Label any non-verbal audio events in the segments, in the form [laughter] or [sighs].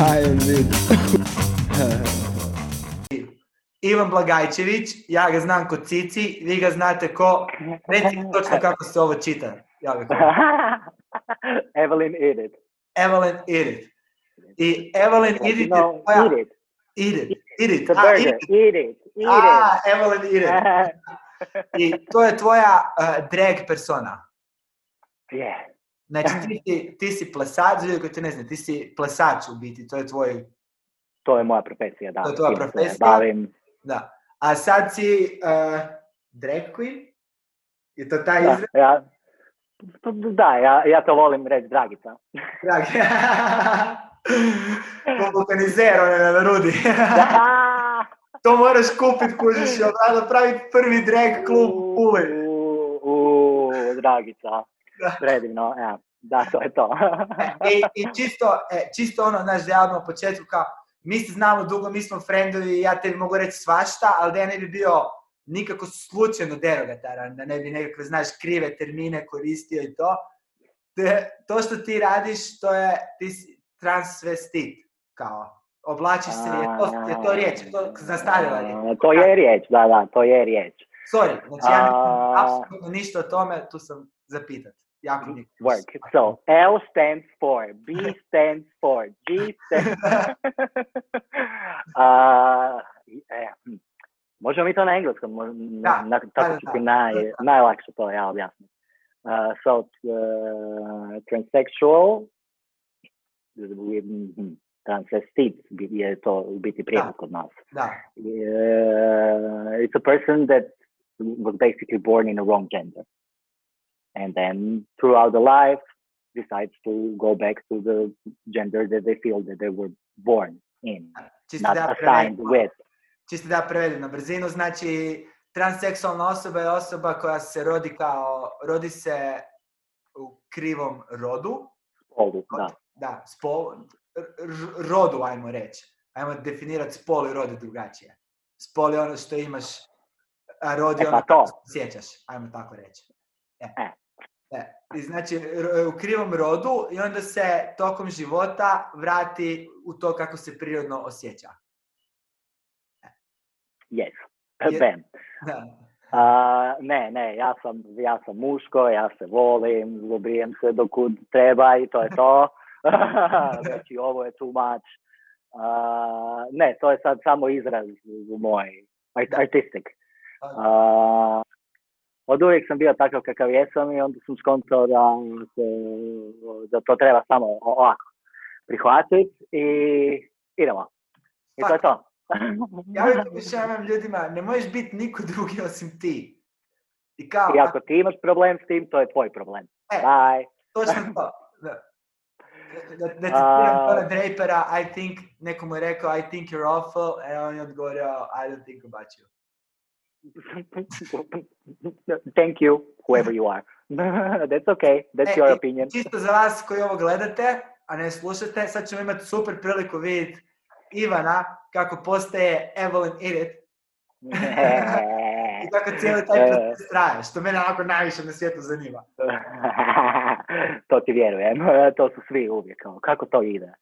[laughs] Ivan Blagajčević, ja ga znam kod Cici, vi ga znate ko... Reci mi točno kako se ovo čita. Ja ga [laughs] Evelyn Edith. Evelyn Edith. I Evelyn Edith je tvoja... Edith. Edith. Edith. The A, burger. Edith. Edith. Edith. A, Evelyn Edith. [laughs] I to je tvoja uh, drag persona. yeah. Znači ti, si- ti si plesač, ljudi koji te ne znam, ti si plesač u biti, to je tvoj, To je moja profesija, da. To je tvoja profesija? Bavim. da. A sad si uh, drag queen? Je to taj Da, izraz? ja, da ja, ja to volim reći Dragica. Drag. [laughs] Ko vulkanizer, on je na rudi. Da. [laughs] to moraš kupit, kužiš, i onda napraviti prvi drag klub u Puli. U, u, Dragica. Predivno, ja. Da, to je to. I, I čisto, e, čisto ono, znaš, da ja odmah u početku kao, mi se znamo dugo, mi smo friendovi i ja tebi mogu reći svašta, ali da ja ne bi bio nikako slučajno derogataran, da ne bi nekakve, znaš, krive termine koristio i to. Te, to što ti radiš, to je, ti si transvestit, kao, oblačiš se, je to, je to riječ, je to zastarjela riječ. To je riječ, da, da, to je riječ. Sorry, znači ja ne apsolutno ništa o tome, tu sam zapitat. Work. So, L stands for, B [laughs] stands for, G stands. Možemo mi to na engleskom, mo- Da, na, tako da, da, ti da. naj, najlakše to ja objasniti. Uh, so, uh, transsexual, hm, transvestit bi- je to u biti prijevod kod nas. Da, Uh, it's a person that was basically born in the wrong gender. And then throughout the life decides to go back to the gender that they feel that they were born in, čisto not da assigned prevedem. with. čisto da prevedem na brzinu, znači transseksualna osoba je osoba koja se rodi kao, rodi se u krivom rodu, Spolu, da. da, spol, r- r- rodu ajmo reći, ajmo definirati spol i rod je drugačije. Spol je ono što imaš, a rod je E, ono pa kako to. se sjećaš, ajmo tako reći. E. E. E, I znači r- u krivom rodu i onda se tokom života vrati u to kako se prirodno osjeća. Yes. Je- Ben. Da. A, ne, ne, ja sam, ja sam muško, ja se volim, lubrijem se dokud treba i to je to. [laughs] znači, ovo je too much. A, ne, to je sad samo izraz u moj, art- artistic. A, od uvijek sam bio takav kakav jesam i onda sam skontao da, se, da to treba samo ovako prihvatiti i idemo. I to je to. Ja uvijek objašnjavam ljudima, ne možeš biti niko drugi osim ti. I kao, I ako ti imaš problem s tim, to je tvoj problem. E. Bye. točno to. Da, da, da A- Dona Drapera, I think, neko mu je rekao, I think you're awful, e on je odgovorio, I don't think about you. [laughs] Thank you, whoever you are. [laughs] That's okay. That's E, your opinion. Čisto za vas koji ovo gledate, a ne slušate, sad ćemo imati super priliku vidjeti Ivana kako postaje Evelyn Edith [laughs] i kako cijeli taj proces traje, što mene onako najviše na svijetu zanima. to ti vjerujem. To su svi uvijek. kao, Kako to ide?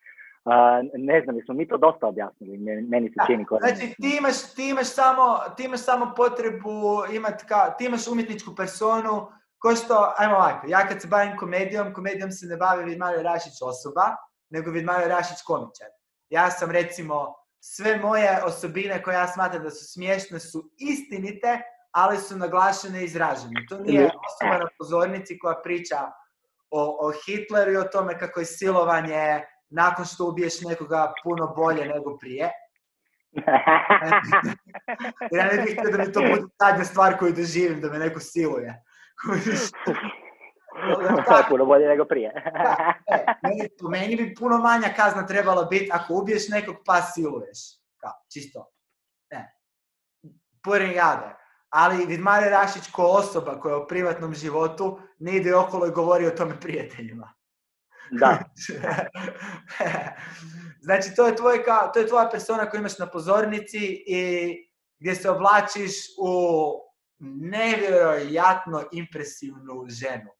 A, ne znam, smo mi to dosta objasnili. me- Meni se čini kao... Znači, ti imaš, ti imaš samo, ti imaš samo potrebu imat kao, ti imaš umjetničku personu, ko što, ajmo ovako, ja kad se bavim komedijom, komedijom se ne bavi Vidmario Rašić osoba, nego Vidmario Rašić komičar. Ja sam recimo, sve moje osobine koje ja smatram da su smiješne su istinite, ali su naglašene i izražene. To nije osoba na pozornici koja priča o, o Hitleru i o tome kako je silovanje nakon što ubiješ nekoga puno bolje nego prije. [laughs] Ja ne bih htio da mi to bude zadnja stvar koju doživim, da me neko siluje. [laughs] To je puno bolje nego prije. E, meni, po meni bi puno manja kazna trebala biti ako ubiješ nekog pa siluješ. Kao, čisto. Ne. Out there. Ali Vidmare Rašić ko osoba koja je u privatnom životu ne ide okolo i govori o tome prijateljima. Da. [laughs] znači, to je, tvoj, kao, to je tvoja persona koju imaš na pozornici i gdje se oblačiš u nevjerojatno impresivnu ženu.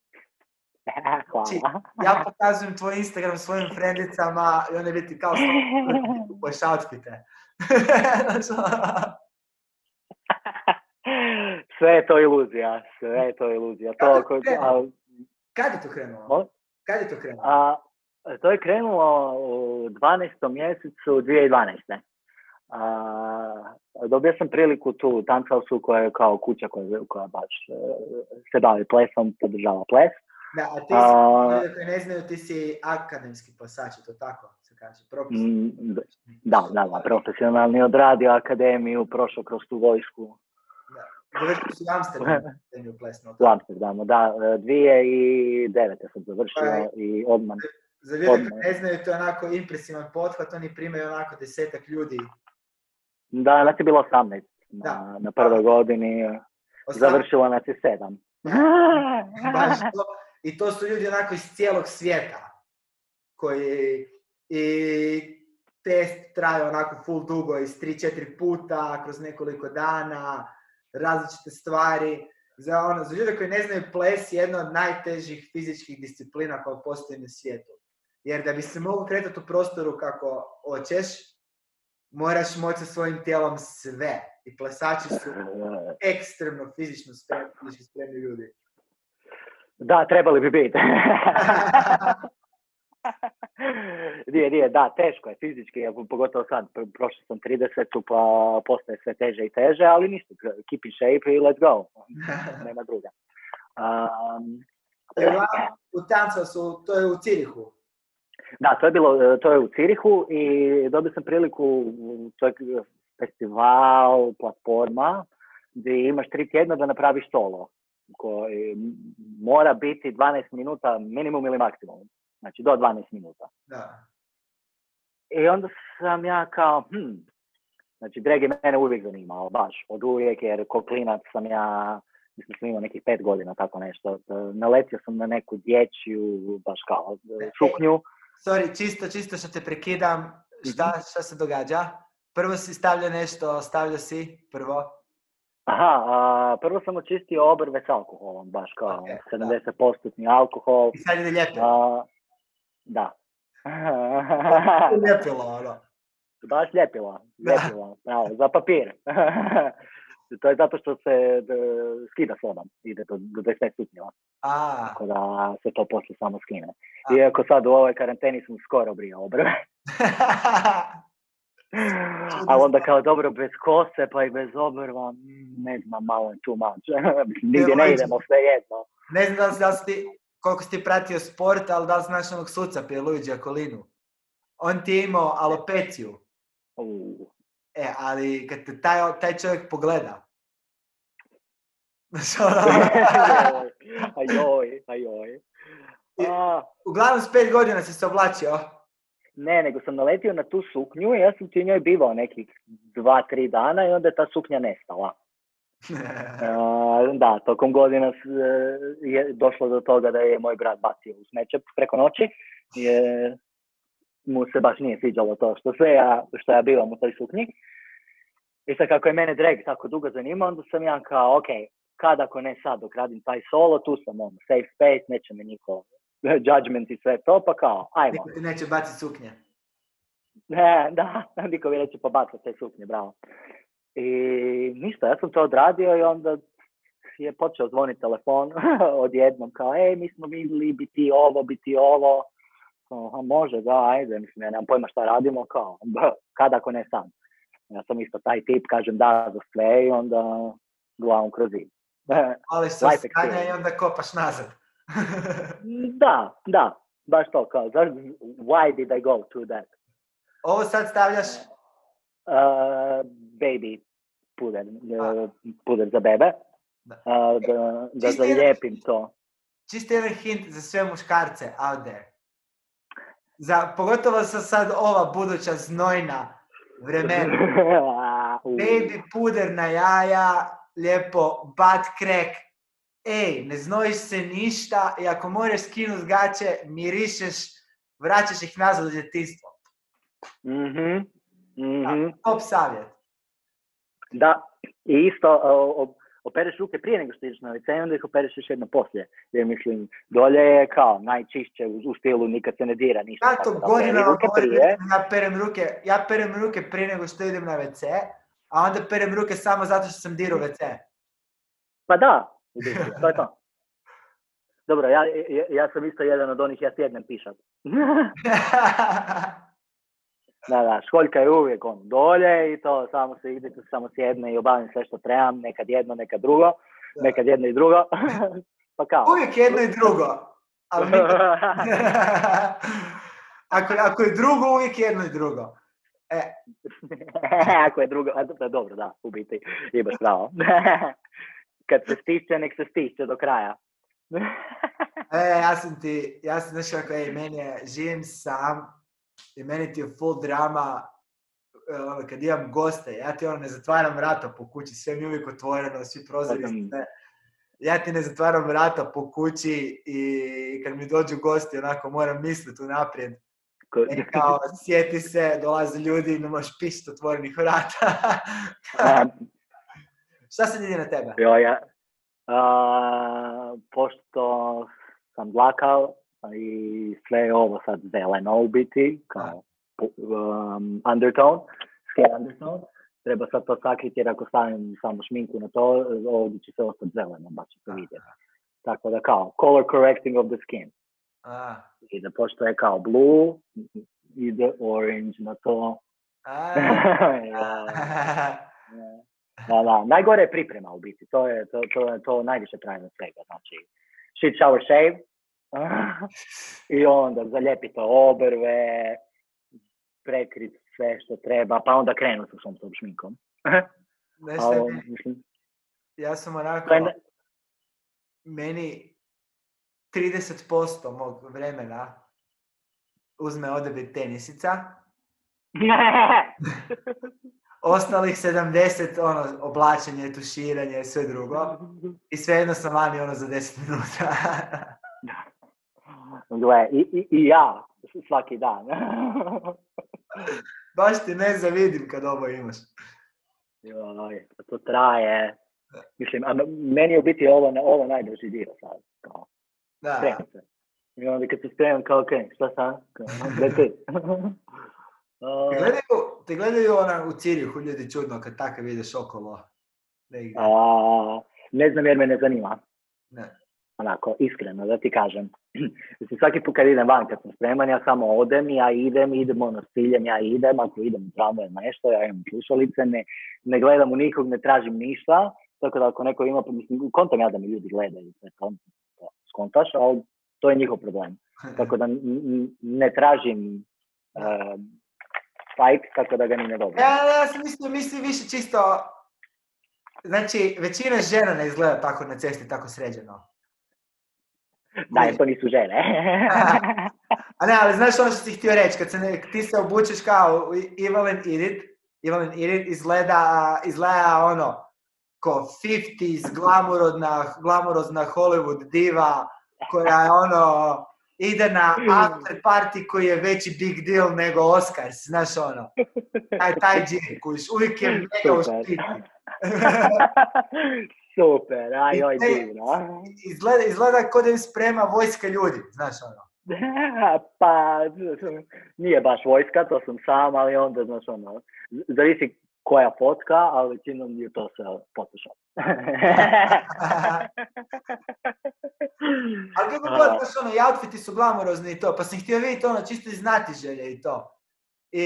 [laughs] Hvala. Ja pokazujem tvoj Instagram svojim frendicama i one biti kao kupuješ [laughs] outfite. Sve je to iluzija, sve je to iluzija. To, Kako ko- krenulo? Kad je to krenulo? Kad je to krenulo? a, to je krenulo u 12. mjesecu 2012. A, dobio sam priliku tu u koja je kao kuća koja, koja baš e, se bavi plesom, podržava ples. Da, a ti si, A, koji ne znaju, ti si akademski plesač, to tako se kaže, propis. mm, da, da, da, profesionalni odradio akademiju, prošao kroz tu vojsku Završio si u Amsterdamu, [laughs] plesnu. u Amsterdamu. Da, e, 2009. sam Pa završio i odmah Za ljude koji ne znaju, to je onako impresivan pothvat, oni primaju onako desetak ljudi. Da, nas je bilo 18 Da. na, na prvoj godini, Osam- završilo nas je 7. Baš to. I to su ljudi onako iz cijelog svijeta koji i test traje onako full dugo, iz 3-4 puta, kroz nekoliko dana, različite stvari. Za, ono, za ljude koji ne znaju, ples je jedna od najtežih fizičkih disciplina koja postoji na svijetu. Jer da bi se mogao kretati u prostoru kako hoćeš, moraš moći sa svojim tijelom sve. I plesači su [laughs] ekstremno fizično spremni, fizički spremni ljudi. Da, trebali bi biti. [laughs] [laughs] Nije, nije, da, teško je fizički, pogotovo sad, pr- prošao sam 30 pa postaje sve teže i teže, ali ništa, keep in shape i let's go, [laughs] nema druga. Um, u Tanzhausu, to je u Cirihu. Da, to je bilo, e, to je u Cirihu i dobio sam priliku, to je festival, platforma, gdje imaš tri tjedna da napraviš solo, koji mora biti 12 minuta minimum ili maksimum, znači do 12 minuta. Da. I onda sam ja kao, hm, znači drag je mene uvijek zanimao, baš, od uvijek, jer ko klinac sam ja, mislim sam imao nekih pet godina, tako nešto, e, naletio sam na neku dječju, baš kao, e, suknju, Sorry, čisto, čisto što te prekidam. Šta, šta se događa? Prvo si stavlja nešto, stavlja si, prvo. Aha, a, prvo sam očistio obrve s alkoholom, baš kao Ok, da. 70% alkohol. I sad ide ljepilo. A, da. Ljepilo, ono. baš ljepilo, ljepilo, pravo, za papir. [laughs] to je zato što se d, skida s vodom, ide do, do 25 stupnjeva, A, tako da se to poslije samo skine. A. Iako sad u ovoj karanteni sam skoro brio obrve, [laughs] ali onda kao dobro bez kose pa i bez obrva, mm, ne znam, malo je too much. [laughs] Nigdje ne idemo, sve jedno. ne znam da li, si- koliko si ti pratio sport, ali da li znaš onog suca Pierluigi Akolinu. On ti je imao alopeciju. E, ali kad te taj, taj čovjek pogleda, ono, [laughs] [laughs] ajoj, ajoj. A, Uglavnom s pet godina si se oblačio. ne, nego sam naletio na tu suknju i ja sam ti u njoj bivao nekih dva, tri dana i onda je ta suknja nestala. [laughs] Da, tokom godina s- je došlo do toga da je moj brat bacio u smeće preko noći. Je, mu se baš nije sviđalo to što sve ja, što ja bivam u toj suknji. I sad kako je mene drag tako dugo zanimao, onda sam ja kao, ok, kad ako ne sad dok radim taj solo, tu sam ono, safe space, neće me niko [laughs] judgment i sve to, pa kao, ajmo. Niko ti neće baciti suknje. Ne, da, [laughs] niko mi neće pobacati te suknje, bravo. I ništa, ja sam to odradio i onda je počeo zvoniti telefon [laughs] odjednom kao, ej, mi smo vidjeli biti ovo, biti ovo. Kao, "A može, da, ajde, mislim, ja nemam pojma šta radimo, kao, "B, kad ako ne sam. Ja sam isto taj tip, kažem da za sve i onda glavom kroz zid. [laughs] Ali se Life oskanja i onda kopaš nazad. [laughs] da, da, baš to, kao, why did I go to that? Ovo sad stavljaš, Uh, baby puder, A. puder za bebe. Da. Da, da jedan- zalijepim to. čisto jedan hint za sve muškarce out there. Za, pogotovo sa sad ova buduća znojna vremena. [laughs] Baby puder na jaja, lijepo butt crack. Ej, ne znojiš se ništa i ako moraš skinut gaće, mirišeš, vraćaš ih nazad u djetinstvo. mhm, mhm. Top savjet. Da, i isto o- opereš ruke prije nego što ideš na WC i onda ih opereš još jedno poslije. Jer mislim, dolje je kao najčišće u, u stilu nikad se ne dira ništa. Ja to godinama govorim, ja perem ruke, ja perem ruke prije nego što idem na WC, a onda perem ruke samo zato što sam dirao WC. Pa da, to je to. Dobro, ja, ja, ja sam isto jedan od onih, ja sjednem pišat. [laughs] da, da, školjka je uvijek on dolje i to samo se ide, samo sjedne i obavim sve što trebam, nekad jedno, nekad drugo, nekad jedno i drugo. [laughs] pa kao. Uvijek jedno i drugo. Ali nikad- [laughs] ako, ako je drugo, uvijek jedno i drugo. E, [laughs] Ako je drugo, a dobro, dobro, da, u biti, imaš pravo. Kad se stišće, nek se stišće do kraja. e, ja sam ti, ja sam, znaš kako, ej, meni je, živim sam i meni ti je full drama e, ono, kad imam goste, ja ti ono ne zatvaram vrata po kući, sve mi je uvijek otvoreno, svi prozori, sve. Ja ti ne zatvaram vrata po kući i kad mi dođu gosti, onako moram misliti unaprijed. E, kao, sjeti se, dolaze ljudi, ne možeš pisati otvorenih vrata. [laughs] [laughs] Šta se ide na tebe? Jo, ja, a, pošto sam dlakao i sve je ovo sad zeleno u biti, kao um, undertone, skin undertone, treba sad to sakriti jer ako stavim samo šminku na to, ovdje će se ostati zeleno, baš će se vidjeti. Tako da kao, color correcting of the skin. A, Ide, pošto je kao blue, ide orange na to. a, [laughs] Ja. [laughs] Da, da, najgore je priprema u biti, to je, to, to, je- to najviše traje od svega, znači shit shower shave [laughs] i onda zalijepite obrve, prekrit sve što treba, pa onda krenu sa svom tom šminkom. Znaš šta Ali, mi- mislim, ja sam onako, ne- meni 30% mog vremena uzme odabir tenisica, [laughs] [laughs] ostalih 70 ono, oblačenje, tuširanje, sve drugo. I svejedno sam vani ono za 10 minuta. Gle, i, i, i ja, svaki dan. [laughs] Baš ti ne zavidim kad ovo imaš. Joj, pa to traje. Mislim, a meni je u biti ovo, na- ovo najbrži dio sad. Kao, Da. spremam se. I onda kad se spremam, kao, ok, šta? Kao, gdje ti? [laughs] Gledaju, te gledaju ona u Cirihu ljudi čudno kad takav ideš okolo. Negdje. a, ne znam jer me ne zanima. Ne. Onako, iskreno, da ti kažem. [clears throat] Mislim, svaki put kad idem van, kad sam spreman, ja samo odem, ja idem, idem ono s ciljem, ja idem, ako idem u tramvaj ili nešto, ja imam slušalice, ne, ne gledam u nikog, ne tražim ništa, tako da ako neko ima, pa mislim, kontam ja da mi ljudi gledaju, sve to, to skontaš, ali to je njihov problem. [laughs] Tako da ne tražim uh, fight, tako da ga ni ne dobim. Ja, ja sam mislio, mislim više čisto... Znači, većina žena ne izgleda tako na cesti, tako sređeno. Da, jer to nisu žene. A ne, ali znaš ono što si htio reći, kad se ne, ti se obučeš kao Evelyn Edith, Evelyn Edith izgleda, izgleda ono, ko 50s glamurodna, glamurozna Hollywood diva, koja je ono, ide na after party koji je veći big deal nego Oscars, znaš ono. Taj, taj džin, kužiš, uvijek je mega u [laughs] Super. aj, I te- divno. Izgleda, izgleda kao da im sprema vojska ljudi, znaš ono. [laughs] pa, nije baš vojska, to sam sam, ali onda, znaš, ono, zavisi koja fotka, ali većinom je to sve Photoshop. [laughs] Ali kako god, znaš ono, i outfiti su glamurozni i to, pa sam htio vidjeti ono, čisto iz znatiželje i to. I,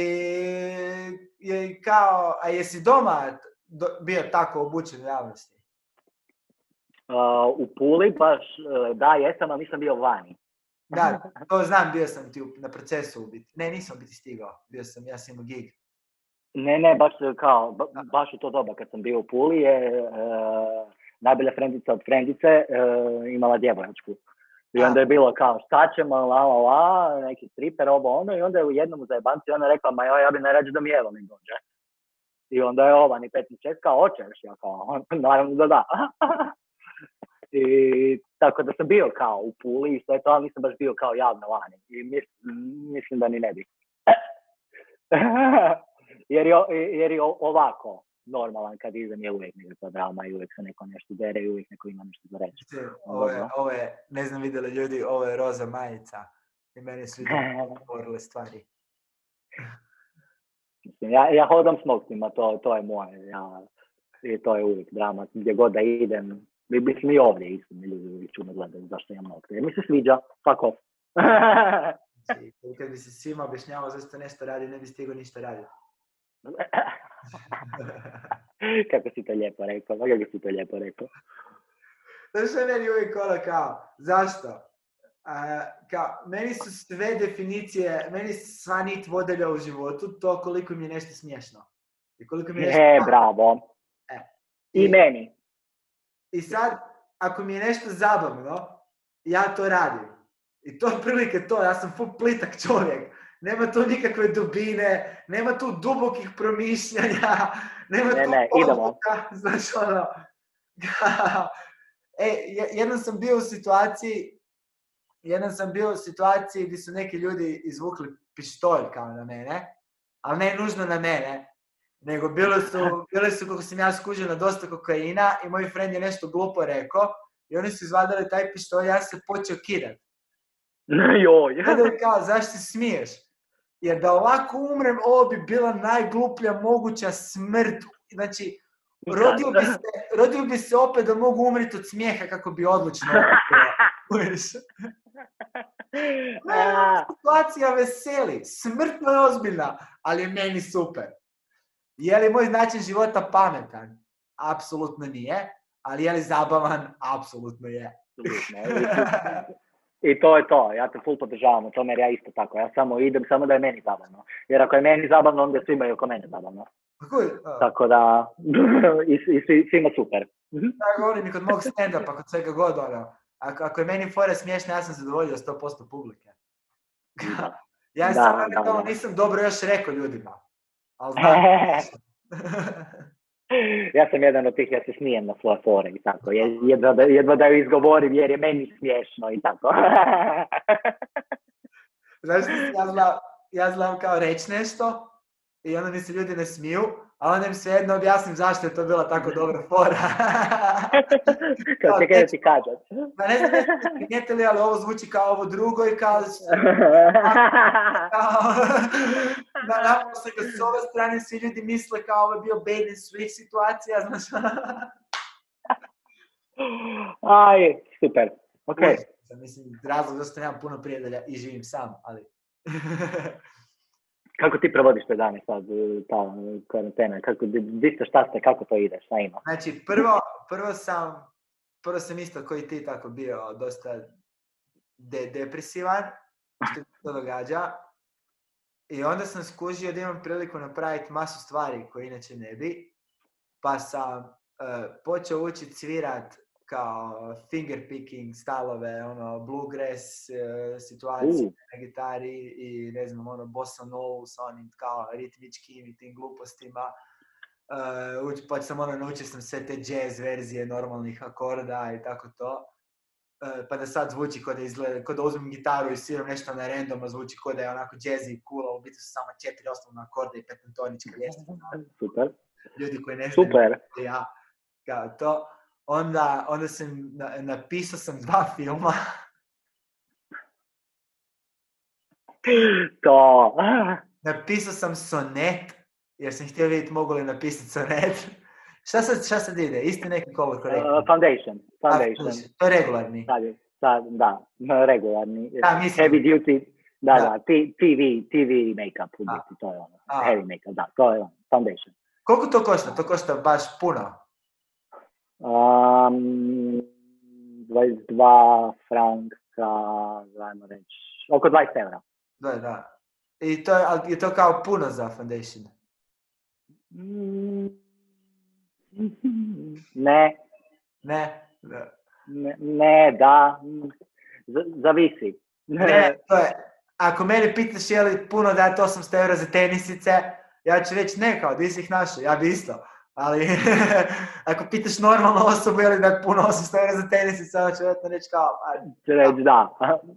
je kao, a jesi doma do- bio tako obučen u javnosti? Uh, u Puli baš, uh, da, jesam, ali nisam bio vani. Da, [laughs] to znam, bio sam ti u- na procesu u biti. Ne, nisam u biti stigao, bio sam, ja sam imao gig. Ne, ne, baš uh, kao, ba- baš u to doba kad sam bio u Puli je uh, najbolja frendica od frendice uh, imala djevojačku. I onda je bilo kao šta ćemo, la la la, neki striper, ovo ono, i onda je u jednom u zajebanci ona rekla, ma joj, ja bi najrađe da mi Evelyn dođe. I onda je ova, ni 15 kao, hoćeš? Ja kao, [laughs] naravno da da. [laughs] I tako da sam bio kao u Puli i sve to, ali nisam baš bio kao javno vani. I mis- mislim da ni ne bi. [laughs] jer, je, jer je ovako, normalan kad idem je uvijek nekakva drama i uvijek se neko nešto dere i uvijek neko ima nešto za reći. Či, Ovo je, ovo je, ne znam vidjeli ljudi, ovo je roza majica. I meni su [laughs] govorile stvari. Mislim, ja, ja hodam s noktima, to, to je moje. Ja, I to je uvijek drama. Gdje god da idem, mi mislim i ovdje isto mi ljudi čudno gledaju zašto imam nokte. Jer mi se sviđa, fuck off. Znači, kad bi se svima objašnjavao zašto nešto radi, ne bi stigao ništa raditi. [laughs] Kako si to lijepo rekao, kako si to lijepo rekao. Znaš je meni uvijek ono kao, zašto? A, kao, meni su sve definicije, meni sva nit vodilja u životu to koliko mi je nešto smiješno. I koliko mi je nešto... E, bravo. E, I meni. I sad, ako mi je nešto zabavno, ja to radim. I to je otprilike to, ja sam full plitak čovjek. Nema tu nikakve dubine, nema tu dubokih promišljanja, [laughs] nema Ne, tu ne, odluka, [laughs] znaš ono. [laughs] e, je- jednom sam bio u situaciji, jednom sam bio u situaciji gdje su neki ljudi izvukli pištolj kao na mene, ali ne nužno na mene, nego bili su, bili su kako sam ja skužio na dosta kokaina i moj friend je nešto glupo rekao i oni su izvadili taj pištolj, ja se počeo kidat. [laughs] Joj. Gledaju kao, zašto se smiješ? Jer da ovako umrem, ovo bi bila najgluplja moguća smrt. Znači, rodio bi se, rodio bi se opet da mogu umriti od smijeha kako bi [laughs] A, situacija veseli, smrtno je ozbiljna, ali je meni super. Je li moj način života pametan? Apsolutno nije. Ali je li zabavan? Apsolutno je. I to je to, ja te full podržavam u tome jer ja isto tako, ja samo idem samo da je meni zabavno. Jer ako je meni zabavno, onda je svima i oko mene zabavno. Kako je? a, Tako da, [laughs] i, i svi- svima super. Mhm. Ja govorim i kod mog stand-upa, kod svega god, ono. Ako, ako je meni fora smiješna, ja sam zadovoljio 100% publike. [laughs] Ja Da, samo da, eventualno da. nisam dobro još rekao ljudima. Ali [laughs] [laughs] ja sam jedan od tih, ja se smijem na svoje fore i tako. Je- Jedva da, jedva da ju izgovorim jer je meni smiješno i tako. [laughs] Znaš ja znam, ja znam kao reći nešto i onda mi se ljudi ne smiju, a onda im svejedno objasnim zašto je to bila tako dobra fora. [laughs] Kao čekaj da ti kažem. Pa ne znam primijetili, ali ovo zvuči kao ovo drugo i kao... [laughs] kao [laughs] na, naposle ga s ove strane svi ljudi misle kao ovo je bio bait and switch situacija, znaš. Aj, super. Ok. Mislim, razlog zašto nemam puno prijatelja i živim sam, ali... Kako ti provodiš te dane sad, e, ta e, karantena? Kako, di, ste, šta ste, kako to ide, šta ima? Znači, prvo, prvo sam, prvo sam isto koji ti tako bio dosta de- depresivan, što se događa. I onda sam skužio da imam priliku napraviti masu stvari koje inače ne bi. Pa sam eh, počeo učiti svirat kao finger picking stalove, ono, bluegrass eh, situacije U. na gitari i ne znam, ono, bossa novu sa onim kao ritmičkim i tim glupostima. Uh, pa sam ono, naučio sam sve te jazz verzije normalnih akorda i tako to. Uh, pa da sad zvuči kod da izgleda, kod da uzmem gitaru i sviram nešto na random, a zvuči kod da je onako jazzy i cool, a u biti su samo četiri osnovna akorda i pentatonička ljestvica. [laughs] Super. Ljudi koji ne znaju ja, kao to. Onda, onda sam, na, napisao sam dva [laughs] filma. To. napisao sam sonet, jer sam htio vidjeti mogu li napisati sonet. šta, sad, šta sad ide? Isti neki color Uh, correcting? foundation. A, Foundation. slušaj, to je regularni. Sad, sad, da, regularni. Da, mislim- Heavy duty. Da, Da. da, TV, TV make-up, A. to je ono. A. Heavy make-up, da, to je ono. Foundation. Koliko to košta? To košta baš puno. Um, 22 franka, ajmo reći, oko 20 eura. Da, da. I to je, je to kao puno za foundation. Mm, Ne, Ne? Da. ne, ne, da, zavisi. Ne, to je, ako mene pitaš je li puno dati 800 eura za tenisice, ja ću reći ne kao, di si ih našao, ja bi isto. Ali, [laughs] ako pitaš normalnu osobu, je li da je puno 800 eura za tenisice, onda će vjerojatno reći kao, Će reći da.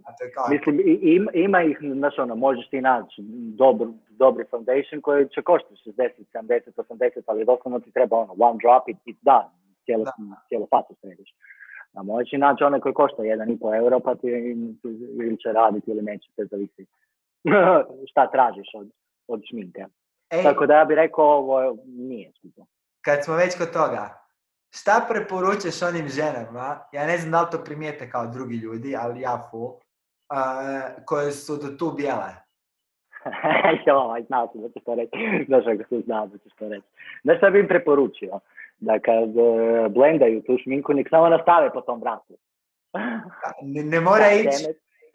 a to je kao, Mislim, i- ima, ih, znaš ono, možeš ti naći dobru, dobri foundation koji će koštati 60, 70, 80, ali doslovno ti treba ono, one drop i ti da, cijelo, Da. cijelo središ. A možeš i naći onaj koji košta 1,5 euro pa ti ili će raditi ili neće, sve zavisi [laughs] šta tražiš od, od šminke. ej, Tako da ja bih rekao ovo nije skupo. Kad smo već kod toga, šta preporučaš onim ženama, ja ne znam da li to primijete kao drugi ljudi, ali ja full, a, koje su do tu bijele. [laughs] Joj, znao sam da ćeš to reći. Znaš ako sam znao da ćeš to reći. Znaš šta bi im preporučio? Da kad e, blendaju tu šminku, nek samo nastave po tom vratu. [laughs] Ne, ne mora ići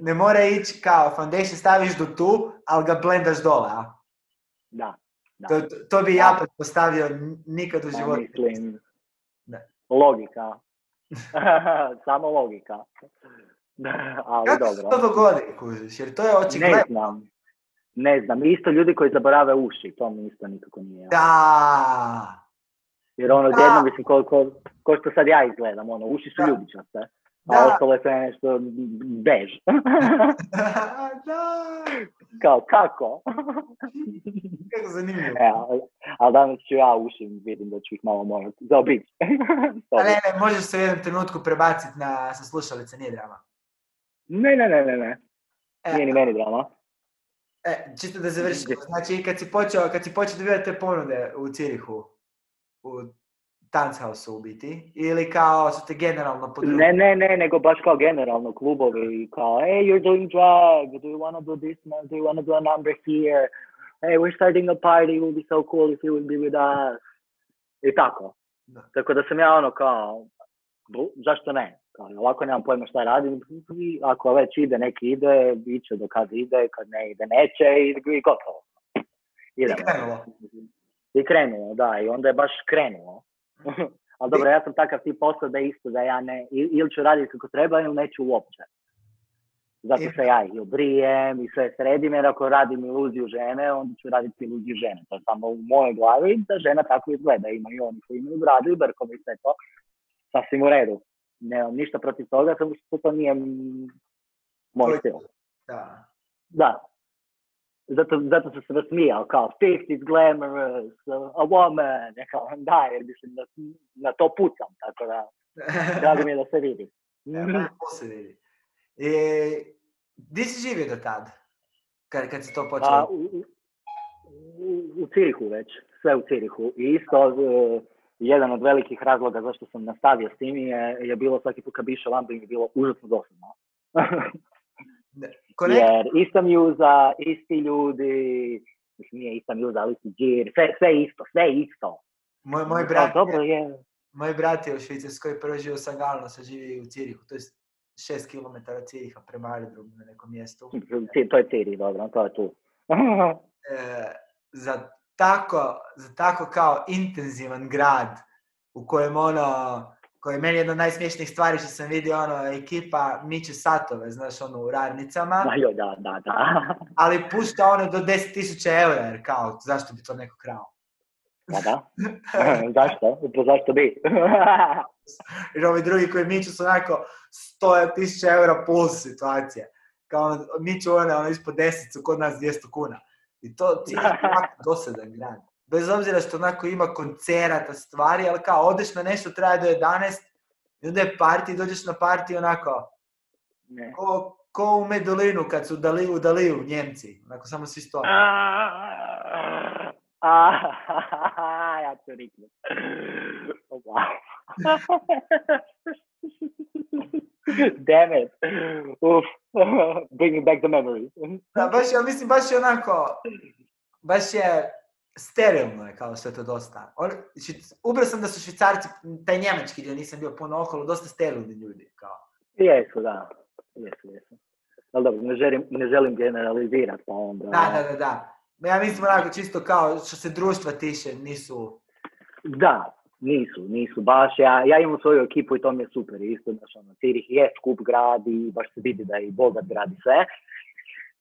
ne mora ići kao foundation staviš do tu, ali ga blendaš dole, a? Da. To, to, bi ja postavio nikad u životu. mislim, Ne. logika. [laughs] [laughs] Samo logika. Ali Kako se dobro. to dogodi, kužiš? Jer to je Ne očigledno. znam. Ne znam. Isto ljudi koji zaborave uši, to mi isto nikako nije. Da. Jer ono, Da. odjednom, mislim, ko, ko, ko što sad ja izgledam, ono, uši su Da. A ostalo je sve nešto bež. [laughs] da. Kao, kako? [laughs] Kako zanimljivo. E, ali, ali danas ću ja uši, vidim da ću ih malo morati zaobići. [laughs] A ne, ne, možeš se u jednom trenutku prebaciti na sa slušalice, nije drama. ne, ne, ne, ne, ne. E, Nije ni meni drama. e, čisto da završimo. Znači, kad si počeo, kad si počeo dobivati te ponude u Cirihu, u Tanzhausu u biti, ili kao su te generalno područje? Ne, ne, ne, nego baš kao generalno klubovi, kao, hey, you're doing drag, do you want to do this, man? do you want to do a number here? Hey, we're starting a party, it would be so cool if you would be with us. I tako. Da. Tako da sam ja ono kao, bu- zašto ne? Kao, ovako nemam pojma šta radim, i ako već ide, neki ide, iće do kad ide, kad ne ide, neće i, i gotovo. I Idemo. krenulo. I krenulo, da, i onda je baš krenulo. [laughs] Ali dobro, ja sam takav tip posao da isto da ja ne, ili ću raditi kako treba ili neću uopće. Zato I- se ja i obrijem i sve sredim, jer ako radim iluziju žene, onda ću raditi iluziju žene. To je samo u mojoj glavi da žena tako izgleda. Ima i oni koji imaju bradu i brkove i sve to. Sasvim u redu. Nemam ništa protiv toga, samo što to nije moj stil. Da. Da. Zato, zato sam se nasmijao, kao, 50 glamorous, a woman, ja kao, da, jer mislim, na, na to pucam, tako da, [laughs] drago mi je da se vidi. Ja, to se vidi. I, di si živio do tad? Kad, kad si to A, počeo? u, u, u- u Cirihu već, sve u Cirihu. I isto, e, jedan od velikih razloga zašto sam nastavio s tim je, je bilo svaki put kad bi išao van bi mi bilo užasno dosadno. [laughs] Konek, Jer ista mjuza, isti ljudi, mislim nije ista mjuza, ali isti džir, sve, sve isto, sve isto. moj, moj, A, brat, dobro je, moj brat je u Švicarskoj prvo živio sa Galno, sad živi u Cirihu, to je 6 km od Ciriha prema aerodromu na nekom mjestu. Ci- To je Ciri, dobro, to je tu. [laughs] E, za, tako, za tako kao intenzivan grad u kojem ono, koji je meni jedna od najsmješnijih stvari što sam vidio, ono, ekipa miče satove, znaš, ono, u radnicama, Da, joj, da, da, da. [laughs] ali pušta ono do 10.000 eura, jer kao, zašto bi to neko krao? Da, da. [laughs] zašto? Pa zašto bi? [laughs] Jer ovi drugi koji miču su onako 100.000 eura plus situacija. Kao ono, miču one ono ispod 10 su kod nas 200 kuna. I to ti je dosadan grad. Bez obzira što onako ima koncerata, stvari, ali kao odeš na nešto traje do 11 i onda je party, dođeš na party onako, Ne. ko, ko u Medulinu kad su dali, u Daliju Njemci. Onako samo svi stoje. Ja ću riknut. Wow. [laughs] Damn it. Uf. Bringing back the memories. Da, baš, ja mislim, baš je onako, baš je sterilno je kao sve to dosta. Švic- ubrao sam da su švicarci, taj njemački dio, nisam bio puno okolo, dosta sterilni ljudi. Kao. Jesu, da. Jesu, jesu. Ali dobro, ne želim, ne želim generalizirati, pa onda... Da, da, da, da. Ja mislim onako čisto kao što se društva tiše, nisu... Da, nisu, nisu baš. Ja, ja imam svoju ekipu i to mi je super. Isto, znaš, ono, Cirih je skup grad i baš se vidi da je i bogat grad i sve.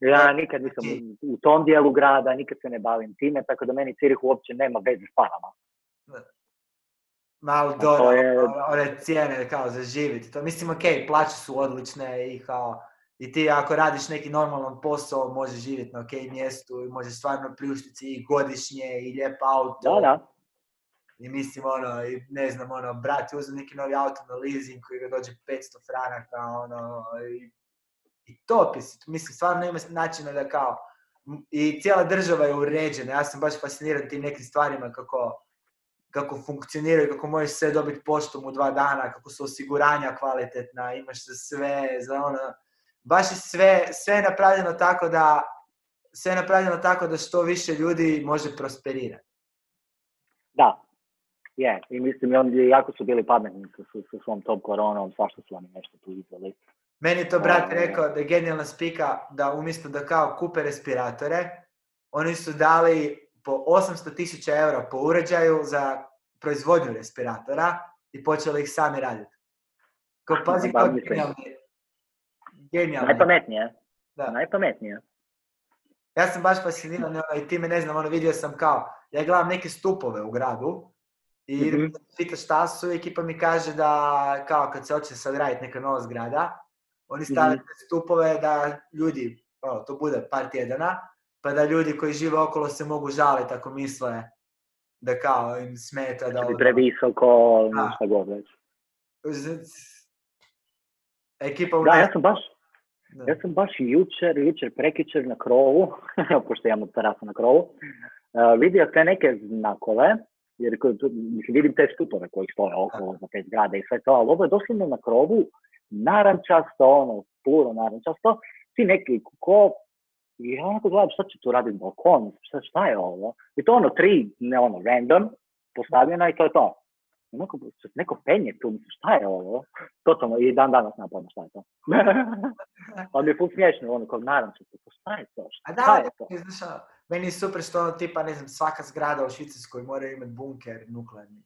Ja Da, nikad nisam i- u, tom dijelu grada, nikad se ne bavim time, tako da meni Cirih uopće nema veze s parama. Malo dobro, je- ono- one cijene kao za živjeti. To mislim, ok, plaće su odlične i kao, i ti ako radiš neki normalan posao, možeš živjeti na ok mjestu i možeš stvarno priuštiti i godišnje i lijep auto. Da, da. I mislim, ono, i ne znam, ono, brat je uzeo neki novi auto na leasing koji ga dođe 500 franaka, ono, i, i si. Mislim, stvarno ima načina da kao, i cijela država je uređena, ja sam baš fasciniran tim nekim stvarima kako, kako funkcioniraju, kako možeš sve dobiti poštom u dva dana, kako su osiguranja kvalitetna, imaš za sve, za ono, baš je sve, sve je napravljeno tako da, sve je napravljeno tako da što više ljudi može prosperirati. Da. Je, i mislim, oni jako su bili pametni sa svom tom koronom, svašta su oni nešto tu izveli. Meni je to brat rekao da je genijalna spika da umjesto da kao kupe respiratore, oni su dali po 800 tisuća eura po uređaju za proizvodnju respiratora i počeli ih sami raditi. Kao pazi kao genijalni. Genijalni. Najpametnije. Da. Najpametnije. Ja sam baš fasciniran ono, i time ne znam, ono vidio sam kao, ja gledam neke stupove u gradu i idem Mhm. pitati šta su i ekipa mi kaže da kao kad se hoće sad raditi neka nova zgrada, oni Mhm. te stupove da ljudi, ono, to bude par tjedana, pa da ljudi koji žive okolo se mogu žaliti ako misle da kao im smeta da... Ono- previsoko, Da. šta god već. Ekipa u Da, ja sam baš, da. ja sam baš jučer, jučer, prekičer na krovu, [laughs] pošto imamo terasu na krovu, uh, vidio te neke znakove, jer mislim, vidim te stupove koji stoje okolo za te zgrade i sve to, ali ovo je doslovno na krovu, narančasto, ono, puro narančasto, ti neki ko, i ja onako gledam šta će tu raditi balkon, šta, šta je ovo? I to ono tri, ne ono, random, postavljena i to je to. Onako, neko penje tu, mislim, šta je ovo? Totalno, i dan danas nema pojma šta je to. [laughs] Ali mi je ful smiješno, ono, kao narančasto, pa šta je to? A Šta da, je to? znaš, ono, meni je super što ono tipa, ne znam, svaka zgrada u Švicarskoj mora imati bunker nuklearni.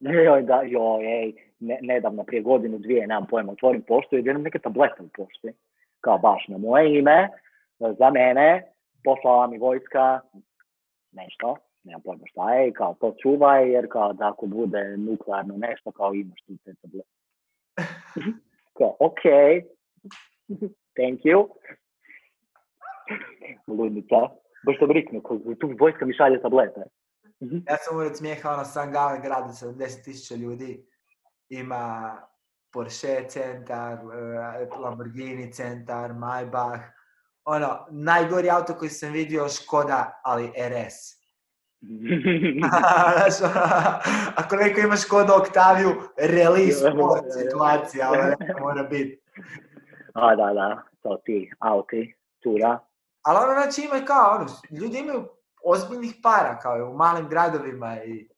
Joj, da, joj, ej, ne, nedavno, prije godinu, dvije, nemam pojma, otvorim poštu i vidim neke tablete u pošti. Kao baš na moje ime, za mene, poslala mi vojska, nešto, nemam pojma šta je, kao to čuvaj, jer kao da ako bude nuklearno nešto, kao imaš tu te tablete. [laughs] kao, ok, thank you. [laughs] Ludnica. Baš sam riknu, tu vojska mi šalje tablete. Mhm. Ja sam uvijek smijeha, ono, San Galen grad od 70.000 ljudi ima Porsche centar, eh, Lamborghini centar, Maybach. Ono, najgori auto koji sam vidio Škoda, ali RS. [laughs] Znaš, ono, ako neko ima Škoda Octaviju, release sport situacija, ali neka mora biti. A, da, da, to ti, auti, tura. Ali ono, znači ima kao, ono, ljudi imaju ozbiljnih para, kao i u malim gradovima i...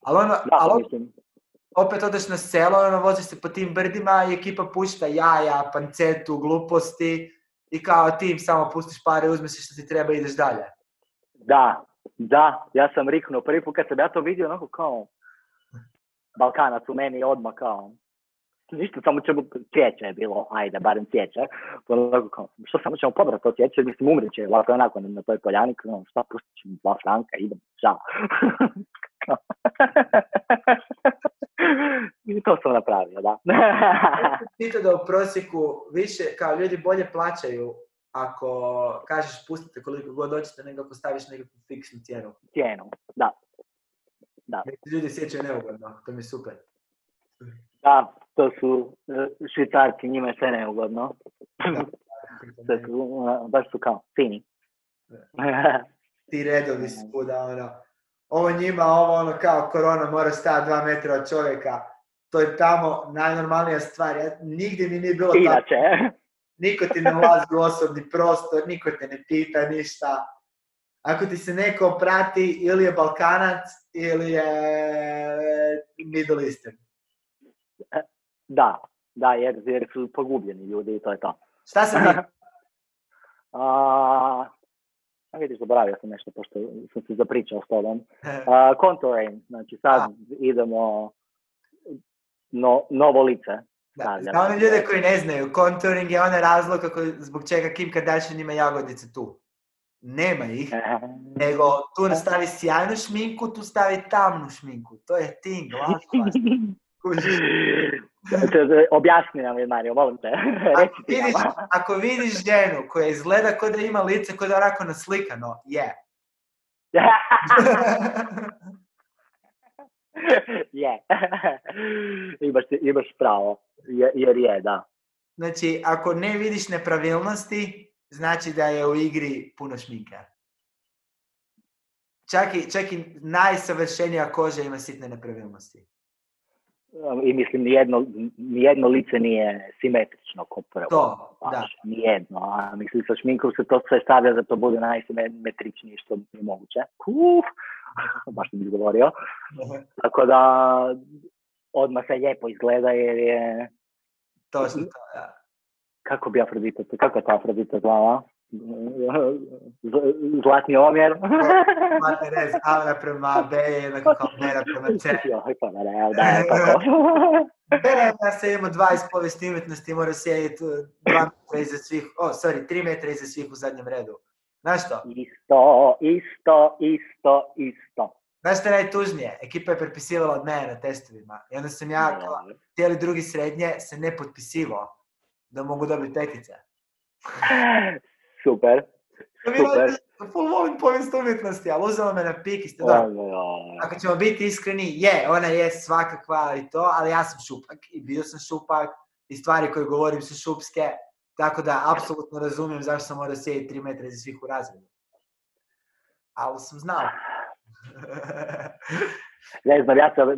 Ali ono, Da, ali mislim, opet odeš na selo, ono, voziš se po tim brdima i ekipa pušta jaja, pancetu, gluposti i kao ti im samo pustiš pare, uzmeš što ti treba i ideš dalje. da, da, ja sam riknuo prvi put kad sam ja to vidio, onako kao, Balkanac u meni odmah kao, ništa, samo ćemo, cvijeće je bilo, ajde, barem cvijeće. Onako kao, što samo ćemo pobrati to cvijeće, mislim, umrit će, ovako i onako na toj poljani, kao, šta, pustit ću mi dva franka, idem, čao. [laughs] I to sam napravio, da. Pita da u prosjeku više, kao ljudi bolje plaćaju ako kažeš pustite koliko god hoćete nego ako staviš nekakvu fiksnu cijenu. Cijenu, da. Se ljudi sjećaju neugodno, to mi je super. Da, to su e, švicarci, njima sve neugodno. [laughs] Sve su, baš su kao fini. [laughs] Ti redovi svuda, ono. Ovo njima, ovo ono kao korona mora stajati dva metra od čovjeka. To je tamo najnormalnija stvar. Ja, nigdje mi nije bilo tako. Inače, [laughs] Niko ti ne ulazi u osobni prostor, niko te ne pita ništa. Ako ti se neko prati, ili je Balkanac, ili je Middle Eastern. Da, da, jer, jer su pogubljeni ljudi i to je to. Šta se mi... [laughs] A, vidiš, zaboravio sam nešto, pošto sam se zapričao s tobom. A, contouring, znači sad A. idemo no, novo lice. Da, za one ljude koji ne znaju, contouring je onaj razlog kako, zbog čega Kim Kardashian ima jagodice tu. nema ih, nego tu nastavi sjajnu šminku, tu stavi tamnu šminku. To je ting, lažno. [laughs] Objasni nam je, Mario, molim te. [laughs] Ako vidiš, ako vidiš ženu koja izgleda kao da ima lice kao da je onako naslikano, je. [laughs] je. [laughs] imaš, imaš pravo, jer je, da. Znači, ako ne vidiš nepravilnosti, znači da je u igri puno šminke. Čak i, čak i najsavršenija koža ima sitne nepravilnosti. I mislim, nijedno, nijedno lice nije simetrično ko prvo. To, da. Nijedno. A mislim, sa šminkom se to sve stavlja da to bude najsimetričnije što je moguće. Uf, [laughs] baš sam izgovorio. [laughs] Tako da, odmah se lijepo izgleda jer je... To što to, da. Kako bi Afrodita, kako je ta Afrodita zvala? [laughs] zlatni omjer. [laughs] Imate rez A prema B jednako kao [laughs] Bera prema C. Pa. Bera da se ima dva iz povijesti umjetnosti, mora sjediti dva metra iza svih, o, oh, sorry, tri metra iza svih u zadnjem redu. Znaš što? Isto, isto, isto, isto. Znaš što je najtužnije? Ekipa je prepisivala od mene na testovima. I onda sam ja, cijeli drugi srednje, se ne potpisivao da mogu dobiti petice. Super. Super. Full volim povijest umjetnosti, ali uzela me na pik i da. Ako ćemo biti iskreni, je, ona je svakakva i to, ali ja sam šupak i bio sam šupak i stvari koje govorim su šupske, tako da apsolutno razumijem zašto sam morao sjediti 3 metra iz svih u razredu. Ali sam znao. [laughs] ne znam, ja sam,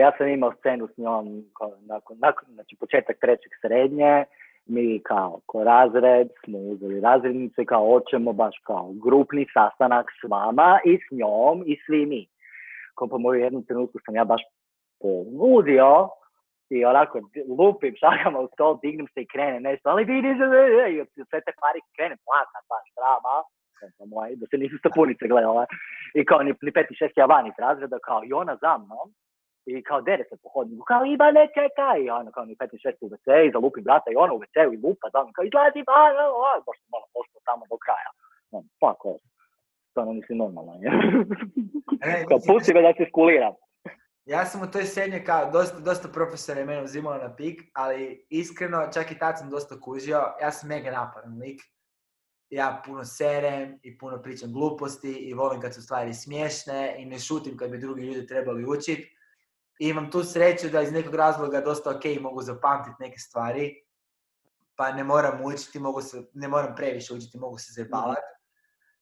ja sam imao scenu s njom nakon, nakon, znači početak trećeg srednje, mi kao ko razred smo uzeli razrednice kao hoćemo baš kao grupni sastanak s vama i s njom i svi mi. Ko po moju jednom trenutku sam ja baš poludio i onako lupim šakama u stol, dignem se i krene nešto, ali vidiš, i od sve te pari krene plakat baš drama, da se nisu sapunice gledala. I kao ni, ni peti šesti van iz razreda, kao i ona za mnom, i kao dere se po hodniku, kao ima ne čekaj, i ono kao ni 15-6 u WC i zalupi brata i ono u WC i lupa, da kao izlazi van, baš sam malo postao tamo do kraja. No, fuck off. Stvarno nisi normalno. [laughs] E, kao pusti me da se skuliram. Ja sam u toj srednje kao, dosta, dosta profesora je mene uzimalo na pik, ali iskreno, čak i tad sam dosta kužio, ja sam mega napadan lik. Ja puno serem i puno pričam gluposti i volim kad su stvari smiješne i ne šutim kad bi drugi ljudi trebali učiti i imam tu sreću da iz nekog razloga dosta ok mogu zapamtiti neke stvari, pa ne moram učiti, mogu se, ne moram previše učiti, mogu se zabavati.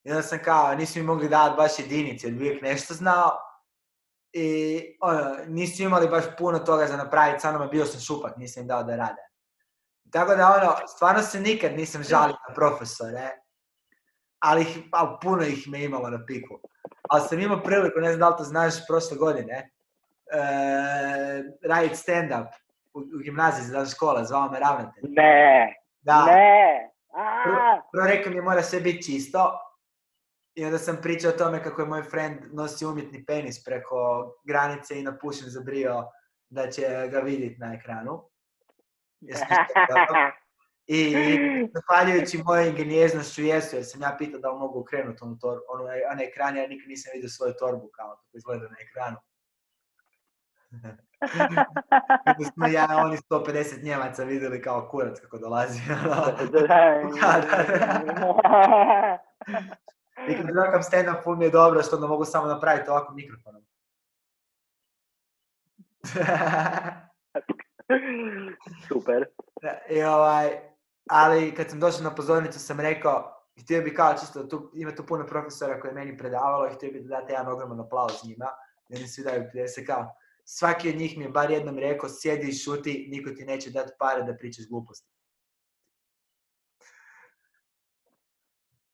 I onda sam kao, nisu mi mogli dati baš jedinice, jer uvijek nešto znao. I ono, nisu imali baš puno toga za napraviti, sa bio sam šupak, nisam im dao da rade. Tako da ono, stvarno se nikad nisam žalio na profesore, ali, ih, puno ih me imalo na piku. Ali sam imao priliku, ne znam da li to znaš, prošle godine, raditi stand-up u, u gimnaziji za škola, zvao me ravnatelj. Ne, da. ne. Prvo, prvo rekao mi mora sve biti čisto. I onda sam pričao o tome kako je moj friend nosi umjetni penis preko granice i napušen zabrio da će ga vidjeti na ekranu. I zahvaljujući mojoj ingenijeznošću jesu, jer sam ja pitao da li mogu okrenuti onu, torbu, onu, onaj ekran, ja nikad nisam vidio svoju torbu kao kako izgleda na ekranu. Kako smo ja, oni 150 Njemaca vidjeli kao kurac kako dolazi. I kad gledam stand-up, mi je dobro što onda mogu samo napraviti ovako mikrofonom. [laughs] Super. I ovaj, ali kad sam došao na pozornicu sam rekao, htio bi kao čisto, tu, ima tu puno profesora koje je meni predavalo i htio bi da date jedan ogroman aplauz njima. I oni svi daju se kao, svaki od njih mi je bar jednom rekao, sjedi i šuti, niko ti neće dati pare da pričaš gluposti.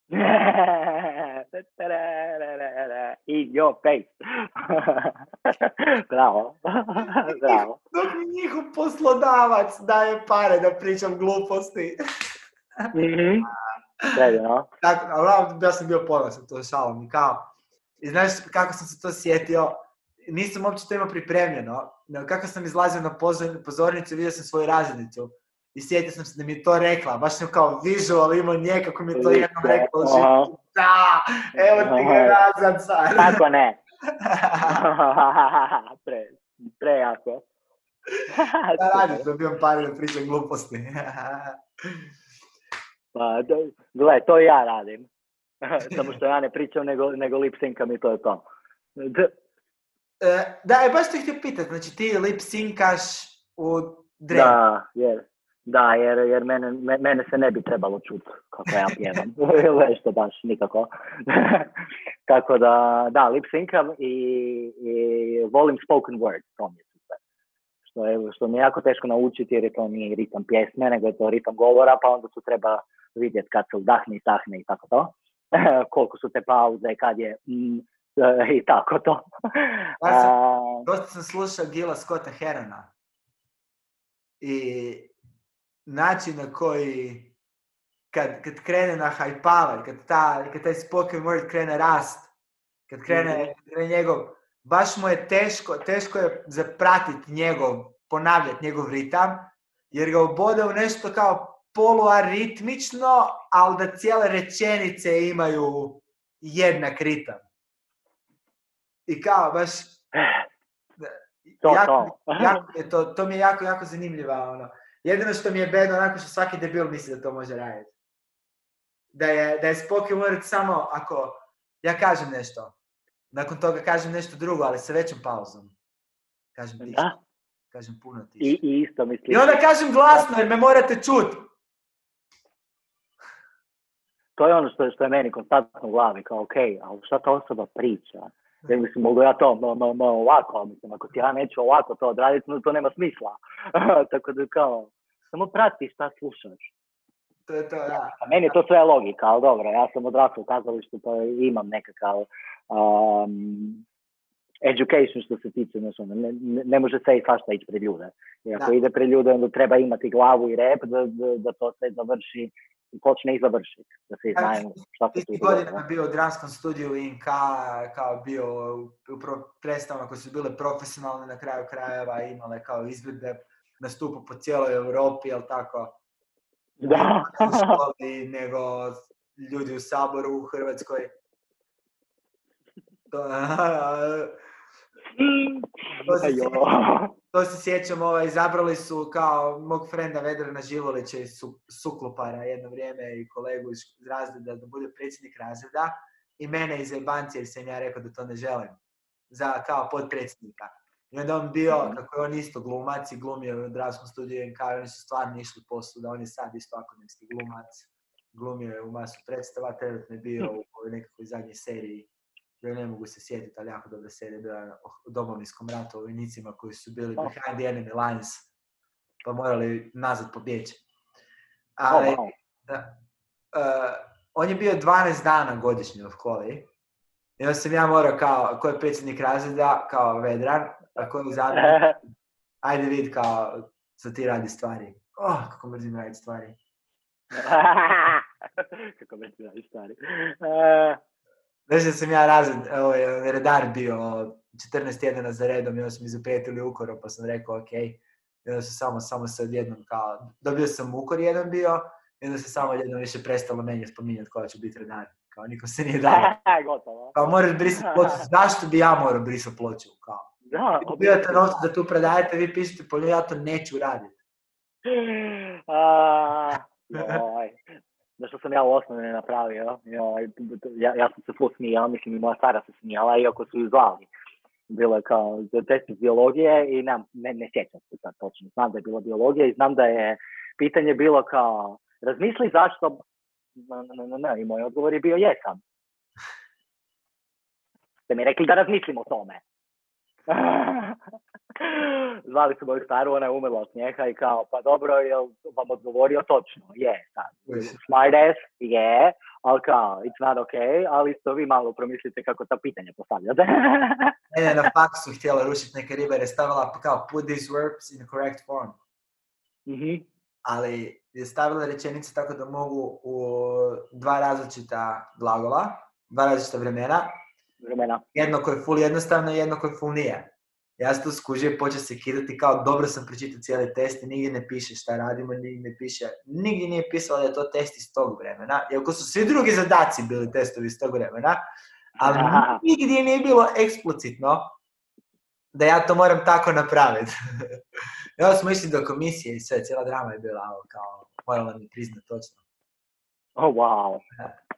[laughs] In your face. [laughs] Bravo. [laughs] Bravo. Dok mi njihov poslodavac daje pare da pričam gluposti. mm-hmm. Tako, ja sam bio ponosan, to šalom. Kao, I znaš kako sam se to sjetio? Nisam uopće to imao pripremljeno. Kako sam izlazio na pozornicu, vidio sam svoju razrednicu. I sjetio sam se da mi je to rekla, baš sam kao visual imao nje kako mi je to jednom rekla u životu. Da, evo ti ga nazad sad. Kako ne? [laughs] pre, prejako. Da [laughs] radiš, dobivam pare da pričam gluposti. [laughs] Pa, d- gle, to ja radim. Samo što ja ne pričam, nego, nego lip i to je to. D- da, e, baš te htio pitat, znači ti lip syncaš u Drake. Da, jer, da, jer, jer mene, me- mene se ne bi trebalo čuti kako ja pjevam. [laughs] Ili što baš, nikako. [laughs] Tako da, da, lip syncam i, i volim spoken word, to mi je super. Što, je, što mi je jako teško naučiti jer je to nije ritam pjesme, nego je to ritam govora, pa onda tu treba vidjeti kad se udahne i tahne i tako to. [laughs] Koliko su te pauze, kad je mm, [laughs] i tako to. Ja [laughs] sam- A, Dosta sam slušao Gila Scotta Herona. I način na koji kad, kad krene na hajpavat, kad, ta, kad taj spoken word krene rast, kad krene, Mhm. kad krene njegov, baš mu je teško, teško je zapratiti njegov, ponavljati njegov ritam, jer ga obode u nešto kao poluaritmično, ali da cijele rečenice imaju jednak ritam. I kao, baš, [sighs] to, jako, to. jako mi je to, to mi je jako, jako zanimljiva, ono. Jedino što mi je bedno, onako što svaki debil misli da to može raditi. Da je, da je word samo ako ja kažem nešto, nakon toga kažem nešto drugo, ali sa većom pauzom. Kažem tiše, Da, kažem puno i, tiše. i isto mislim. I onda kažem glasno jer me morate čut. to je ono što, je- što je meni konstantno u glavi, kao ok, ali šta ta osoba priča? Ja mislim, mogu ja to no, no, no, ovako, mislim, ako ti ja neću ovako to odraditi, no, to nema smisla. [laughs] Tako da kao, samo prati šta slušaš. To je to, da. A meni je to sve logika, ali dobro, ja sam odrastao u kazalištu, pa imam nekakav um, education što se tiče, ono, ne, ne, ne može sve i svašta ići pred ljude. I ako Da. ide pred ljude, onda treba imati glavu i rep da, da, da to sve završi i počne i završi, da se znaju šta se tu si dogodilo. godinama bio u dramskom studiju INK, kao bio u, predstavama koje su bile profesionalne na kraju krajeva, imale kao izvedbe nastupa po cijeloj Europi, jel tako? Da. u školi, nego ljudi u Saboru u Hrvatskoj. [laughs] [laughs] To, se, sjećam, to se sjećam, ovaj, izabrali su kao mog frenda Vedrana Živolića iz Su- Suklopara jedno vrijeme i kolegu iz razreda da bude predsjednik razreda i mene iz Ebancije jer sam ja rekao da to ne želim za kao potpredsjednika. I onda on bio, Mhm. kako je on isto glumac i glumio u dramskom studiju NK i oni su stvarno išli posvuda, on je sad isto akademski glumac, glumio je u masu predstava, trenutno je bio u ovoj nekakvoj zadnjoj seriji, koju ne mogu se sjetiti, ali jako dobra serija, bila o domovinskom ratu, o vojnicima koji su bili Oh. behind the enemy lines, pa morali nazad pobjeći. Oh, Ali, wow. da, eh, on je bio 12 dana godišnje u školi. I onda sam ja morao kao, ko je predsjednik razreda, kao Vedran, a ko je zadnji, [laughs] ajde vid kao, sad ti radi stvari. Oh, kako mrzim raditi stvari. [laughs] Kako me ti radi stvari. E, Znaš da sam ja razred, ovaj, redar bio 14 tjedana za redom i onda su mi zaprijetili ukoro, pa sam rekao ok. I onda su samo, samo se odjednom kao, dobio sam ukor jedan bio, i onda se samo jednom više prestalo meni spominjati koja će biti redar. Kao niko se nije dao. [laughs] Gotovo. Kao moraš brisati ploču, [laughs] zašto bi ja morao brisati ploču? Kao, Da, dobijate novce da tu predajete, vi pišete po njoj, ja to neću raditi. [laughs] A, joj. Da što sam ja u osnovi napravio, joj, ja, ja sam se ful smijao, mislim i moja stara se smijala, iako su ju zvali. Bilo je kao za test biologije i ne, ne, ne sjećam se sad točno. Znam da je bila biologija i znam da je pitanje bilo kao, razmisli zašto, ne, ne, ne, i moj odgovor je bio jesam. Ste mi rekli da razmislim o tome. [laughs] Zvali su moju staru, ona je umrla od smijeha i kao, pa dobro, jel vam odgovorio točno? Je, sad. Smart ass, je, ali kao, it's not okay, ali isto vi malo promislite kako ta pitanja postavljate. [laughs] Mene na faksu htjela rušiti neke ribe jer je stavila kao put these verbs in the correct form. Mhm. Ali je stavila rečenice tako da mogu u dva različita glagola, dva različita vremena, Vremena. jedno koje je full jednostavno i jedno koje full nije. Ja sam tu skužio i počeo se kidati kao dobro sam pročitao cijeli test i nigdje ne piše šta radimo, nigdje ne piše, nigdje nije pisalo da je to test iz tog vremena, iako su svi drugi zadaci bili testovi iz tog vremena, ali Aha. nigdje nije bilo eksplicitno da ja to moram tako napraviti. [laughs] Evo smo išli do komisije i sve, cijela drama je bila ovo, kao, morala mi priznat točno. Oh, wow.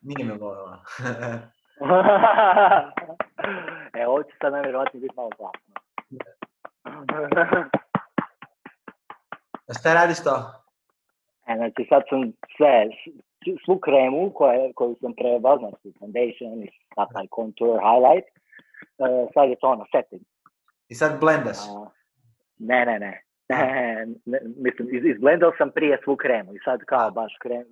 Nije me volila. [laughs] [laughs] e, ovo će sad najvjerojatnije biti malo glasno. [laughs] Šta radiš to? E, znači sad sam sve, svu kremu koje, koju sam trebao, znači foundation i sad taj contour, highlight, e, sad je to ono, setting. I sad blendaš. A, ne, ne, ne. Ne, mislim, iz, izblendao sam prije svu kremu i sad kao baš krem,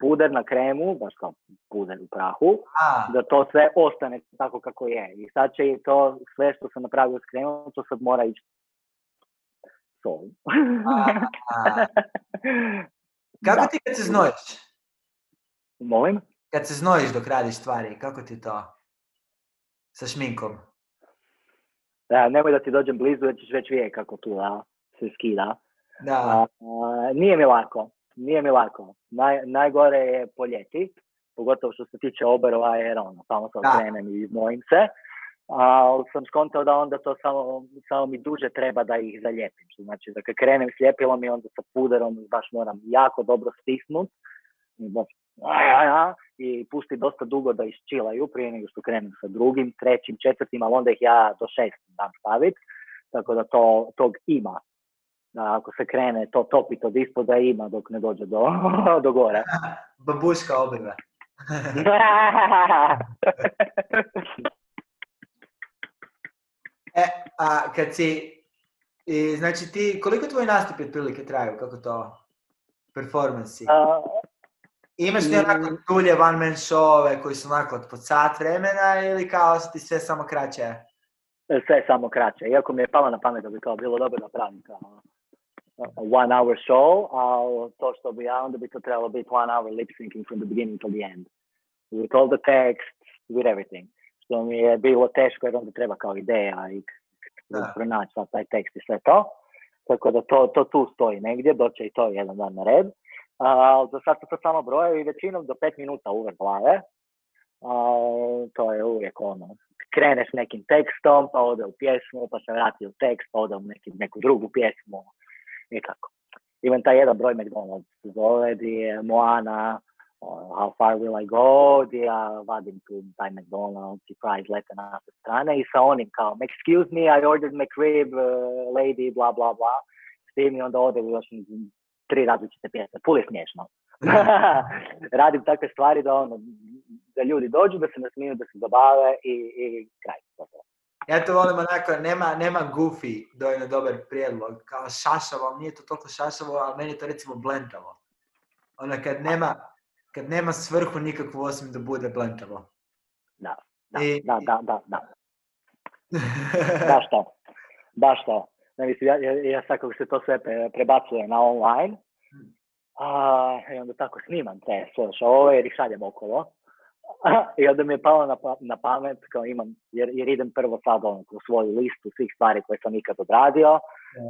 puder na kremu, baš kao puder u prahu, A, da to sve ostane tako kako je. I sad će i to sve što sam napravio s kremom, to sad mora ići sol. [laughs] Kako Da. ti kad se znojiš? Molim? Kad se znojiš dok radiš stvari, kako ti to? Sa šminkom. Da, nemoj da ti dođem blizu, jer ćeš već vidjeti kako tu da, se skida. Da, A, a, nije mi lako, nije mi lako. Naj, najgore je po ljeti, pogotovo što se tiče oberova, jer ono, samo se Da. okrenem i znojim se. Ali sam skontao da onda to samo, samo mi duže treba da ih zalijepim. Znači da kad krenem s ljepilom i onda sa puderom baš moram jako dobro stisnut. Baš, aj, aj, I pusti dosta dugo da isčilaju prije nego što krenem sa drugim, trećim, četvrtim, ali onda ih ja do šest dam staviti. Tako da to, tog ima. Da ako se krene to topit od ispoda ima dok ne dođe do, [laughs] do gore. [laughs] babuška obrve. [laughs] E, a kad si, i, znači ti, koliko tvoji nastupi otprilike traju, kako to, performansi? Imaš ti onako dulje one man showove koji su onako od po sat vremena ili kao su ti sve samo kraće? sve je samo kraće. Iako mi je palo na pamet da bi kao bilo dobro napraviti kao a one hour show, ali to što bi ja, onda bi to trebalo biti one hour lip syncing from the beginning to the end. With all the text, with everything. Što mi je bilo teško jer onda treba kao ideja i pronaći sad taj tekst i sve to. Tako da to, to tu stoji negdje, doće i to jedan dan na red. A, za sad se to samo broje i većinom do pet minuta uvek glave. A, to je uvijek ono, kreneš nekim tekstom, pa ode u pjesmu, pa se vrati u tekst, pa ode u neki, neku drugu pjesmu i tako. Imam taj jedan broj McDonald's zove, gdje je Moana, How far will I go, gdje ja vadim tu taj McDonald's i prize lete na strane i sa onim kao, excuse me, I ordered McRib, uh, lady, bla, bla, bla. S tim i onda ode još tri različite pjesme. Pul je smiješno. [laughs] Radim takve stvari da ono, da ljudi dođu, da se nasmiju, da se zabave i, i kraj. Ja to volim onako, nema, nema goofy dovoljno dobar prijedlog, kao šašavo, ali nije to toliko šašavo, ali meni je to recimo blentavo. Ono kad nema, kad nema svrhu nikakvu osim da bude blentavo. Da, da, I- da, da, da, da. [laughs] Baš to. Baš to. Ne, mislim, ja, ja, ja sad kako se to sve pre- prebacuje na online, a, i onda tako snimam te svoje šovove jer ih šaljem okolo. [laughs] I onda mi je palo na, pa- na pamet, kao imam, jer, jer idem prvo sad ono, kroz svoju listu svih stvari koje sam ikad odradio,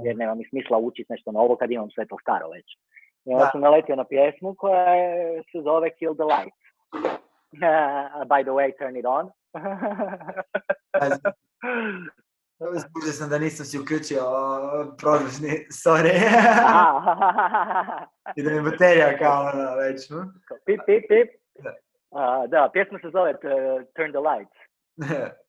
jer nema mi smisla učiti nešto novo kad imam sve to staro već. I onda Da. sam naletio na pjesmu koja se zove Kill the Light. [laughs] by the way, turn it on. Zbuđen sam da nisam si uključio produžni, sorry. [laughs] I da mi baterija kao ono već. hm? pip, pip, pip. A, da, pjesma se zove Turn the Lights. [laughs]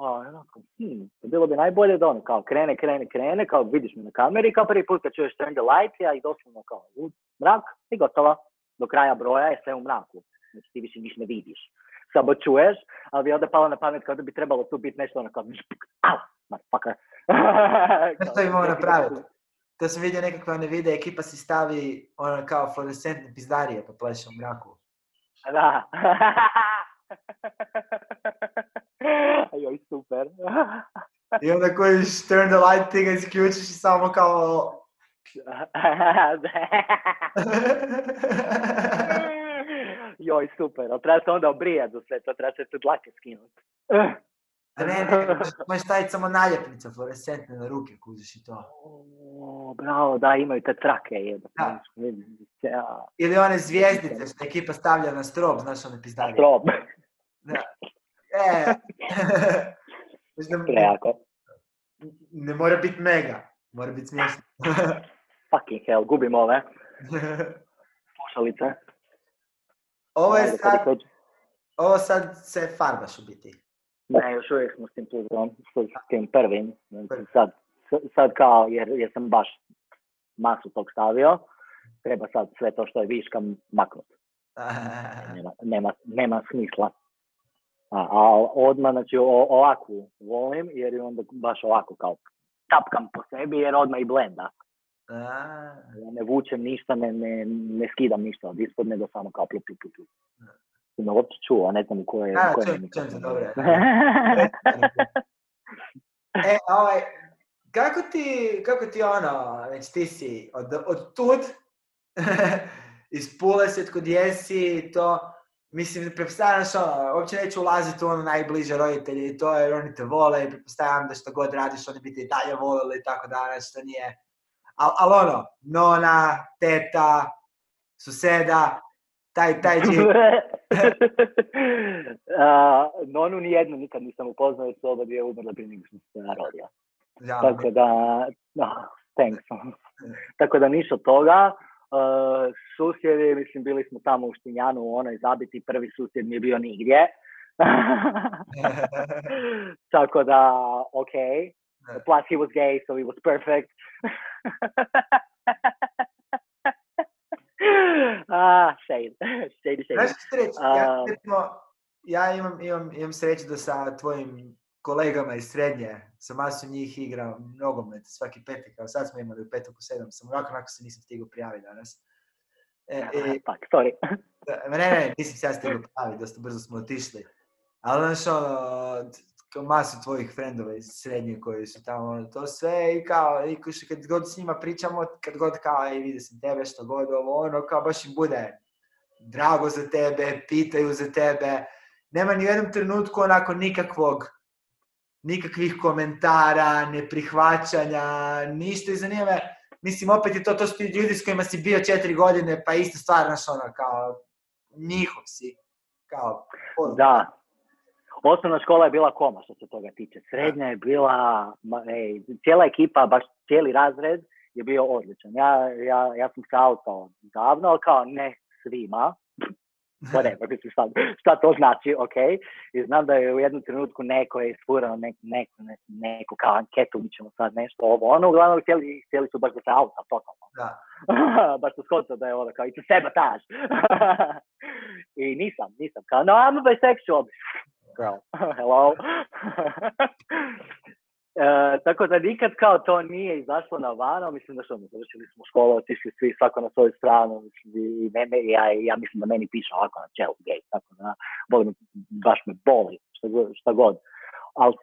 A, onako, hm, bilo bi najbolje da ono, kao krene, krene, krene, kao vidiš me na kameri, kao prvi put kad čuješ Turn the Lights, ja i doslovno kao u mrak i gotovo. Do kraja broja je sve u mraku. Znači ti više niš ne vidiš. Samo čuješ, ali bi onda palo na pamet kao da bi trebalo tu biti nešto ono kao, au, motherfucker. [laughs] Znaš što bi napraviti? To sam vidio nekakve one videe, ekipa si stavi ono kao fluorescentne pizdarije pa pleše u mraku. Da. Joj, [laughs] super. I onda kojiš turn the light, ti ga isključiš i samo kao... Joj, super. Ali treba se onda obrijati za sve to, treba se tu dlake skinuti. Ne, ne, [laughs] možeš staviti samo naljepnica fluorescentne na ruke, kužiš i to. O, bravo, da, imaju te trake. Jebate. Da. Ili one zvijezdice što ekipa stavlja na strop, znaš one pizdalje. Strop. Da. E. [laughs] Mislim, Prejako. ne mora biti mega, mora biti smiješno. [laughs] Fucking hell, gubim ove slušalice. Ovo je sad, ovo sad se farbaš u biti. Ne, još uvijek smo s tim plusom, s tim prvim. Znači. Sad, sad kao, jer, jer sam baš masu tog stavio, treba sad sve to što je viška maknuti. [laughs] Nema, nema, nema smisla. A, a odmah, znači, o, ovakvu volim, jer je onda baš ovako kao tapkam po sebi, jer odmah i blenda. Ja ne vučem ništa, ne, ne, ne skidam ništa od ispod, nego samo kao plup, plup, plup, Si me uopće čuo, a ne znam. Da, u koje čujem, čujem te, dobro je. E, ovaj, kako ti, kako ti ono, već ti si od, od tud, iz Pule se kod jesi to, mislim, pretpostavljaš ono, uopće neću ulaziti u ono najbliže roditelje i to, jer oni te vole i pretpostavljam da što god radiš, oni bi te i dalje volili i tako dalje, što nije. Al, al ono, nona, teta, suseda, taj, taj [laughs] džip. A, nonu nijednu nikad nisam upoznao jer su oba dvije umrle prije nego što se narodio. Mi Tako da, ah, thanks. Tako da ništa od toga. Uh, susjedi, mislim, bili smo tamo u Štinjanu u onoj zabiti, prvi susjed mi je bio nigdje. [laughs] Tako da, ok. Plus he was gay, so he was perfect. [laughs] ah, shade. Shady, shady. Znaš reći? Ja, A- recimo, ja imam, imam, imam sreću da sa tvojim kolegama iz srednje, sa masu njih igram nogomet svaki petak, kao sad smo imali u petak u sedam, samo ovako onako se nisam stigao prijaviti danas. E, i, Fuck, sorry. da, ne, ne, nisam se ja stigao prijaviti, dosta brzo smo otišli. Ali znaš ono, kao masu tvojih frendova iz srednje koji su tamo, ono, to sve i kao, i kad god s njima pričamo, kad god kao, ej, vidio sam tebe, što god, ovo, ono, kao baš im bude drago za tebe, pitaju za tebe. Nema ni u jednom trenutku onako nikakvog, nikakvih komentara, neprihvaćanja, ništa i zanima. Mislim, opet je to, to su ljudi s kojima si bio četiri godine, pa ista stvar, znaš, ono, kao, njihov si, kao, poznat. Da. Osnovna škola je bila koma što se toga tiče. Srednja je bila, ej, cijela ekipa, baš cijeli razred je bio odličan. Ja, ja, ja sam se auto davno, ali kao ne svima. [laughs] Whatever, mislim šta, šta to znači, ok. I znam da je u jednom trenutku neko je isfurao nek, neku, ne, neku kao anketu, mi ćemo sad nešto ovo, ono, uglavnom htjeli, htjeli su baš da se auto, totalno. Da. [laughs] baš sam skontao da je ono kao, it's a sabotage. I nisam, nisam, kao, no, I'm a bisexual. Girl, [laughs] hello. [laughs] E, tako da nikad kao to nije izašlo na vano, mislim da što mi završili smo školu, otišli svi svako na svoju stranu, mislim, i mene, ja, ja mislim da meni piše ovako na čelu gej, tako da volim, baš me boli, šta, šta god. Ali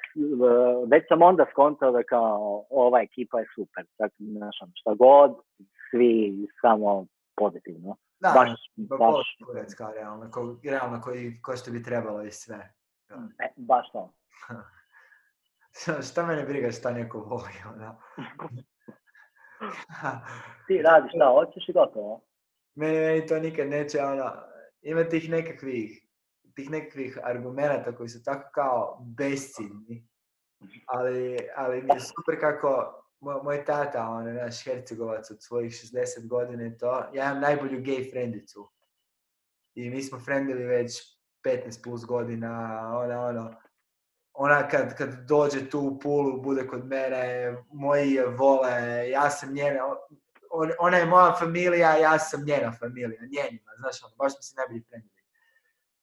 već sam onda skontao da kao ova ekipa je super, tako, znaš, ono, šta god, svi samo pozitivno. Da, baš, ba- baš, kao realno, ko, realno koji, ko što bi trebalo i sve. E, baš to. [laughs] šta mene briga šta neko voli, [laughs] ono. [laughs] Ti radiš šta, hoćeš i gotovo. meni, meni to nikad neće, ono, ima tih nekakvih, tih nekakvih argumenata koji su tako kao besciljni, ali, ali mi je super kako moj, moj tata, on je naš hercegovac od svojih 60 godina to, ja imam najbolju gay frendicu. I mi smo frendili već 15 plus godina, ona ono, ona kad, kad dođe tu u Pulu, bude kod mene, moji je vole, ja sam njena, on, ona je moja familija, ja sam njena familija, njenima, znaš ono, baš smo se najbolji frendili.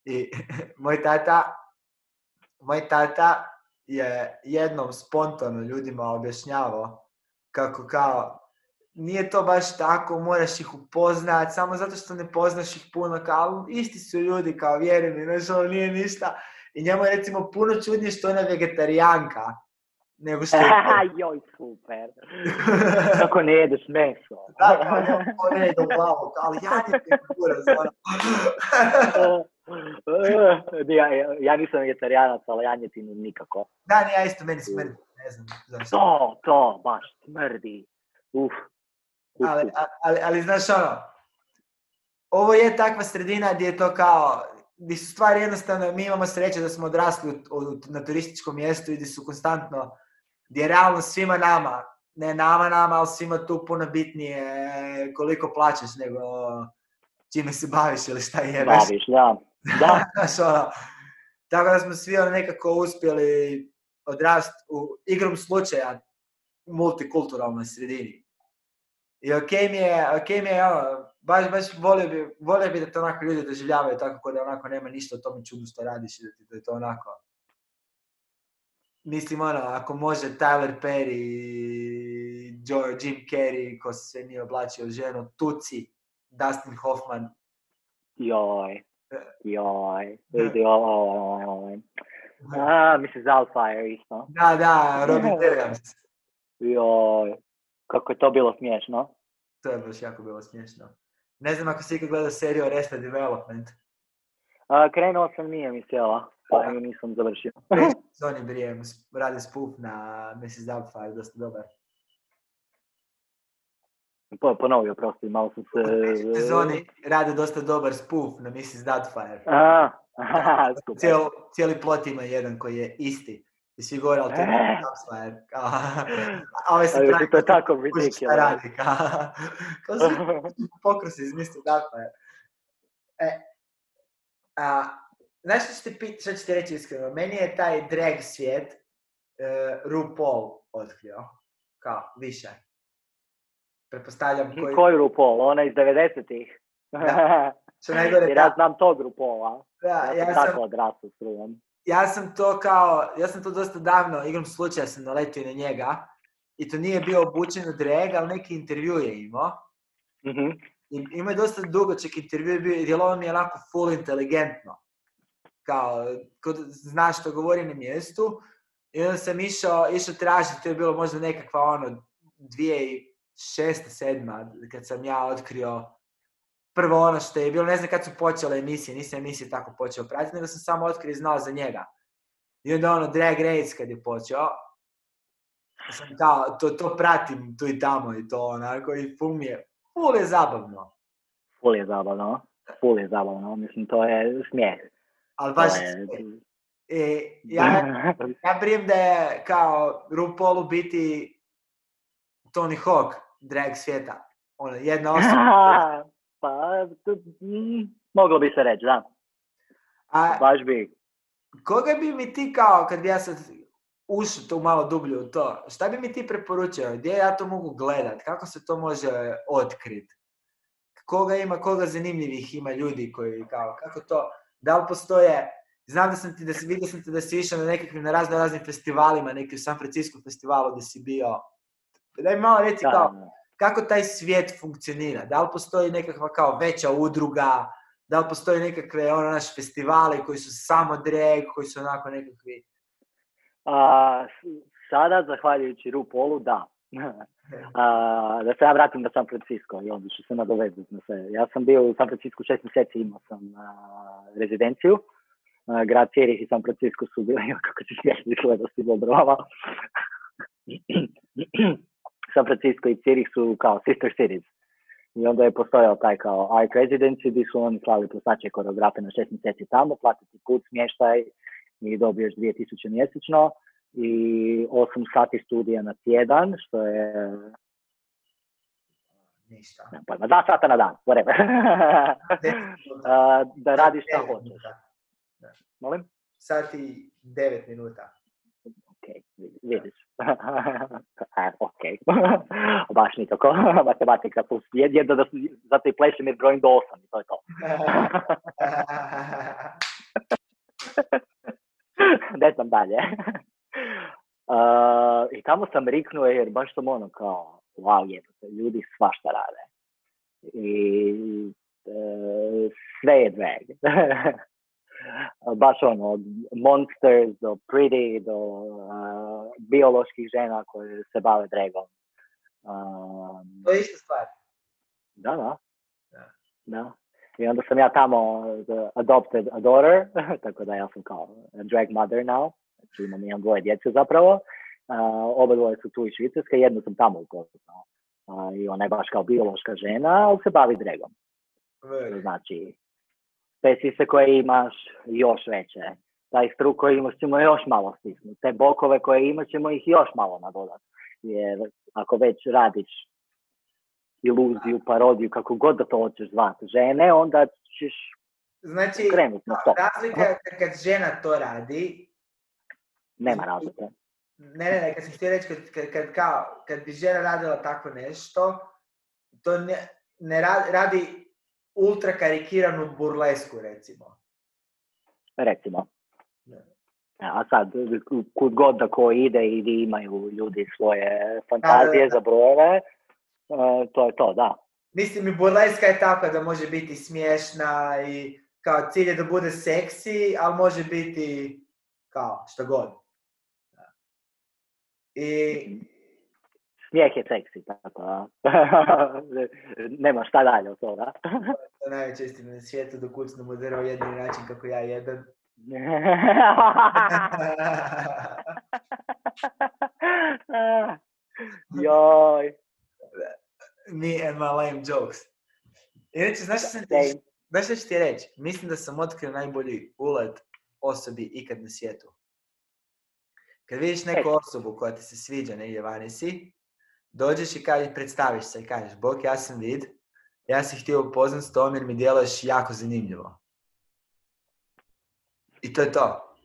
I [laughs] moj tata, moj tata je jednom spontano ljudima objašnjavao kako kao, nije to baš tako, moraš ih upoznat, samo zato što ne poznaš ih puno, kao, isti su ljudi, kao, vjeruj mi, znaš, ono nije ništa. I njemu je recimo puno čudnije što ona vegetarijanka, nego što je... [laughs] Joj, super. Kako ne jedeš meso. [laughs] da, kao, njemu to ne u glavu, ali ja ti te kurac, ono. ja, ja, ja nisam vegetarijanac, ali janjetinu nikako. Da, ni ja isto meni smrdi, ne znam zašto. To, to, baš smrdi. Uf. Ali, ali, ali znaš ono, ovo je takva sredina gdje je to kao, gdje su stvari jednostavno, mi imamo sreće da smo odrasli u- u- na turističkom mjestu i gdje su konstantno, gdje je realno svima nama, ne nama nama, ali svima tu puno bitnije koliko plaćaš nego čime se baviš ili šta je. Baviš, da. Da, [laughs] Znaš, ono, tako da smo svi ono nekako uspjeli odrast u igrom slučaja multikulturalnoj sredini. I ok mi je, ok mi je, ono, baš, baš volio bi, volio bi da to onako ljudi doživljavaju tako da onako nema ništa o tome čudu što radiš i da ti da je to onako. Mislim ono, ako može Tyler Perry, Joe, Jim Carrey, ko se sve nije oblačio ženu, Tuci, Dustin Hoffman, joj. Joj. Da. Vidi, ovo. A, Mrs. Alfire isto. Da, da, Robin Williams. Joj. Kako je to bilo smiješno. To je baš jako bilo smiješno. Ne znam ako si ikad gledao seriju Arrested Development. A, krenuo sam, nije mi sjela. Pa ju nisam završio. [laughs] Sony Brijem radi spoof na Mrs. Doubtfire, dosta dobar. Po, ponovio, prosti, malo sam se... [laughs] Sezoni rade dosta dobar spoof na Mrs. Doubtfire. A, [laughs] aha, super. Cijel, cijeli plot ima jedan koji je isti. I svi govore, ali to je E. Doubtfire. Kao, a ovaj se pravi, to je tako kužiš šta ridiculous. radi. Kao, [laughs] kao svi pokrosi iz Mr. Doubtfire. E, a, znaš što pit, što ću ti reći iskreno? Meni je taj drag svijet uh, RuPaul otkrio. Kao, više. Pretpostavljam koji... Koji RuPaul? Ona iz 90-ih. Što najgore, [laughs] Jer ja da, znam tog RuPaula. da, Ja ja sam sam, tako odrastao s Ruom. Ja sam to kao, ja sam to dosta davno, igrom slučaja sam naletio na njega. I to nije bio obučen u drag, ali neki intervju je imao. Mhm. I ima je dosta dugoček intervju bio i djelovao mi je onako full inteligentno. Kao, kod, znaš što govori na mjestu. I onda sam išao, išao tražiti, to je bilo možda nekakva ono, 2006. sedma, kad sam ja otkrio prvo ono što je bilo, ne znam kad su počele emisije, nisam emisije tako počeo pratiti, nego sam samo otkrio i znao za njega. I onda ono, Drag Race kad je počeo, sam kao, to, to pratim tu i tamo i to onako i full mi je, full je zabavno. Ful je zabavno. Ful je zabavno. Mislim, to je smijeh. Ali baš, je... e, ja, ja prijem da je kao RuPaul u biti Tony Hawk drag svijeta. Ono, jedna osoba. [laughs] moglo bi se reći, da. A Baš bi. koga bi mi ti kao, kad bi ja sad ušao tu malo dublje u to, šta bi mi ti preporučio? Gdje ja to mogu gledat? Kako se to može otkrit? Koga ima, koga zanimljivih ima ljudi koji kao, kako to, da li postoje, znam da sam ti, da si, vidio sam ti da si išao na nekakvim, na razno raznim festivalima, neki u San Francisco festivalu gdje si bio. Daj malo reci Da, kao, da. Kako taj svijet funkcionira? Da li postoji nekakva kao veća udruga? Da li postoji nekakve ono naš festivali koji su samo drag, koji su onako nekakvi... A, sada, zahvaljujući RuPaulu, da. [laughs] A, da se ja vratim na San Francisco i onda ću se nadovezati na sve. Ja sam bio u San Francisco šest mjeseci, imao sam a, rezidenciju. A, grad Cijerih i San Francisco su bili, [laughs] kako ti smiješno izgleda s tim. [clears throat] San Francisco i Cijerih su kao sister cities. I onda je postojao taj kao Art Residency gdje su oni slali plesače koreografe na šest mjeseci tamo, platiti put, smještaj i dobiješ 2000 mjesečno i 8 sati studija na tjedan, što je Ništa. pojma, dva sata na dan, whatever. [laughs] Da radiš šta Devet hoćeš. Molim? Sat i 9 minuta. Ok, vidi- vidiš. [laughs] A, ok. [laughs] Baš nikako. [laughs] Matematika plus jed- jedno da zato i plešem jer brojim do 8 i to je to. ne znam dalje. Uh, I tamo sam riknuo jer baš sam ono kao, wow, jebote, ljudi svašta rade. I e, sve je drag. Baš ono, od monsters do pretty, do uh, bioloških žena koje se bave dragom. Um, to je ista stvar. da, da. Da. Da. I onda sam ja tamo the adopted a daughter, [laughs] tako da ja sam kao a drag mother now. Znači imam, imam dvoje djece zapravo. Uh, oba dvoje su tu iz Švicarske, jednu sam tamo upoznao. Uh, I ona je baš kao biološka žena, ali se bavi dragom. Znači, te sise koje imaš još veće. Taj struk koji imaš ćemo još malo stisnuti. Te bokove koje imaš ćemo ih još malo nadodati. Jer ako već radiš iluziju, parodiju, kako god da to hoćeš zvati žene, onda ćeš Znači, krenuti na to. razlika je kad- žena to radi, Nema razlike. ne, ne, ne, kad sam htio reći, kad, kad, kad, kao, kad bi žena radila tako nešto, to ne, ne ra- radi ultra karikiranu burlesku, recimo. Recimo. Da. A sad, kud god da ko ide i imaju ljudi svoje fantazije da. za brojeve, e, to je to, da. Mislim, i burleska je tako da može biti smiješna i kao cilj je da bude seksi, ali može biti kao šta god. Da. I Smijeh je seksi, tako da. [laughs] Nema šta dalje od toga. [laughs] to je najveća istina na svijetu da kucnemo drvo jedini način kako ja jedem. [laughs] Joj. Me and my lame jokes. Inače, znaš što sam ti, znaš što ću ti reći? Mislim da sam otkrio najbolji ulet osobi ikad na svijetu. Kad vidiš neku osobu koja ti se sviđa negdje vani si, dođeš i kažeš, predstaviš se i kažeš, Bok, ja sam vid, ja si htio upoznat s tom jer mi djeluješ jako zanimljivo. I to je to.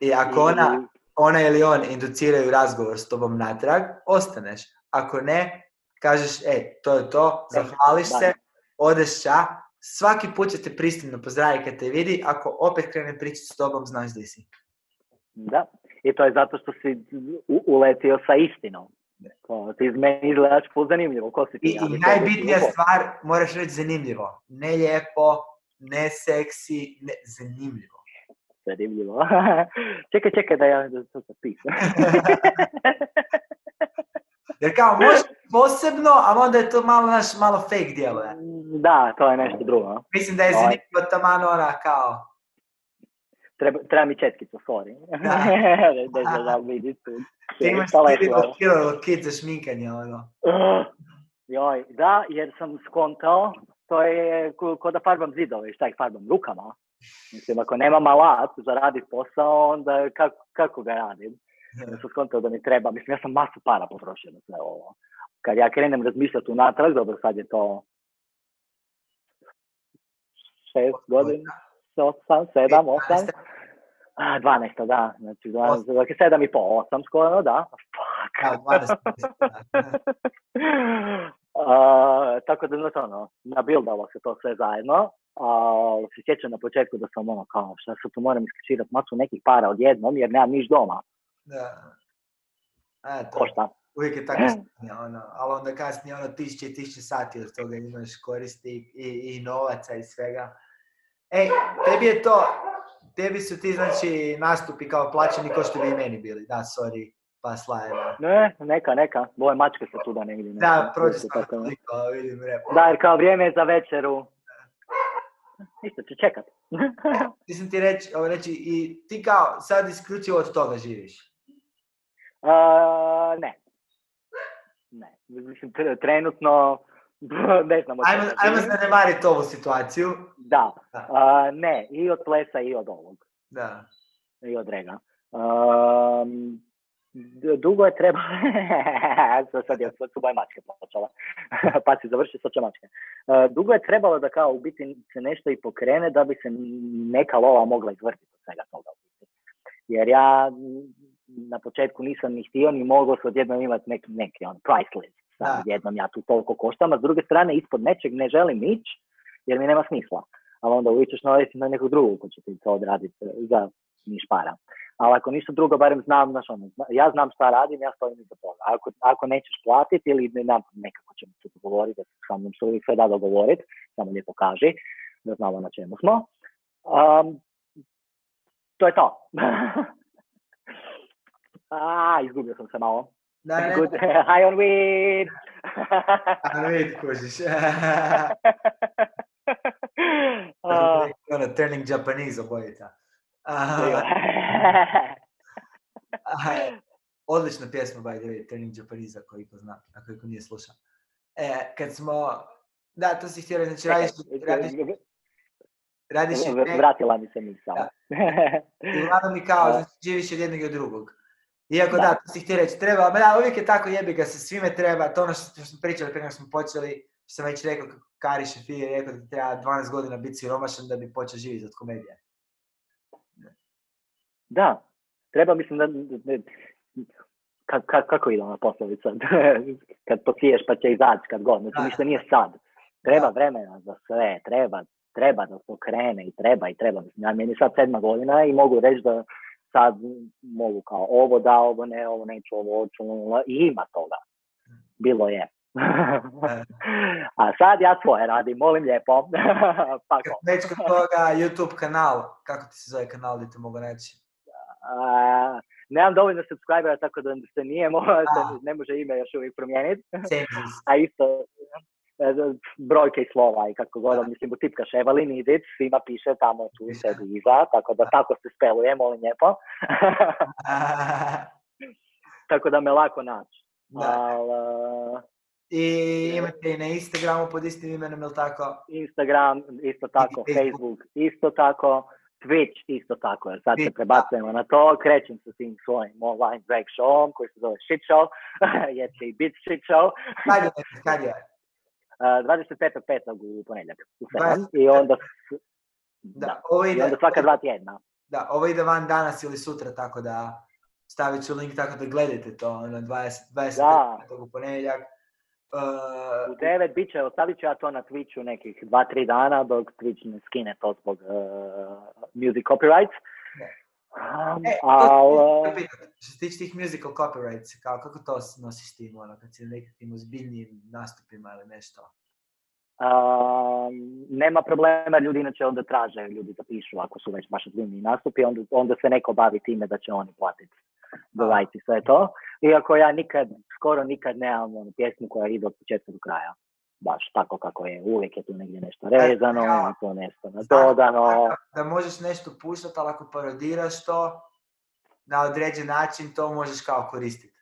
I ako ona, ona ili on induciraju razgovor s tobom natrag, ostaneš. Ako ne, kažeš, ej, to je to, zahvališ se, odeš ća, svaki put će te pristojno pozdraviti kad te vidi, ako opet krene pričati s tobom, znaš di si. Da. I to je zato što si uletio sa istinom. To, ti iz meni izgledaš pol zanimljivo. Ko si ti? I, i bi najbitnija stvar, moraš reći zanimljivo. Ne lijepo, ne seksi, ne, zanimljivo. Zanimljivo. [laughs] čekaj, čekaj da ja da to zapisam. [laughs] Jer kao, može posebno, ali onda je to malo, naš, malo fake djeluje. da, to je nešto drugo. Mislim da je Ovaj. zanimljivo taman ona kao, Treba, treba mi četkicu, sorry. [laughs] Da. da, da, vidi tu. ti imaš kilo kit za šminkanje, ono. Joj, da, jer sam skontao, to je ko, ko da farbam zidove, šta ih farbam rukama. Mislim, ako nemam alat za radit posao, onda kako, kako ga radim? Ja sam skontao da mi treba, mislim, ja sam masu para potrošio na sve ovo. Kad ja krenem razmišljati unatrag, dobro, sad je to šest godina, osam, sedam, osam, a, 12, da, znači 12, dakle sedam i pol, osam skoro, da, fuck. Kao 12 [laughs] A, tako da, znači, ono, nabildalo se to sve zajedno. A, se sjećam na početku da sam ono kao, šta sad tu moram iskačirati masu nekih para odjednom jer nemam niš doma. Da. A, to, Košta. uvijek je tako stanje, ono, ali onda kasnije ono tisuće i tisuće sati od toga imaš koristi i, i novaca i svega. Ej, tebi je to, tebi su ti znači nastupi kao plaćeni ko što bi i meni bili, da, sorry, pa slajeva. Ne, neka, neka. Moje mačke se tu da negdje. Da, nešto, prođe sam tako. vidim rep. Da, jer kao vrijeme je za večeru. Isto će čekat. [laughs] Ti sam ti reći, reći, i ti kao sad isključivo od toga živiš. A, ne. Ne. Mislim, tre- trenutno [laughs] ne znam Ajmo, ajmo zanemariti ovu situaciju. Da. Da. A, ne, i od plesa i od ovog. Da. i od rega. Um, dugo je trebalo, [laughs] sad, je, su moje mačke počela, [laughs] pa si završi, će mačke. Uh, dugo je trebalo da kao u biti se nešto i pokrene da bi se neka lova mogla izvrtiti od svega toga. Jer ja na početku nisam ni htio ni mogao se odjednom imati neki, neki on price list. Sad Da. odjednom ja tu toliko koštam, a s druge strane ispod nečeg ne želim ići jer mi nema smisla. Ali onda uvićeš na, na nekog drugog ko će ti to odraditi za niš para. Ali ako ništa drugo, barem znam, znaš, ono, ja znam šta radim, ja stojim iza toga. Ako, ako nećeš platiti ili ne, ne, nekako ćemo se dogovoriti, da se sa mnom se uvijek sve da dogovoriti, samo lijepo kaži, da znamo na čemu smo. Um, to je to. [laughs] A, izgubio sam se malo. Da, ne, Good. High on weed. A vidi, kužiš. [laughs] A, ono, Turning Japanese obojica. [laughs] Odlična pjesma, by the way, Turning Japanese, ako iko zna, ako iko nije slušao. E, kad smo, da, to si reći, znači radiš, radiš, radiš i tek, Vratila mi se misao. Da. i uglavnom mi kao, [laughs] znači, živiš od jednog i od drugog. Iako Da. da, to si htio reći, treba, da, uvijek je tako jebi ga se svime treba, to ono što, što smo pričali prije smo počeli, što sam već rekao, kako Kari Šefi je rekao da treba 12 godina biti siromašan da bi počeo živjeti od komedije. Da, treba mislim da... da- Ka, ka, kako ide ona poslovica? [laughs] kad posiješ pa će izaći kad god. Znači ništa nije sad. Treba Da. vremena za sve, treba, treba da se okrene i treba i treba. Mislim, ja, meni sad sedma godina i mogu reći da sad mogu kao ovo da, ovo ne, ovo neću, ovo hoću, i ima toga. Bilo je. [laughs] A sad ja svoje radim, molim lijepo. [laughs] pa Kad već kod toga YouTube kanal, kako ti se zove kanal gdje te mogu naći? A, nemam dovoljno subscribera, tako da se nije mo- se ne može ime još uvijek promijeniti. [laughs] A isto, brojke i slova i kako god, mislim, utipkaš Evelyn Idic, svima piše tamo tu u sebi iza, tako da tako se speluje, molim lijepo. [laughs] tako da me lako naći. Al, e, I imate i na Instagramu pod istim imenom, ili tako? Instagram isto tako, Facebook. Facebook isto tako, Twitch isto tako, jer sad se prebacujemo na to, krećem sa tim svojim online drag showom koji se zove Shit Show, [laughs] jer će i bit Shit Show, Kad je, kad je? Uh, 25.5. u ponedjeljak, u 7, 25. i onda, Da, da, ovo i ide, onda svaka dva tjedna. da, ovo ide van danas ili sutra, tako da stavit ću link tako da gledajte to, ono, 20, 25. Da. u ponedjeljak. Uh, U 9 bit će, ostavit ću ja to na Twitchu nekih 2-3 dana dok Twitch ne skine to zbog uh, music copyrights. Da. Um, E, to al, sam htio pitat, što se tiče tih musical copyrights, kao, kako to nosiš tim, ono, kad si na nekakvim ozbiljnijim nastupima ili nešto? Um, nema problema, ljudi inače onda traže, ljudi zapišu ako su već baš ozbiljni nastupi, onda, onda se neko bavi time da će oni platiti A. dovajti sve to. Iako ja nikad, skoro nikad nemam onu pjesmu koja ide od početka do kraja. Baš tako kako je, uvijek je tu negdje nešto rezano, ja. tu nešto nadodano. Tako Da možeš nešto puštati, ali ako parodiraš to, na određen način to možeš kao koristiti.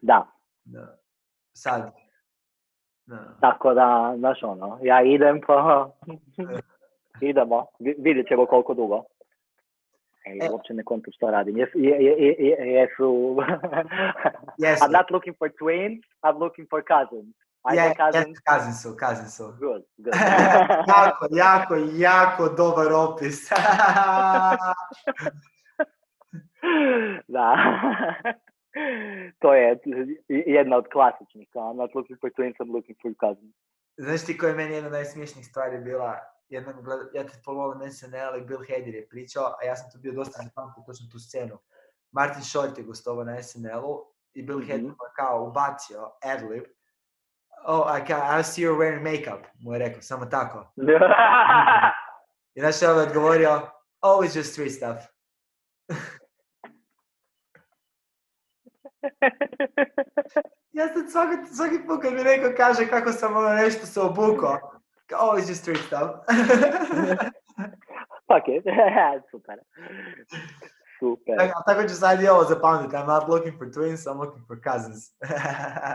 Da, Da. Sad. Da. tako da, znaš ono, ja idem pa [laughs] idemo, Vi- vidjet ćemo koliko dugo. Ej, E. uopće ne kontu što radim. Je, je- jesu... [laughs] Jesu. I'm not looking for twins, I'm looking for cousins. I Je, yes, kazin su, kazin su. Good, good. [laughs] jako, jako, jako dobar opis. [laughs] da. [laughs] to je jedna od klasičnih. I'm not looking for twins, I'm looking for cousins. Znaš ti koja je meni jedna od najsmiješnijih stvari bila? Jednom gleda, ja te polovim SNL i Bill Hader je pričao, a ja sam tu bio dosta zapamtio točno tu scenu. Martin Short je gostovao na SNL-u i Bill Hader Mhm. mu je kao ubacio adlib. Oh, I, I see you're wearing makeup, mu je rekao, samo tako. I [laughs] znaš što je ovaj odgovorio? Oh, it's just street stuff. [laughs] Ja sad svaki, svaki put kad mi neko kaže kako sam ono nešto se obukao, kao, oh, it's just street stuff. [laughs] Fuck it. Super. Super. tako, ću sad i ovo zapamtiti. I'm not looking for twins, I'm looking for cousins.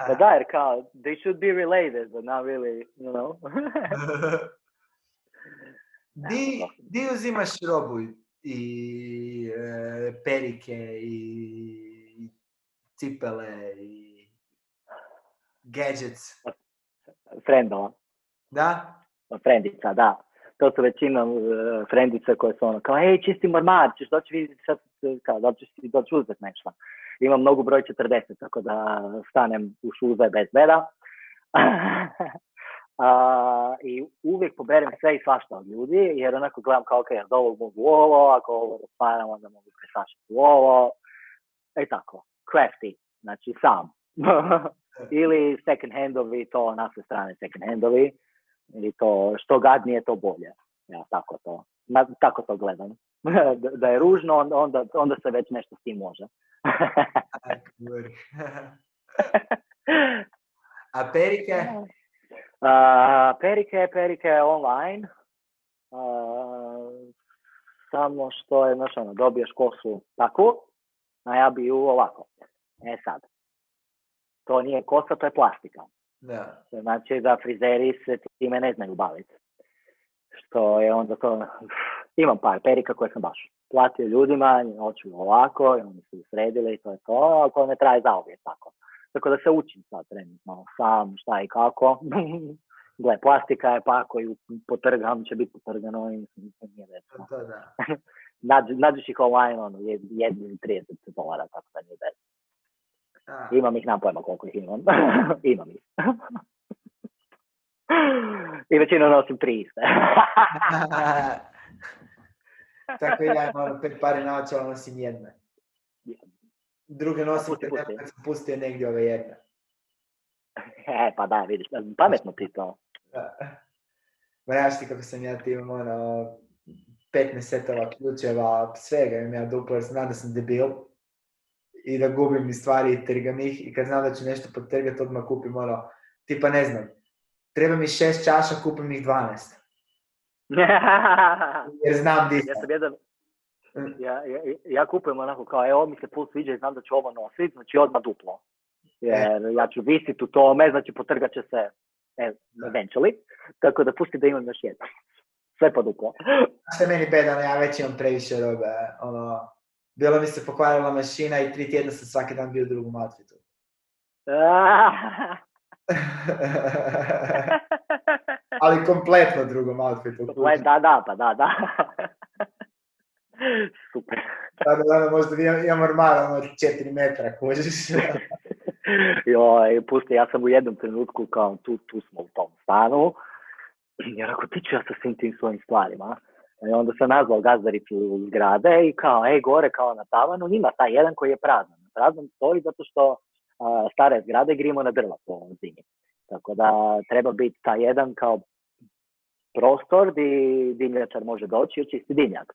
Pa da, jer kao, they should be related, but not really, you know. [laughs] di, di uzimaš robu i e, perike i cipele i gadgets, Friendova. Oh? da? Frendica, da. To su većinom uh, frendice koje su ono kao, ej, čisti mormar, ćeš doći vidjeti sad, e, kao, da ćeš ti doći uzeti nešto. Imam mnogo broj 40, tako da stanem u šuze bez beda. [laughs] A, I uvijek poberem sve i svašta od ljudi, jer onako gledam kao, ok, od ovog mogu ovo, ako ovo otvaram, onda mogu presašiti u ovo. I tako, crafty, znači sam. [laughs] Ili second handovi, to na sve strane second handovi. I to što gadnije, to bolje. Ja tako to, na, tako to gledam. [laughs] da, je ružno, onda, onda, se već nešto s tim može. [laughs] A perike? A, perike, perike online. A, jednostavno što je, znaš, ono, dobiješ kosu takvu, a ja bi ju ovako. E sad, to nije kosa, to je plastika. Da. To znači da frizeri se time ne znaju baviti. Što je onda to, imam par perika koje sam baš platio ljudima, hoću ovako, i oni su sredili i to je to, ako ne traje zauvijek tako. Tako da se učim sad trenutno sam šta i kako. [laughs] Gle, plastika je pa ako ju potrgam, će biti potrgano i nije To, to da. [laughs] Nađi, nađeš ih online, ono, jedni 30 dolara, tako da nije. Da. Imam ih, nemam pojma koliko ih imam. [laughs] imam ih. [laughs] I većinu nosim tri iste. [laughs] Tako i ja imam pet pari naočala, nosim jedne. Druge nosim Pusti, pusti. kad sam pustio negdje ove jedne. e, pa da, vidiš, pametno ti to. Ja ti kako sam ja ti imam ono 15 setova ključeva, svega imam ja duplo jer znam da sam debil i da gubim i stvari i trgam ih i kad znam da ću nešto potrgati odmah kupim ono, tipa ne znam, treba mi šest čaša, kupim ih 12. [laughs] Jer znam di ja sam. jedan, Mm. ja, ja, ja kupujem onako kao, evo mi se pul sviđa i znam da ću ovo nositi, znači odmah duplo. Jer ja ću visit u tome, znači potrgat će se e, eventually, tako da pusti da imam još jedno. [laughs] Sve po duplo. Što je meni bedano, ja već imam previše robe, ono, bilo mi se pokvarila mašina i tri tjedna sam svaki dan bio u drugom outfitu. [laughs] Ali kompletno drugom outfitu. Le, da, da, pa da, da. Super. Tako da ono, možda imam, imam ormar ono, od 4 metra, kužiš. [laughs] Joj, pusti, ja sam u jednom trenutku, kao tu, tu smo u tom stanu, i rekao, ti ću ja sa svim tim svojim stvarima. I onda sam nazvao gazdaricu zgrade i kao, ej, gore kao na tavanu, ima taj jedan koji je prazan. Prazan stoji zato što a, stare zgrade grimo na drva po zimi. Tako da treba biti taj jedan kao prostor gdje dimljačar može doći i očisti dimnjak.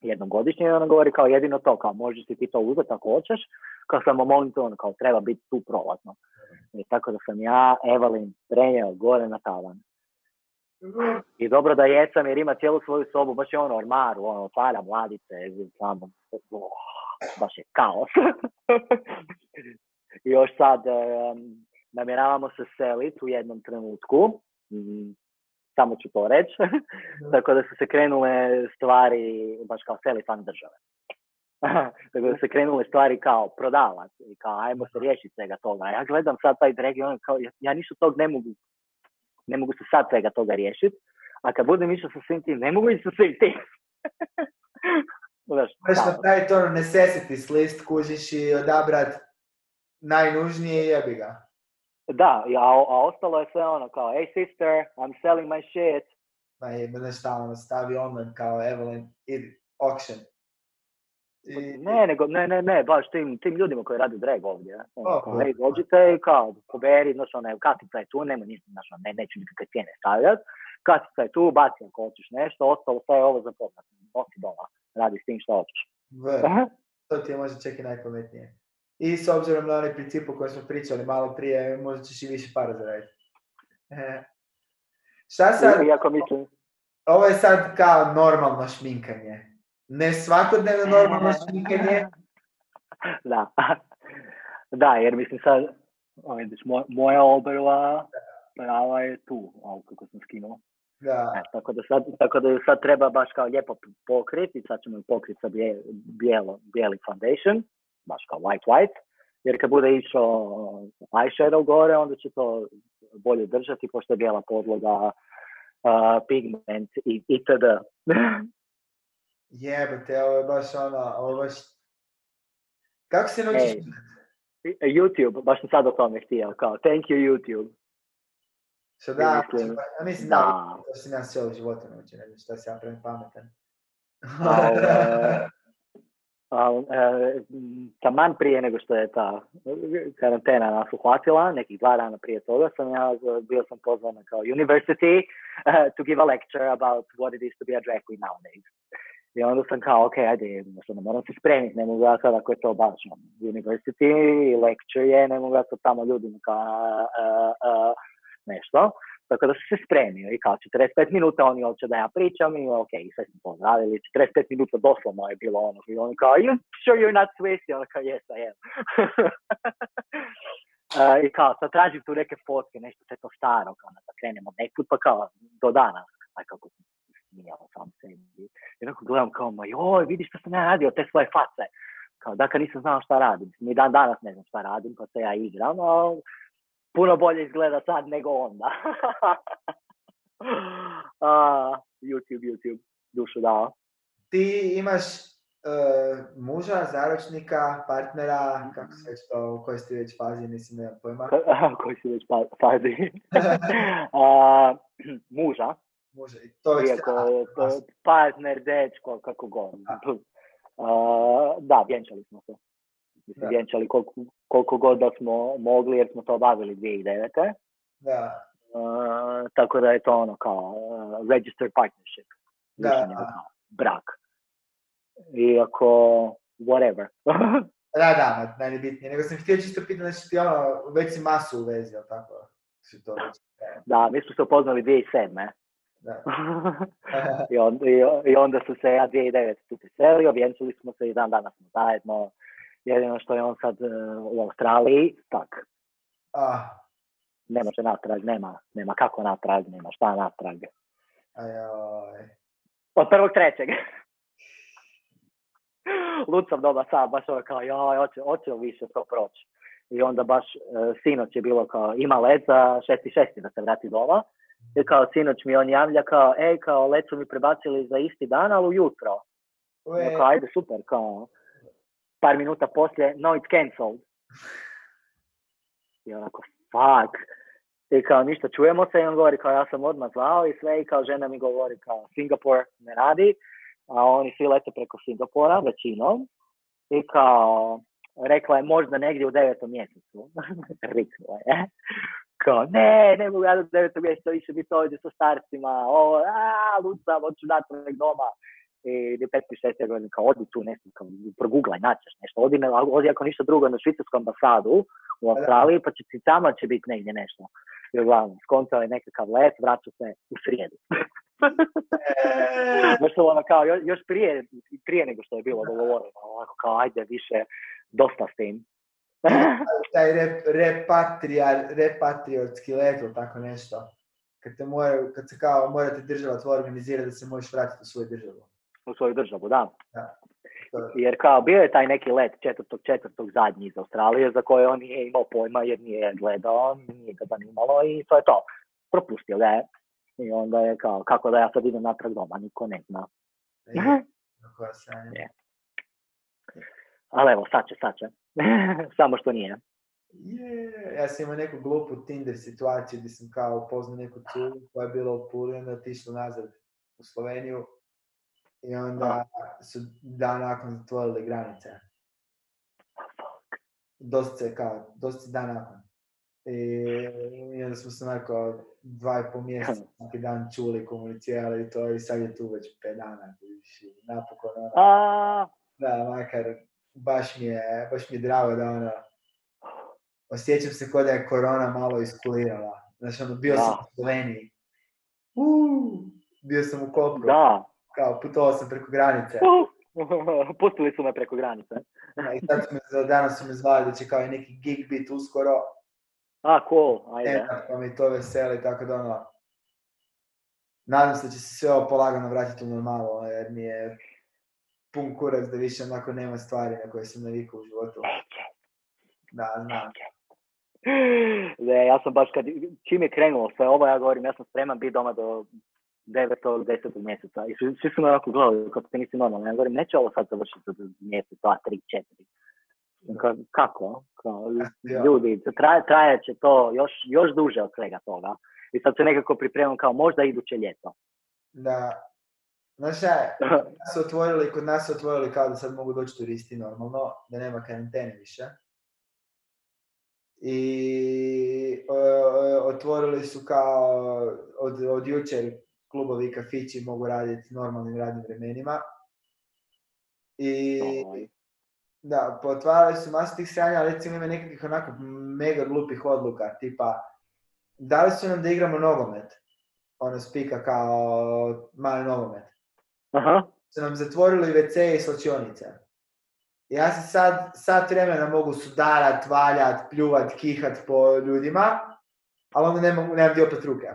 Jednom godišnje ona govori kao jedino to, kao možeš ti to uzeti ako hoćeš, kao samo molim te, ono, kao treba biti tu prolazno. I tako da sam ja Evelin prenio gore na tavan. I dobro da jesam jer ima cijelu svoju sobu, baš je ono ormaru, ono, otvara mladice, oh, baš je kaos. [laughs] I još sad em, namjeravamo se seliti u jednom trenutku, mm, samo ću to reći, [laughs] tako da su se krenule stvari, baš kao seli fan države. [laughs] tako da su se krenule stvari kao prodavat i kao ajmo se riješiti svega toga. Ja gledam sad taj drag i ono kao, ja, ja ništa tog ne mogu, ne mogu se sad svega toga riješiti, a kad budem išao sa svim tim, ne mogu ići sa svim tim. [laughs] Znaš, napraviti ono necessities list, kužiš i odabrat najnužnije i jebi ga. Da, a, a ostalo je sve ono kao, hey sister, I'm selling my shit. Ma jebe, znaš šta, ono, stavi online kao Evelyn, idi, auction. I, Ne, nego, ne, ne, ne, baš tim, tim ljudima koji rade drag ovdje. Ono, O, kao, o. ej, dođite i kao, poberi, znaš, ono, katica je tu, nema ništa, znaš, ono, ne, neću nikakve cijene stavljati. Katica je tu, baci ako hoćeš nešto, ostalo sve je ovo za povrat. Nosi doma, radi s tim što hoćeš. [laughs] to ti je možda čak i najpametnije. I s obzirom na onaj princip o kojem smo pričali malo prije, možda ćeš i više para zaraditi. E. Šta sad, Iako mislim, ovo je sad kao normalno šminkanje. Ne svakodnevno normalno šminkanje, [laughs] da. da, jer mislim sad, o, vidiš, moj, moja obrva prava je tu, ovo kako sam skinuo. da. E, tako, da sad, tako da ju sad treba baš kao lijepo pokriti, sad ćemo ju pokriti sa bije, bijelo, bijeli foundation, baš kao white white, jer kad bude išao eyeshadow gore, onda će to bolje držati, pošto je bijela podloga, uh, pigment i itd. [laughs] Jebate, ovo je baš ono, ovo je baš... Kako se Ej. šminkat? YouTube, baš sam sad o tome htio, kao thank you YouTube. Što da, mislim, ja mislim da, Da. to sam ja sve u životu naučio, ne znam šta sam ja pravim pametan. [laughs] E, e, taman prije nego što je ta karantena nas uhvatila, nekih dva dana prije toga sam ja bio sam pozvan kao university uh, to give a lecture about what it is to be a drag queen nowadays. I onda sam kao, ok, ajde, ne moram se spremiti, ne mogu ja sad ako je to baš ono, university, lecture je, ne mogu ja sad tamo ljudima kao a, a, a, nešto. Tako da sam se spremio i kao 45 minuta oni hoće da ja pričam i ok, sve smo pozdravili. 45 minuta doslovno je bilo ono i oni kao, you sure you're not Swiss? I ono kao, yes, I am. [laughs] Uh, I kao, sad tražim tu neke fotke, nešto sve to staro, kao da krenemo nekud, pa kao, do danas, aj kako smijao sam sebi. I onako gledam kao, ma joj, vidiš što sam ja radio, te svoje face. Kao, dakle nisam znao šta radim. Ni dan danas ne znam šta radim, pa se ja igram, ali puno bolje izgleda sad nego onda. [laughs] uh, YouTube, YouTube, dušu dao. Ti imaš uh, muža, zaročnika, partnera, kako se već to, u kojoj ste već fazi, mislim, nemam pojma. [laughs] koji si već pa- fazi? [laughs] uh, [clears throat] muža. Muža, i to već Iako je to partner, dečko, kako god. Uh, [laughs] da, vjenčali smo se. Mislim, Da. vjenčali koliko, koliko god da smo mogli, jer smo to obavili 2009. Da, Uh, tako da je to ono kao uh, registered partnership. Da, da. kao brak. Iako, whatever. [laughs] da, da, najbitnije. Nego sam htio čisto pitati, znači ti ono, već si masu u vezi, jel tako? To već, da, mi smo se upoznali 2007. da. [laughs] I, on, i, I onda su se ja 2009 tu preselio, vjenčali smo se i dan danas smo zajedno. Jedino što je on sad uh, u Australiji, tak, Ah, ne može natrag, nema, nema kako natrag, nema šta natrag. ajoj. Od prvog trećeg. [laughs] Lud sam doma sam, baš ono kao, joj, hoće, hoće li više to proći. I onda baš e, sinoć je bilo kao, ima let za šesti šesti da se vrati doma. I kao sinoć mi on javlja kao, ej, kao let su mi prebacili za isti dan, ali ujutro. Ue, Ja kao, ajde, super, kao, par minuta poslije, no it's cancelled. I onako, fuck. I kao, ništa, čujemo se i on govori kao, ja sam odmah zvao i sve i kao, žena mi govori kao, Singapur ne radi, a oni svi lete preko Singapura, većinom. I kao, rekla je možda negdje u devetom mjesecu. [laughs] Riknula je. Kao, ne, ne mogu ja do devetog mjeseca više biti ovdje sa starcima, ovo, a, lud sam, hoću natrag doma. I 15 6 godina kao odi tu nešto, kao proguglaj, naćeš nešto, odi, na, odi ako ništa drugo na švicarsku ambasadu u Australiji, pa će ti tamo će biti negdje nešto. I uglavnom, skontao je nekakav let, vraća se u srijedu. Baš to ono kao, još prije, prije nego što je bilo dogovoreno, ovako kao, ajde više, dosta s tim. [laughs] taj rep, repatria, repatriotski let ili tako nešto. Kad, te moraju, kad se kao morate država tvoja organizira da se možeš vratiti u svoju državu. u svoju državu, da. To- Jer kao bio je taj neki let četvrtog četvrtog zadnji iz Australije za koje on nije imao pojma jer nije gledao, nije ga zanimalo i to je to. Propustio ga je. I onda je kao, kako da ja sad idem natrag doma, niko ne zna. [laughs] je, koja sranja. Je. Ali evo, sad će, sad će. [laughs] Samo što nije. Je, ja sam imao neku glupu Tinder situaciju gdje sam kao upoznao neku curu koja je bila u Puli, onda otišla nazad u Sloveniju i onda su dan nakon zatvorili granice. Dosta kao, dosta dan nakon. I, I onda smo se onako dva i pol mjeseca [laughs] svaki dan čuli, komunicirali i to i sad je tu već pet dana. Napokon, ono, da, makar, baš mi je, baš mi je drago da ono, osjećam se kao da je korona malo iskulirala. Znači, ono, bio sam Da. u Sloveniji. Uuu, bio sam u Kopru, da. kao putovao sam preko granice. [laughs] Pustili su me preko granice. I sad su me, za- danas su me zvali da će kao i neki gig biti uskoro. A, cool, ajde. Eto, pa mi to veseli, tako da ono, nadam se da će se sve ovo polagano vratiti u normalu, jer mi je pun kurac da više onako nema stvari na koje sam navikao u životu. Da, znam. Ne, ja sam baš kad, čim je krenulo sve ovo, ja govorim, ja sam spreman biti doma do 9. 10. mjeseca. I svi, svi su me onako gledali, kako ti nisi normalno. Ja govorim, neće ovo sad završiti za mjesec, dva, tri, četiri. Ka, kako? Kao, ljudi, traje, će to još, još duže od svega toga. I sad se nekako pripremam kao možda iduće ljeto. Da, znaš šta [laughs] kod nas su otvorili, kod nas su otvorili kao da sad mogu doći turisti normalno, da nema karantene više. I otvorili su kao od, od jučer klubovi i kafići mogu raditi normalnim radnim vremenima. I da, potvarali su masu tih sranja, ali recimo ima nekakvih onako mega glupih odluka, tipa dali su nam da igramo nogomet. Ono spika kao mali nogomet. Aha. Su nam zatvorili WC i slačionice. Ja se sad, sat vremena mogu sudarat, valjat, pljuvat, kihat po ljudima, ali onda nemam, nemam gdje opet ruke.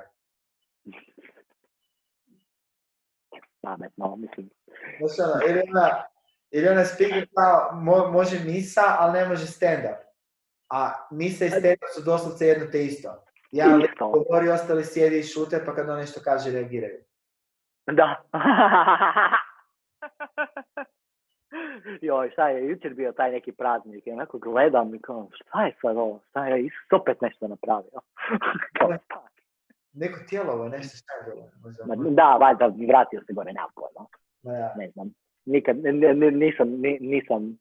Pametno, mislim. Znaš ono, ili ona, ili ona speaker kao, mo- može misa, ali ne može stand-up. A misa i stand-up su doslovce jedno te isto. Jedan lik Isto. govori, ostali sjedi i šute, pa kad on nešto kaže, reagiraju. Da. [laughs] Joj, šta je jučer bio taj neki praznik i onako gledam i kao, šta je sad ovo, šta je opet nešto napravio. [laughs] Kao, šta? Neko tijelo, nešto šta je bilo? Ma, Da, valjda vratio se gore, pojma, Ma ja. ne znam. Nikad, ne- nisam, ni- nisam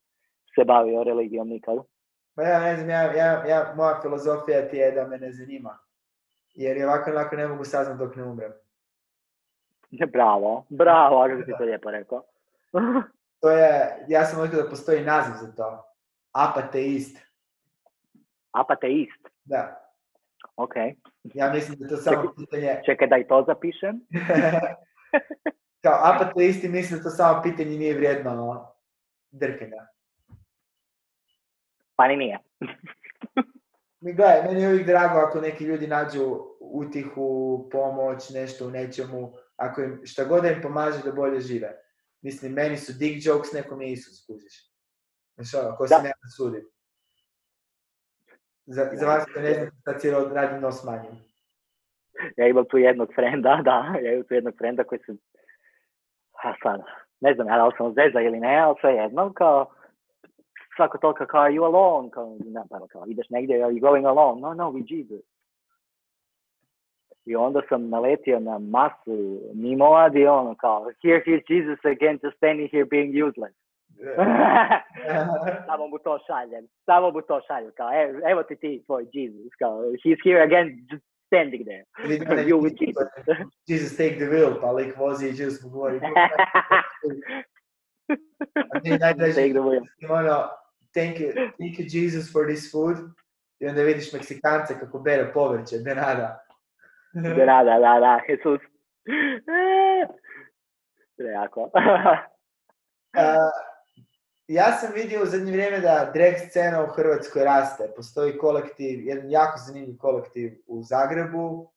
se bavio religijom nikad. Ma ja ne znam, ja, ja, ja, moja filozofija ti je da me ne zanima. Jer je ovako onako ne mogu saznat dok ne umrem. [laughs] Bravo, bravo, kako si to lijepo rekao. [laughs] To je, ja sam otkrio da postoji naziv za to. Apateist. Apateist, Da. ok. Ja mislim da to samo pitanje... Čekaj da i to zapišem. [laughs] Kao apateisti misle da to samo pitanje nije vrijedno drkanja. Pa ni nije. Mi gledaj, meni je uvijek drago ako neki ljudi nađu utihu, pomoć, nešto u nečemu, ako im šta god da im pomaže da bolje žive. Mislim, meni su dick jokes, nekom je Isus, kužiš. Znaš ono, ko se da sudi. Za, za vas ko ne znam, sad cijelo radim nos manjim. Ja imam tu jednog frenda, [laughs] da, ja imam tu jednog frenda koji se, a sad, ne znam ja da li sam zeza ili ne, ali sve jedno, kao, svako toliko kao, are you alone, kao, ne, pa kao, ideš negdje, are you going alone? No, no, with Jesus. I onda sam naletio na masu mimova gdje je ono kao, here, here's Jesus again, just standing here being useless. [laughs] samo mu to šaljem, samo mu to šaljem, kao, evo, evo ti ti tvoj Jesus, kao, he's here again, just standing there. [laughs] You with Jesus. [laughs] Jesus take the wheel, pa lik vozi i Jesus mu govori. A meni najdraži Take the wheel. je ono, thank you, thank you Jesus for this food. I onda vidiš Meksikance kako bere povrće, de nada. Da, Jesus. Jako. [laughs] A, ja sam vidio u zadnje vrijeme da drag scena u Hrvatskoj raste. Postoji kolektiv, jedan jako zanimljiv kolektiv u Zagrebu.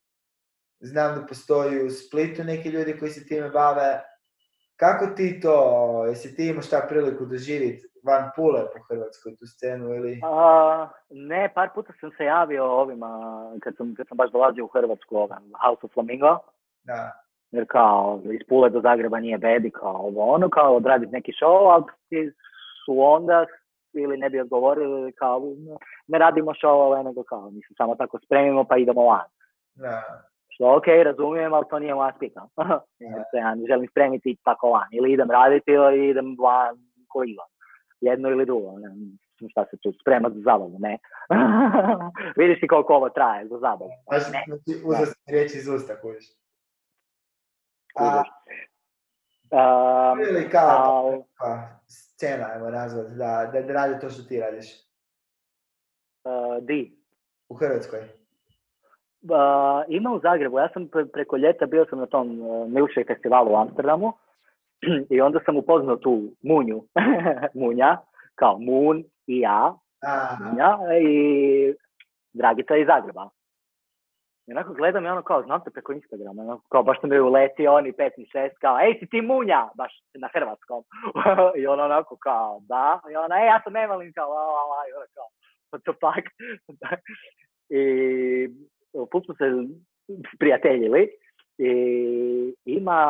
Znam da postoji u Splitu neki ljudi koji se time bave. Kako ti to, jesi ti imao šta priliku doživjeti van Pule po Hrvatskoj tu scenu ili... A, ne, par puta sam se javio ovima, kad sam, kad sam baš dolazio u Hrvatsku, ovaj, House of Flamingo, Da, jer kao iz Pule do Zagreba nije bedi, kao ovo ono, kao odraditi neki show, ali su onda ili ne bi odgovorili kao ne radimo show, nego kao mislim samo tako spremimo pa idemo van. da. Što ok, razumijem, ali to nije moja spika. Se [laughs] ja ne želim spremiti i tako van. Ili idem raditi ili idem van ko Ivan. Jedno ili drugo. Ne znam šta se tu sprema za zabavu, ne. [laughs] Vidiš ti koliko ovo traje za zabavu. Znači, uzeo sam riječ iz usta, kužiš. A. Um, ili kao al- pa, scena, ajmo nazvat, da, da, da radi to što ti radiš uh, di? u Hrvatskoj. Uh, ima u Zagrebu, ja sam pre- preko ljeta bio sam na tom uh, Milkshake festivalu u Amsterdamu [clears throat] i onda sam upoznao tu Munju, [laughs] Munja, kao Mun i ja, Munja i Dragica iz Zagreba. I onako gledam i ono kao, znam te preko Instagrama, onako kao baš sam bio uletio, oni 5 i 6, kao, ej si ti Munja, baš na hrvatskom. [laughs] I ona onako kao, da, i ona, ej ja sam Evelin, kao, la, la, la, i ona kao, what the fuck. [laughs] I put smo se prijateljili i ima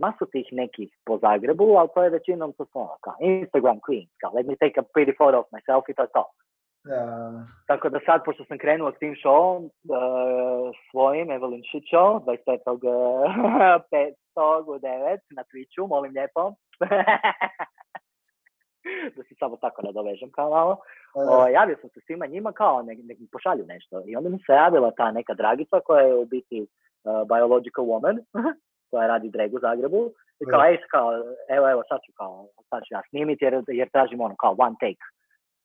masu tih nekih po Zagrebu, ali to je većinom to su ono, kao Instagram queens, kao let me take a pretty photo of myself i to je to. da, Tako da sad, pošto sam krenuo s tim showom, uh, svojim, Evelyn Shit Show, 25. 5. u 9 na Twitchu, molim lijepo. [laughs] da se samo tako nadovežem kao malo. O, javio sam se svima njima kao nek, nek mi pošalju nešto. I onda mi se javila ta neka dragica koja je u biti uh, biological woman, [laughs] koja radi drag u Zagrebu. I kao, ej, kao, evo, evo, sad ću kao, sad ću ja snimiti jer, jer tražim ono kao one take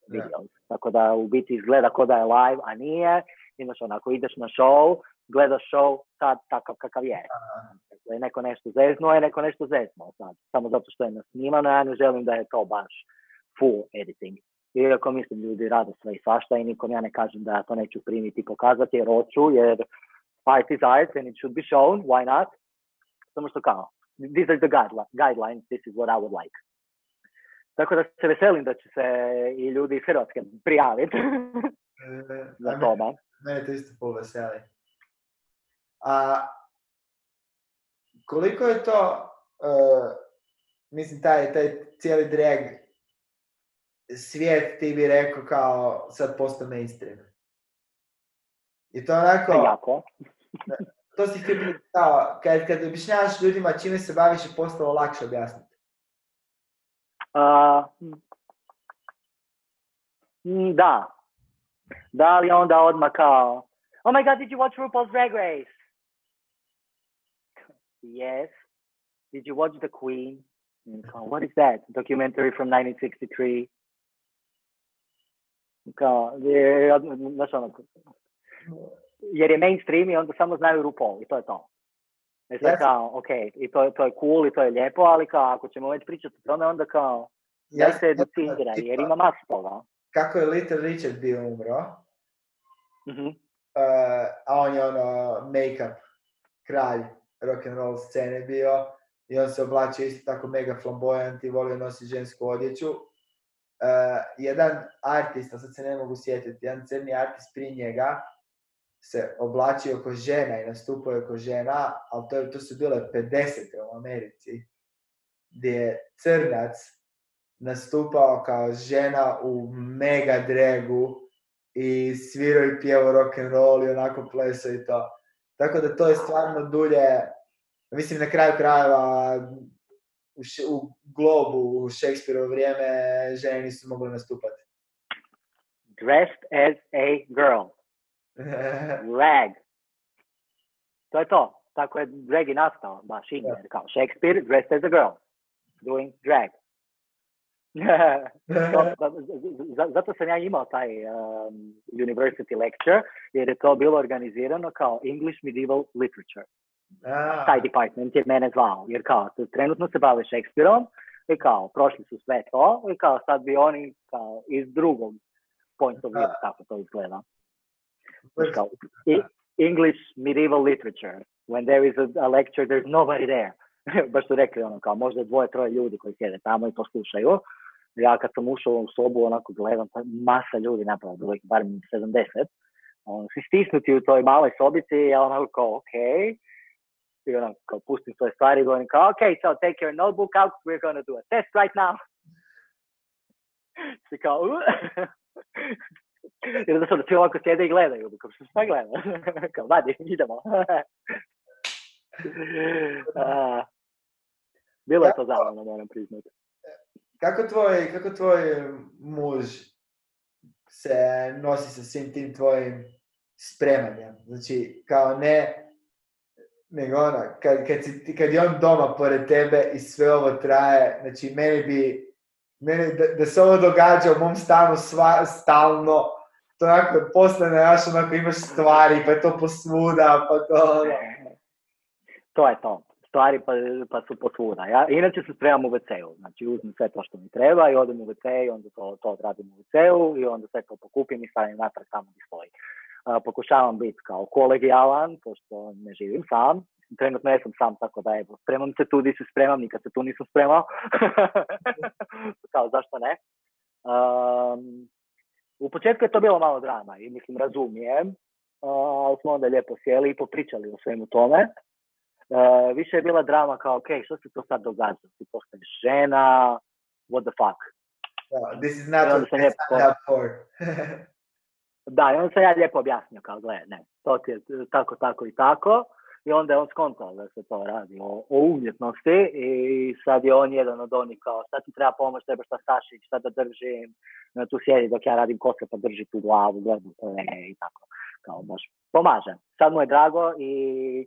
Da. videos. Tako da u biti izgleda kao da je live, a nije. I znaš, onako, ideš na show, gledaš show tad takav kakav je. Dakle, je neko nešto zeznuo, je neko nešto zeznuo sad. Samo zato što je nasnimano, ja ne želim da je to baš full editing. Iako mislim ljudi rade sve i svašta i nikom ja ne kažem da ja to neću primiti i pokazati jer hoću, jer art and it should be shown, why not? Samo što kao, these are the guidelines, this is what I would like. Tako da se veselim da će se i ljudi iz Hrvatske prijaviti [laughs] za to. Mene to isto poveseli. A koliko je to, uh, mislim, taj, taj cijeli drag svijet ti bi rekao kao sad postao mainstream? I to onako... Jako. To si htio kao, kad, kad objašnjavaš ljudima čime se baviš je postalo lakše objasniti. Uh, da. Da li onda odmah kao, oh my god, did you watch RuPaul's Drag Race? Yes. Did you watch The Queen? What is that? Documentary from 1963. Kao, znaš ono, jer je mainstream i onda samo znaju RuPaul i to je to. E sad kao, ok, i to, to je cool i to je lijepo, ali kao, ako ćemo već pričati o tome, onda kao, ja se educira, jer ima masu toga. Kako je Little Richard bio umro, mm-hmm. uh, a on je ono make-up kralj rock and roll scene bio i on se oblačio isto tako mega flamboyant i volio nositi žensku odjeću. Uh, jedan artist, a sad se ne mogu sjetiti, jedan crni artist prije njega se oblačio kao žena i nastupao je kao žena, ali to, to su bile 50. u Americi, gdje je crnac nastupao kao žena u mega dregu i svirao i pjevao rock and roll i onako plesao i to. Tako da to je stvarno dulje, mislim na kraju krajeva u, u globu u Shakespeareovo vrijeme žene nisu mogle nastupati. Dressed as a girl. [laughs] Drag. To je to. Tako je drag i nastao, baš ime. Kao Shakespeare, dressed as a girl. Doing drag. [laughs] Zato sam ja imao taj um, university lecture, jer je to bilo organizirano kao English Medieval Literature. Taj department je mene zvao, jer kao trenutno se bave Shakespeareom i kao prošli su sve to i kao sad bi oni kao iz drugog point of view kako to izgleda. Kao, English Medieval Literature. When there is a, a lecture, there's nobody there. [laughs] Baš su rekli ono kao možda dvoje, troje ljudi koji sjede tamo i poslušaju ja kad sam ušao u sobu, onako gledam, masa ljudi napravo, bilo ih bar 70, on, si stisnuti u toj maloj sobici, ja onako kao, ok, i onako kao pustim svoje stvari, govorim kao, ok, so take your notebook out, we're gonna do a test right now. [laughs] Si kao, [laughs] I onda su svi ovako sjede i gledaju, kao što šta gleda, [laughs] kao, vadi, idemo. [laughs] uh, bilo je to zabavno, moram priznati kako tvoj, kako tvoj muž se nosi sa svim tim tvojim spremanjem? Znači, kao ne, nego ono, kad, kad, si, kad je on doma pored tebe i sve ovo traje, znači meni bi, meni, da, da se ovo događa u mom stanu sva, stalno, to onako postane, znaš, onako imaš stvari, pa je to posvuda, pa to ono. To je to stvari pa, pa su posvuda. Ja inače se spremam u WC-u, znači uzmem sve to što mi treba i odem u WC i onda to, to odradim u WC-u i onda sve to pokupim i stavim natrag tamo gdje stoji. Uh, pokušavam biti kao kolegijalan, pošto ne živim sam, trenutno jesam sam, tako da evo, spremam se tu gdje se spremam, nikad se tu nisam spremao. [laughs] kao, zašto ne? Um, u početku je to bilo malo drama i mislim razumijem, ali smo onda lijepo sjeli i popričali o svemu tome. Uh, više je bila drama kao, ok, što se to sad događa? Ti postaješ žena, what the fuck? Yeah, this is not what I signed up for. [laughs] da, i onda sam ja lijepo objasnio kao, gle, ne, to ti je tako, tako i tako. I onda je on skontao da se to radi o, o umjetnosti i sad je on jedan od onih kao šta ti treba pomoć, treba šta sašić, šta da držim, tu sjedi dok ja radim kose pa drži tu glavu, gledu to je i tako kao baš pomaže. Sad mu je drago i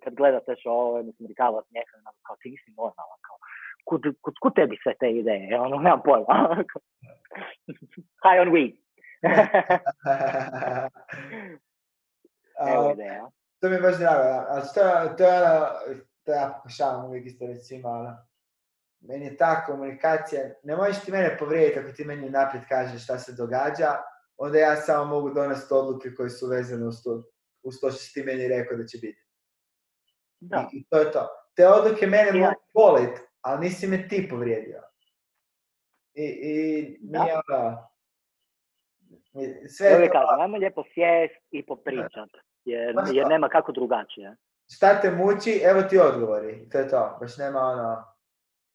kad gledate show, mislim, Rikava smijeha, kao ti nisi normalan, kao, kud, kud, kud tebi sve te ideje, ono, nemam pojma. [laughs] High on weed. [laughs] [laughs] Evo ideja. To mi je baš drago, da. A to, je- to je ono, to ja pokušavam uvijek isto reći svima, ono, meni je ta komunikacija, ne možeš ti mene povrijediti ako ti meni naprijed kažeš šta se događa, onda ja samo mogu donesti odluke koje su vezane uz to, uz to što si ti meni rekao da će biti. Da. I, I to je to. Te odluke mene Ja. mogu bolit, ali nisi me ti povrijedio. I, i Da. nije ono... Sve to, kažem, ajmo lijepo sjest i popričat. Jer, jer nema kako drugačije. šta te muči, evo ti odgovori. To je to. Baš nema ono...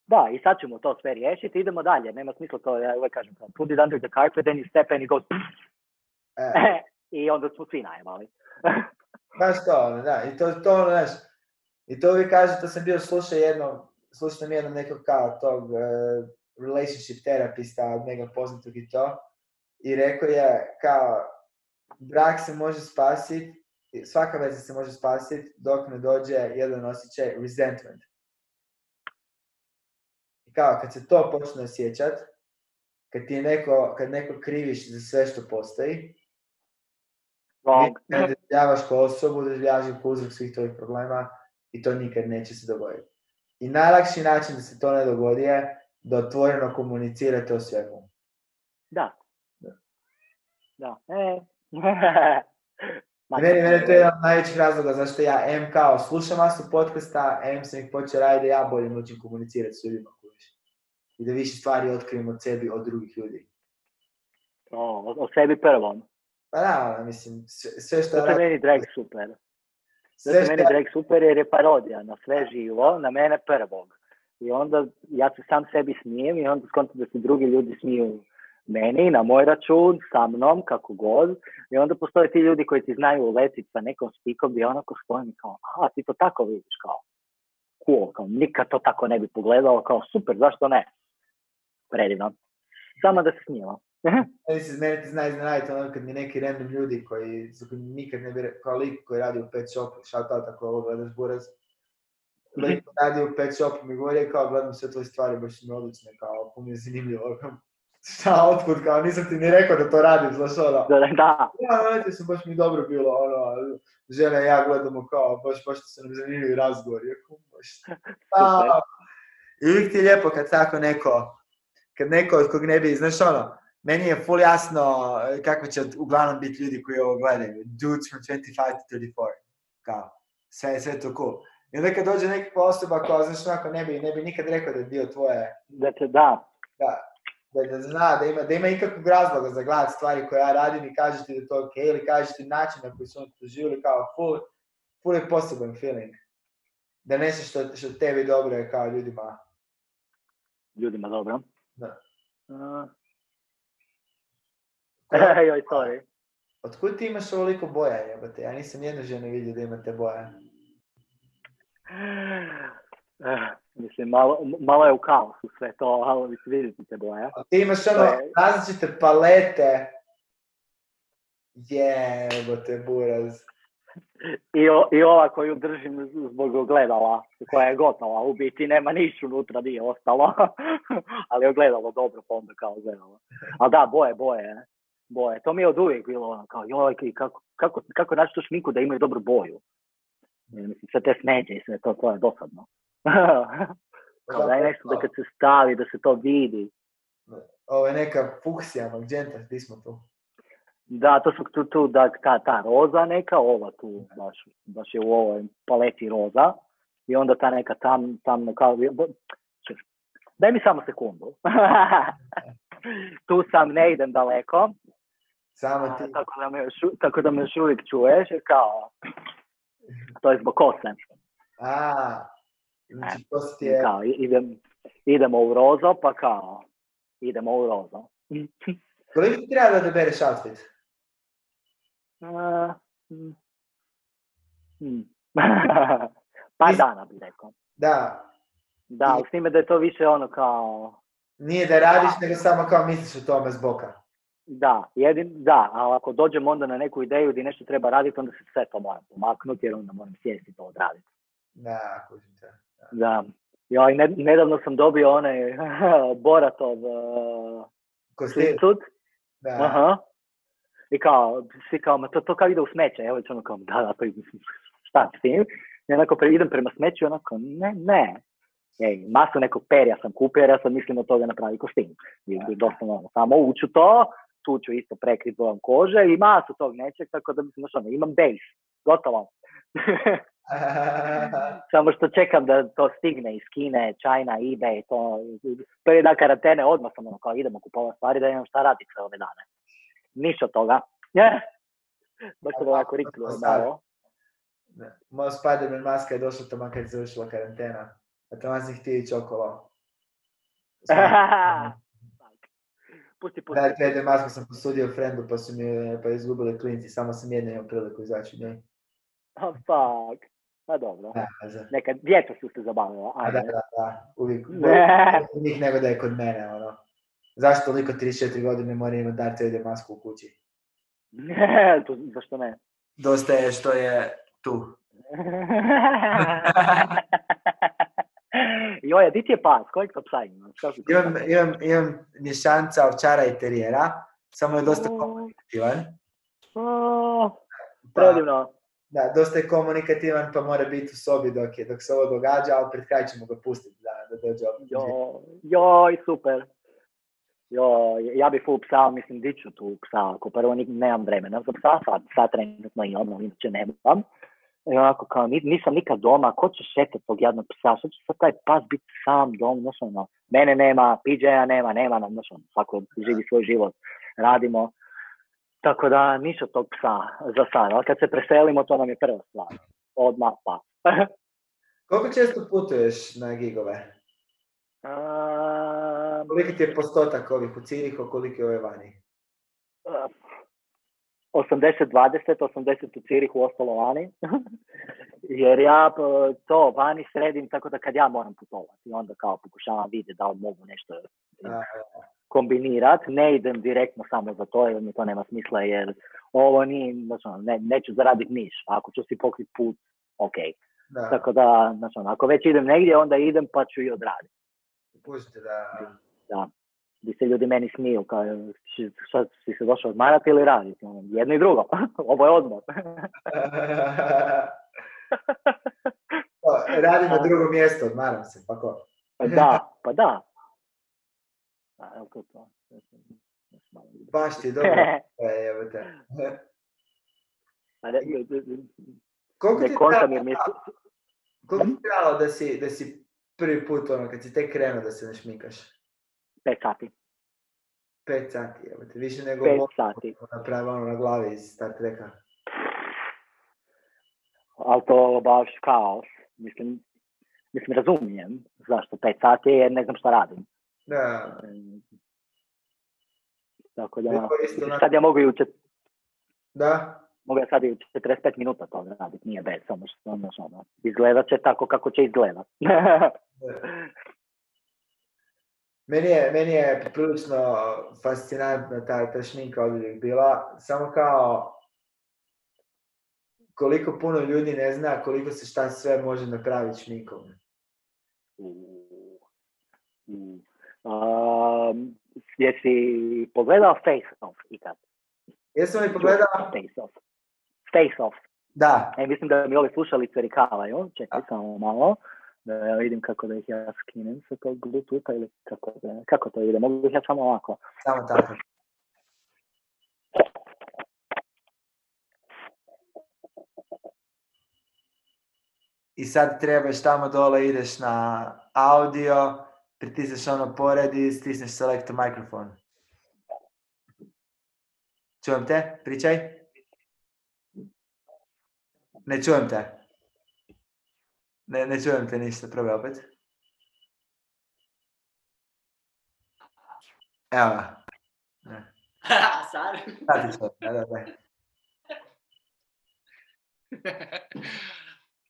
Da, i sad ćemo to sve riješiti, idemo dalje. Nema smisla to, ja uvijek kažem, put it under the carpet, then you step in i goes, E, [laughs] i onda smo svi najmali. [laughs] baš to, ono, da. I to, to ono, znaš, i to uvijek kažu, to sam bio slušao jednom, slušao sam jednom nekog kao tog e, relationship terapista od mega poznatog i to. I rekao je kao, brak se može spasiti, svaka veza se može spasiti dok ne dođe jedan osjećaj resentment. I kao, kad se to počne osjećat, kad ti je neko, kad neko kriviš za sve što postoji, Wrong. ne doživljavaš kao osobu, doživljavaš kao uzrok svih tvojih problema i to nikad neće se dogoditi. I najlakši način da se to ne dogodi je da otvoreno komunicirate o svemu. Da. Da. Da. E. [laughs] Ma, Meni, meni to je jedan od najvećih razloga zašto ja M kao slušam masu podcasta, M sam ih počeo raditi da ja bolje naučim komunicirati s ljudima. I da više stvari otkrijem od sebi, od drugih ljudi. O, o, sebi prvom. Pa da, ono, mislim, sve, sve što To je meni drag super. sve Zato što meni drag super jer je parodija na sve živo, na mene prvog. I onda ja se sam sebi smijem i onda skontam da se drugi ljudi smiju meni, na moj račun, sa mnom, kako god. I onda postoje ti ljudi koji ti znaju uletiti sa nekom spikom i onako stojim kao, aha, ti to tako vidiš, kao, cool, kao, nikad to tako ne bi pogledao, kao, super, zašto ne? Predivno. Samo da se smijemo. Meni se mene ti zna iznenaditi ono kad mi neki random ljudi koji, koje nikad ne bi kao lik koji radi u pet shopu, shout out ako ovo gledaš buraz, lik koji radi u pet shopu mi govori kao gledam sve tvoje stvari, baš su mi odlične, kao puno je zanimljivo, šta, otkud, kao nisam ti ni rekao da to radim, znaš ono. Da, da, Ja, znate, su baš mi dobro bilo, ono, žena i ja gledamo kao, baš, baš su nam zanimljivi razgovori, ja kao, baš, a, I uvijek ti je lijepo kad tako neko, kad neko od kog ne bi, znaš ono, meni je full jasno e, kako će uglavnom biti ljudi koji ovo gledaju. Dudes from 25 to 34. Kao, sve, sve to cool. I onda kad dođe nekakva osoba koja, znaš, onako ne bi, ne bi nikad rekao da je dio tvoje, da te da, da, da, da zna, da ima, da ima ikakvog razloga za gledat stvari koje ja radim i kažeš ti da je to ok, ili kažeš ti način na koji su oni doživjeli, kao full, full je poseban feeling. Da nešto što, što tebi dobro je kao ljudima. ljudima dobro. Da. Uh, [laughs] joj, sorry. Otkud ti imaš ovoliko boja, jebote? Ja nisam jednu ženu vidio da imate boje. Eh, mislim, malo, malo je u kaosu sve to, ali vidite te boje. A ti imaš ono je- različite palete. Jebote, buraz. I, o, I ova koju držim zbog ogledala, koja je gotova, u biti nema niš unutra, nije ostalo. [laughs] ali je ogledalo dobro, pa onda kao gledalo. Ali da, boje, boje, boje. To mi je od uvijek bilo ono, kao, joj, kako, kako, kako naći tu šminku da imaju dobru boju. I, mislim, sve te smeđe i sve to, to je dosadno. [laughs] kao daj nešto da kad se stavi, da se to vidi. Ovo je neka fuksija, magenta, di smo tu? Da, to su tu, tu da, ta, ta roza neka, ova tu, baš, baš je u ovoj paleti roza. I onda ta neka tam, tam kao, daj mi samo sekundu. [laughs] tu sam, ne idem daleko, Samo a, ti. tako, da me još, tako da me još uvijek čuješ, kao, to je zbog kose. A, znači to ti je... Kao, idem, idemo u rozo, pa kao, idemo u rozo. [laughs] Koliko ti treba da odabereš outfit? A, mm. [laughs] Mislim- dana bi rekao. Da, Da, s time da je to više ono kao, nije da radiš, nego samo kao misliš o tome s boka. da, jedin, da, ali ako dođem onda na neku ideju gdje nešto treba raditi, onda se sve to moram pomaknuti jer onda moram sjesti to odraditi. Da, kužim te. Da. Ja, i ne, nedavno sam dobio onaj [laughs] Boratov uh, swimsuit. da. Aha. I kao, svi kao, ma to, to kao ide u smeće, evo ono kao, da, da, to mislim, šta s tim? I onako pre, idem prema smeću i onako, ne, ne. Ej, masu nekog perja sam kupio jer ja sam mislim od toga napravi kostim. I, i doslovno, ono, samo uču to, tu ću isto prekrit bojom kože i masu tog nečeg, tako da mislim, znaš ono, imam base, gotovo. [laughs] [laughs] Samo što čekam da to stigne iz Kine, China, eBay, to prvi dan karantene odmah sam ono kao idemo kupovati stvari da imam šta raditi sve ove dane. Ništa od toga. [laughs] Baš se ovako malo. Moja Spider-Man maska je došla tamo kad je završila karantena. A tamo sam htio ići okolo. [laughs] pusti, pusti. Da, 3D masku sam posudio frendu pa su mi pa izgubili klinci, samo sam jedno imao priliku izaći u njoj. Oh, fuck. Pa dobro. Da, za... Neka djeca su se zabavila. A da, da, da, uvijek. Ne. Njih nego da je kod mene, ono. Zašto toliko 34 godine mora imati Darth Vader masku u kući? Ne, to, zašto ne? Dosta je što je tu. [laughs] Joj, a di ti je pas? Kojeg to psa imaš? Imam, imam, imam mješanca ovčara i terijera, samo je dosta O. komunikativan. O, Pa, Predivno. Da, dosta je komunikativan pa mora biti u sobi dok, je, dok se ovo događa, ali pred kraj ćemo ga pustiti da, da dođe opet. Jo, joj, super. Joj, ja bi full psa, mislim, di ću tu psa, ako prvo nemam vremena za psa, sad, sad trenutno imam, inače nemam. I onako kao, ni- nisam nikad doma, ko će šetati tog jednog psa, što će sad taj pas biti sam dom, znaš ono, mene nema, PJ-a nema, nema znaš ono, svako živi svoj život, radimo. Tako da, od tog psa za sad, ali kad se preselimo, to nam je prva stvar. Odmah pas. [laughs] Koliko često putuješ na gigove? Um, Koliki ti je postotak ovih u Cirihu, koliko je ove vani? 80-20, 80 u Cirihu, ostalo vani. [laughs] Jer ja to vani sredim tako da kad ja moram putovati, onda kao pokušavam vidjeti da li mogu nešto A, kombinirati. Ne idem direktno samo za to jer mi to nema smisla jer ovo nije, znači, ne, neću zaraditi niš. Ako ću si pokriti put, ok. da, Tako da, znači, ako već idem negdje, onda idem pa ću i odraditi. pušite da... Da. Gdje se ljudi meni smiju, kao, "Ši- šta si se došao odmarati ili raditi? Ono, Jedno i drugo. [laughs] Ovo je odmor. [laughs] Radim na [laughs] drugo mjesto, odmaram se, pa ko? Pa da, pa da. A, evo to to. Baš ti je dobro. [laughs] E, evo te. A ne, ne, ne, Koliko ti je kontam trebalo- da si, da si prvi put, ono, kad si tek krenuo da se ne šminkaš? Pet sati. Pet sati, evo te, više nego Pet sati. napravio ono na glavi iz Star Treka. Ali to baš kaos. Mislim, mislim, razumijem zašto pet sati jer ne znam šta radim. Da, Tako da, sad ja mogu i u čet- da, mogu ja sad i u 45 minuta to raditi, nije bez, samo što ono, ono, izgledat će tako kako će izgledat. da. Meni je, meni je prilično fascinantna ta, ta šminka od uvijek bila, samo kao koliko puno ljudi ne zna koliko se šta sve može napraviti šminkom. Um, jesi pogledao Face Off ikad? Jesam li pogledao? Face Off. Face Off. Da, E, mislim da mi ove slušalice rikavaju. Čekaj samo malo. Da ja vidim kako da ih ja skinem sa tog Bluetootha ili kako, da, kako to ide. Mogu ih ja samo ovako. samo tako. I sad trebaš tamo dole, ideš na audio, pritisneš ono poredi, stisneš select microphone. Čujem te? Pričaj. Ne čujem te. Ne, ne čujem te ništa, probaj opet. Evo. Ne. [laughs] Sad? Sad ti čujem, da, da.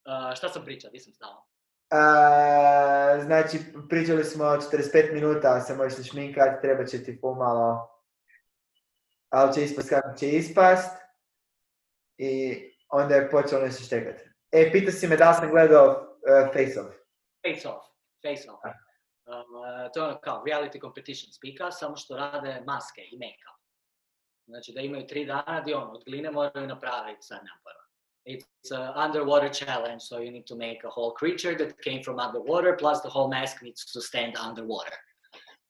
Uh, [laughs] šta sam pričao, nisam stao. A, znači, pričali smo 45 minuta, se možeš šminkat, treba će ti pomalo, ali će ispast kako će ispast. I onda je počelo nešto štekat. E, pitao si me da li sam gledao uh, Face Off. Face off, face off. Um, uh, to je kao reality competition spika, samo što rade maske i make-up. Znači da imaju tri dana gdje ono, od gline moraju napraviti, sad nemam. It's an underwater challenge, so you need to make a whole creature that came from underwater, plus the whole mask needs to stand underwater.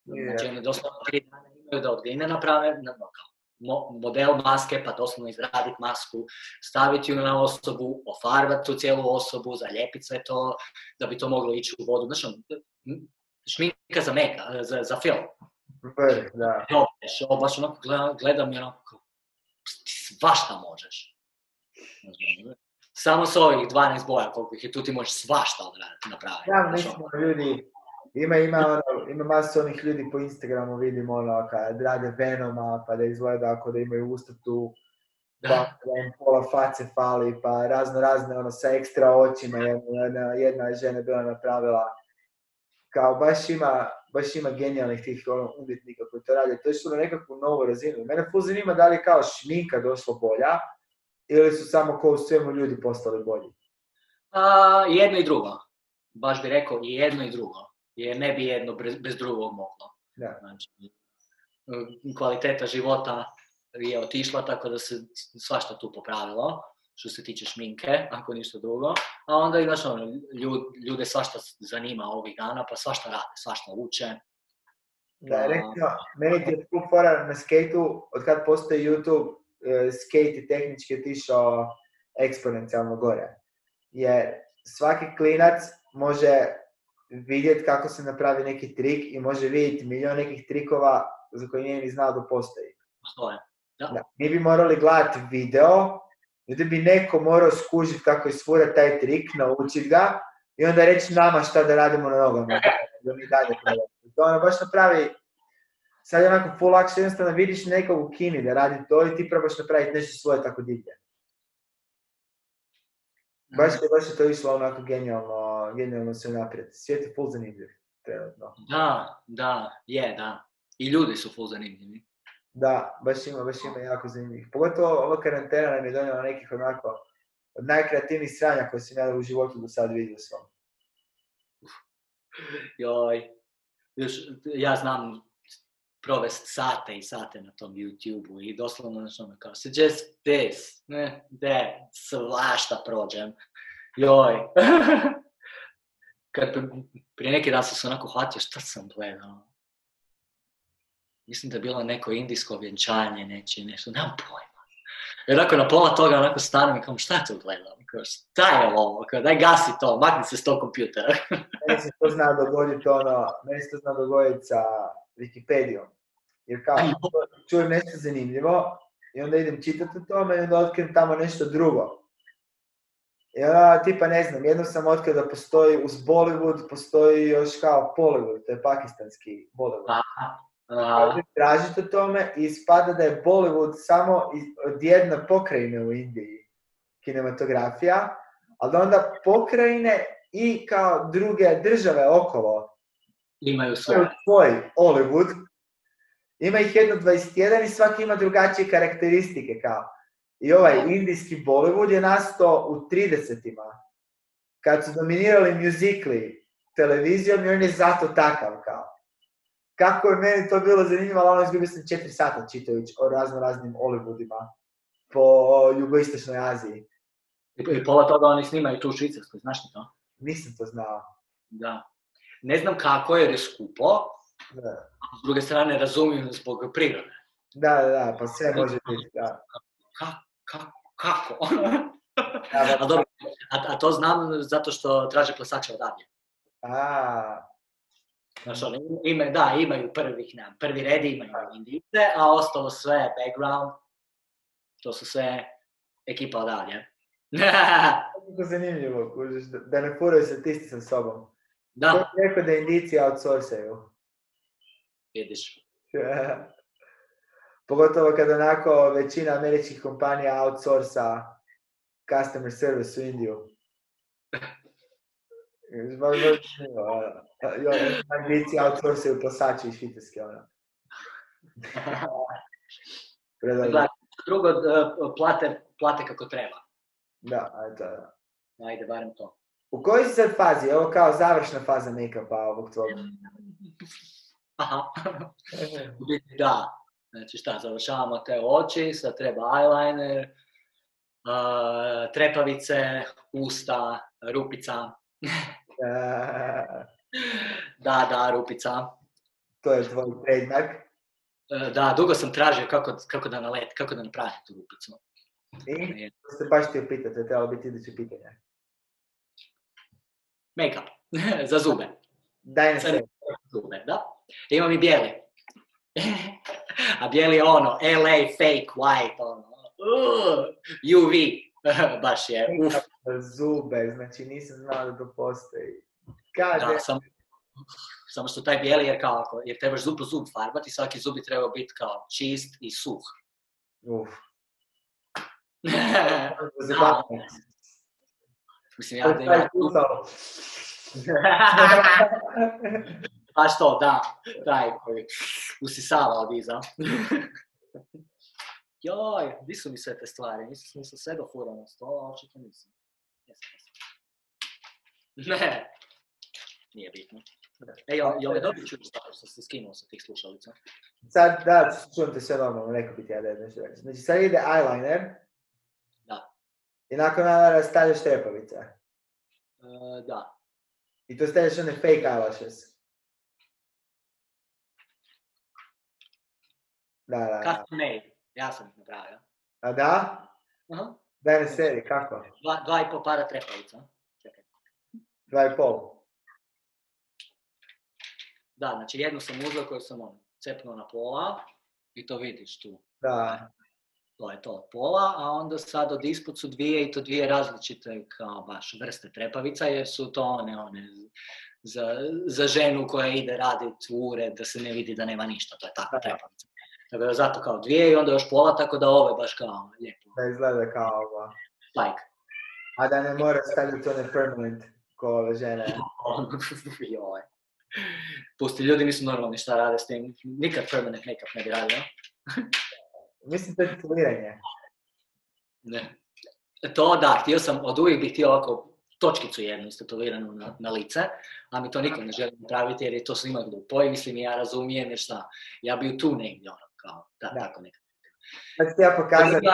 Znači Je. oni doslovno tri dana imaju da od gline naprave na- no, kao mo- model maske, pa doslovno izraditi masku, staviti ju na osobu, ofarbati tu cijelu osobu, zalijepiti sve to, da bi to moglo ići u vodu. Znači, šminka za meka, za, za film. Da. Ovo baš onako gledam, i onako, svašta možeš. Samo s ovih 12 boja, koliko ih je tu, ti možeš svašta odraditi, napraviti. Ja, Znači, mislim, ljudi, ima, ima, ono, ima masu onih ljudi po Instagramu, vidim ono, kad rade Venoma, pa da izgleda ako da imaju usta tu, pa da im pola face fali, pa razno razne, ono, sa ekstra očima, jedna, jedna, jedna je žena bila napravila, kao baš ima, baš ima genijalnih tih ono, umjetnika koji to rade, to je što na nekakvu novu razinu. Mene ful zanima da li je kao šminka došla bolja, ili su samo ko u svemu ljudi postali bolji. A, jedno i drugo. Baš bi rekao i jedno i drugo. Jer ne bi jedno bez, bez drugog moglo. Da. Znači, kvaliteta života je otišla tako da se svašta tu popravilo što se tiče šminke, ako ništa drugo. A onda znaš, ono, ljud- ljude svašta zanima ovih dana, pa svašta rade, svašta uče. Da, recimo, meni ti je fora na skateu, od kad postoji YouTube, skate je tehnički otišao eksponencijalno gore. Jer svaki klinac može vidjeti kako se napravi neki trik i može vidjeti milion nekih trikova za koje nije ni znao da postoji. To je. Da. Mi bi morali gledati video, gdje bi neko morao skužiti kako isfura taj trik, naučiti ga i onda reći nama šta da radimo na nogama. Da mi dalje probamo. To ono baš napravi, sad je onako full lakše, jednostavno vidiš nekog u kini da radi to i ti probaš napraviti nešto svoje tako divlje. Baš je, baš je to išlo onako genijalno, genijalno sve naprijed. Svijet je full zanimljiv trenutno. Da, da, je, da. I ljudi su full zanimljivi. Da, baš ima, baš ima jako zanimljivih. Pogotovo ova karantena nam je donijela nekih onako od najkreativnijih sranja koje sam ja u životu do sad vidio svom. Joj, još, ja znam provest sate i sate na tom YouTube-u i doslovno znači ono kao suggest this, ne, de, svašta prođem. Joj. [laughs] Kad pri- prije neki dan sam se onako hvatio šta sam gledao. Mislim da je bilo neko indijsko vjenčanje, nečije, nešto, nemam pojma. I onako na pola toga onako stanem i kao šta to gledam? Kao, šta je ovo? Kao, daj gasi to, makni se s tog kompjutera. Meni se to zna dogoditi ono, meni se to zna dogoditi sa Wikipedijom. Jer kao, čujem nešto zanimljivo i onda idem čitati o tome i onda otkrijem tamo nešto drugo. Onda, tipa ne znam, jednom sam otkrio da postoji uz Bollywood, postoji još kao Bollywood, to je pakistanski Bollywood. A, tražiti o tome i ispada da je Bollywood samo od jedne pokrajine u Indiji kinematografija, ali da onda pokrajine i kao druge države okolo imaju imaju svoje. svoj Hollywood. Ima ih jedno 21 i svaki ima drugačije karakteristike kao. I ovaj indijski Bollywood je nastao u 30-ima. Kad su dominirali muzikli televizijom i on je zato takav kao. Kako je meni to bilo zanimljivo, ali ono izgubio sam 4 sata čitajući o razno raznim Hollywoodima po jugoistočnoj Aziji. I, I pola toga oni snimaju tu u Švicarskoj, znaš li to? Nisam to znao. Da. Ne znam kako jer je skupo, Da, s druge strane razumijem zbog prirode. da, da, da, pa sve može biti, da. Ka, ka, kako? Da, [laughs] a, dobro, a, a to znam zato što traže plesača odavde. A, Znaš, oni ime, da, imaju prvih, ne, prvi red imaju Indijce, a ostalo sve background, to su sve ekipa odavde. Kako [laughs] zanimljivo, kužiš, da, ne furaju statisti sa sobom. Ko da, je rekao da Indijci outsourcaju? Vidiš. [laughs] Pogotovo kad onako većina američkih kompanija outsourca customer service u Indiju. [laughs] Ono. Jo, Indijci outsourcaju plesače iz Švicarske, ono. [laughs] Gledaj, drugo, plate, plate kako treba. Da, ajde, da. Ajde, barem to. U kojoj si sad fazi? Ovo kao završna faza make-upa ovog tvog. Aha. [laughs] Da. Znači šta, završavamo te oči, sad treba eyeliner, uh, trepavice, usta, rupica. [laughs] Da, da, rupica. to je tvoj trademark. E, Da, dugo sam tražio kako, kako da nalet, kako da napravim tu rupicu. I to ste baš htio pitati, to je trebalo biti iduće pitanje. Make-up, [laughs] za zube. Daj na sve. Zube, da. Imam i bijeli. [laughs] A bijeli je ono, LA fake white, ono. uh, UV. [laughs] Baš je, uf. Zube, znači nisam znao da to postoji. Kad Da, sam, samo što taj bijeli je kao, ako- jer trebaš zub po zub farbati, svaki zub bi trebao biti kao čist i suh. Uf. [laughs] Da. Mislim, ja, je ja, taj pucao. Baš to, da, taj koji usisava od iza. [laughs] Joj, di su mi sve te stvari? Mislim, sam sve dofurao na stol, a očito nisam. Jesam, jesam. Ne, nije bitno. E, jel, jel me dobro čuješ tako što se skinuo sa tih slušalica? Sad, da, čujem te sve normalno, rekao bi ti ja da je nešto reći. Znači sad ide eyeliner. Da. I nakon eyeliner stavljaš trepavice. E, da, I to stavljaš one fake eyelashes. Da, da, da. custom made, ja sam ih napravio. A da? Aha. Daj na seri, kako? Dva, dva i pol para trepavica. Čekaj. Dva i pol. Da, znači jednu sam uzeo koju sam on cepnuo na pola i to vidiš tu. Da. To je to od pola, a onda sad od ispod su dvije i to dvije različite kao baš vrste trepavica jer su to one, one za, za ženu koja ide radit u ured da se ne vidi da nema ništa, to je takva trepavica. Da zato kao dvije i onda još pola, tako da ove baš kao lijepo. Da izgleda kao ovo. Like. A da ne mora staviti one permanent ko ove žene. [laughs] Joj. Pusti, ljudi nisu normalni šta rade s tim. Nikad permanent make-up ne bi radio. [laughs] Mislim to je tituliranje. Ne. To da, htio sam, od uvijek bih htio ovako točkicu jednu istetoviranu na, na lice, a mi to niko ne želi napraviti jer je to svima glupo i mislim ja razumijem jer šta, ja bi tu negdje ono, kao, da, Da. tako nekako. Sad ću ti ja pokazati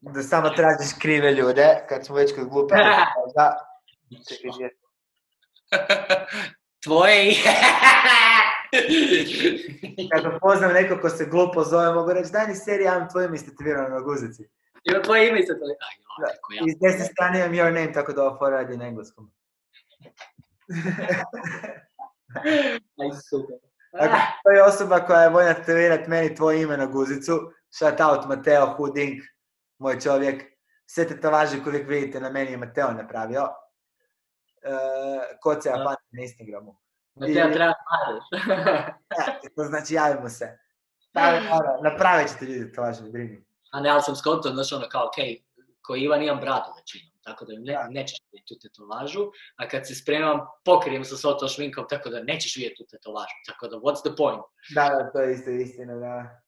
da samo tražiš krive ljude, kad smo već kod glupe. [laughs] Da. Čekaj? [laughs] Tvoje. [laughs] Kad poznam neko ko se glupo zove, mogu reći, daj mi seriju, ja imam tvoje ime istetovirano na guzici. Ima tvoje ime isto to. Aj, Da. joj, kako ja. I s desne strane imam your name, tako da ova fora radi na engleskom. Aj, super. Dakle, to je osoba koja je voljna tetovirati meni tvoje ime na guzicu. Shout out Mateo Huding, moj čovjek. Sve tetovaže koje uvijek vidite na meni je Mateo napravio. Uh, kod se. Japan na Instagramu. Ma te ja trebam mareš. [laughs] E, to znači javimo se. [laughs] Ono, napravit ćete ljudi tetovaže, ne brini. A ne, ali sam skontao, znaš ono kao, okej, ko Ivan imam bradu većinom, tako da ne, nećeš vidjeti tu tetovažu, a kad se spremam, pokrijem sa svo to šminkom, tako da nećeš vidjeti tu tetovažu, tako da what's the point? Da, da, to je isto istina, da.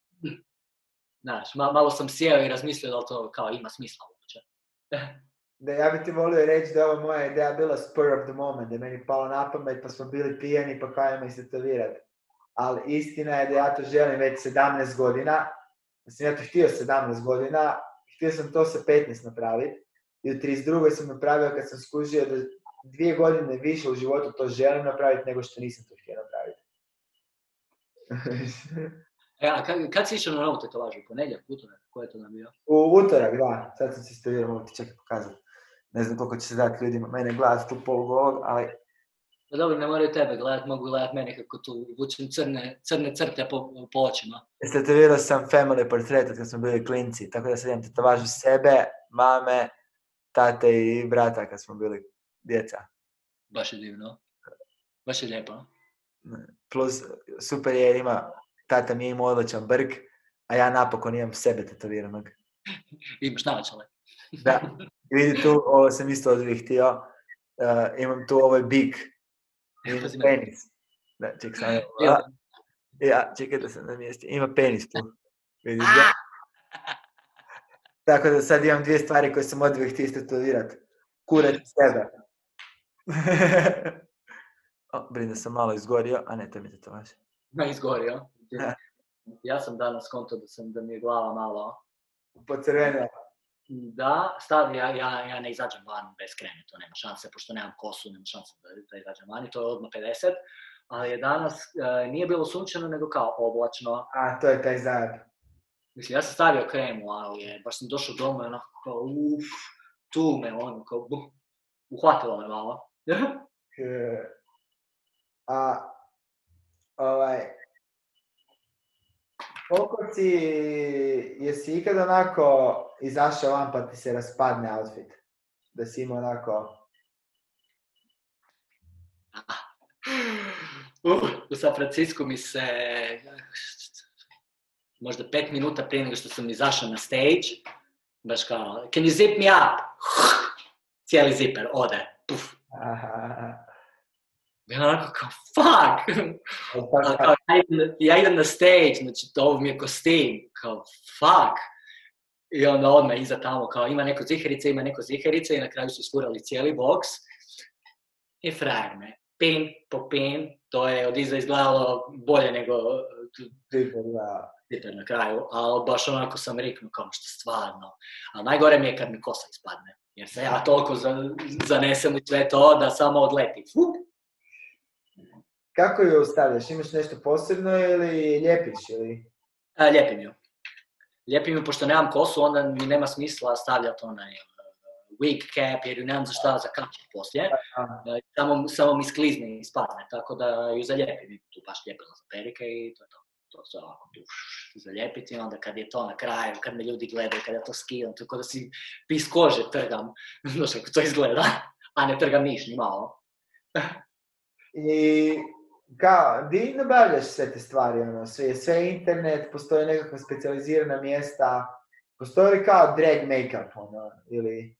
Znaš, ma- malo sam sjeo i razmislio da li to kao ima smisla uopće. Da, ja bi ti volio reći da je ova moja ideja bila spur of the moment, da je meni palo na pamet pa smo bili pijani pa kao me istetovirati. Ali istina je da ja to želim već 17 godina. Mislim, ja to htio 17 godina, htio sam to sa 15 napraviti. I u 32. sam napravio kad sam skužio da dvije godine više u životu to želim napraviti nego što nisam to htio napraviti. [laughs] E, a kad, kad si išao na novu tetovažu? Ponedjeljak, utorak, ko je to nam bio? U utorak, da. Sad sam se istovirao, mogu ti čekaj pokazati. Ne znam koliko će se dati ljudima mene gledati tu polugolog, ali Pa dobro, ne moraju tebe gledat, mogu gledat mene kako tu vučem crne, crne crte po, po očima. Istetovirao sam family portret kad smo bili klinci, tako da sad imam tetovažu sebe, mame, tate i brata kad smo bili djeca. Baš je divno. Baš je lijepo. Plus, super je ima, tata mi je imao odličan brk, a ja napokon imam sebe tetoviranog. [laughs] Imaš naočale. [laughs] Da, i vidi tu, ovo sam isto od uvijek htio, uh, imam tu ovaj bik, [laughs] ima penis. Da, ček sam, ja, čekaj da se namjesti, ima penis tu, vidiš ga? Tako da sad imam dvije stvari koje sam od uvijek htio istetovirat. Kurac i sebe. [laughs] o, brin sam malo izgorio, a ne, to mi je tetovaž. [laughs] Ma izgorio. [laughs] Ja sam danas konto da, sam, da mi je glava malo... Pocrvenila. Da, stav, ja, ja, ja ne izađem van bez kreme, to nema šanse, pošto nemam kosu, nema šanse da, da izađem van i to je odmah 50. Ali je danas, e, nije bilo sunčano, nego kao oblačno. A, to je taj zajeb. Mislim, ja sam stavio kremu, ali je, baš sam došao doma i onako kao, uf, tu me ono, kao, buh, uhvatilo me malo. [laughs] A, ovaj, koliko si, jesi ikad onako izašao van pa ti se raspadne outfit? Da si imao onako, [laughs] Uh, u San Francisco mi se možda pet minuta prije nego što sam izašao na stage, baš kao, can you zip me up? [laughs] Cijeli ziper ode, puf. aha, Ja onako kao, fuck! [laughs] Ali kao, ja, idem, ja idem na stage, znači to mi je kostim, kao, fuck! I onda odmah iza tamo, kao, ima neko ziherice, ima neko ziherice i na kraju su iskurali cijeli boks. I frajer me, pin po pin, to je od iza izgledalo bolje nego da. ziper na kraju, ali baš onako sam riknuo kao što stvarno. Ali najgore mi je kad mi kosa ispadne, jer se ja toliko za, zanesem u sve to da samo odleti. Kako ju ostavljaš? Imaš nešto posebno ili ljepiš? Ili? A, lijepim ju. Lijepim ju, pošto nemam kosu, onda mi nema smisla stavljati onaj wig cap, jer ju nemam za šta zakačiti poslije. E, Samo, samo mi sklizne i ispadne, tako da ju zalijepim. I tu baš lijepila za perike i to je to. To se ovako tu zalijepiti, onda kad je to na kraju, kad me ljudi gledaju, kad ja to skidam, tako da si pis kože trgam, [laughs] znaš kako to izgleda, a ne trgam niš ni malo. I kao, di nabavljaš sve te stvari, ono, sve, sve internet, postoje nekakva specijalizirana mjesta, postoji li kao drag make-up, ono, ili...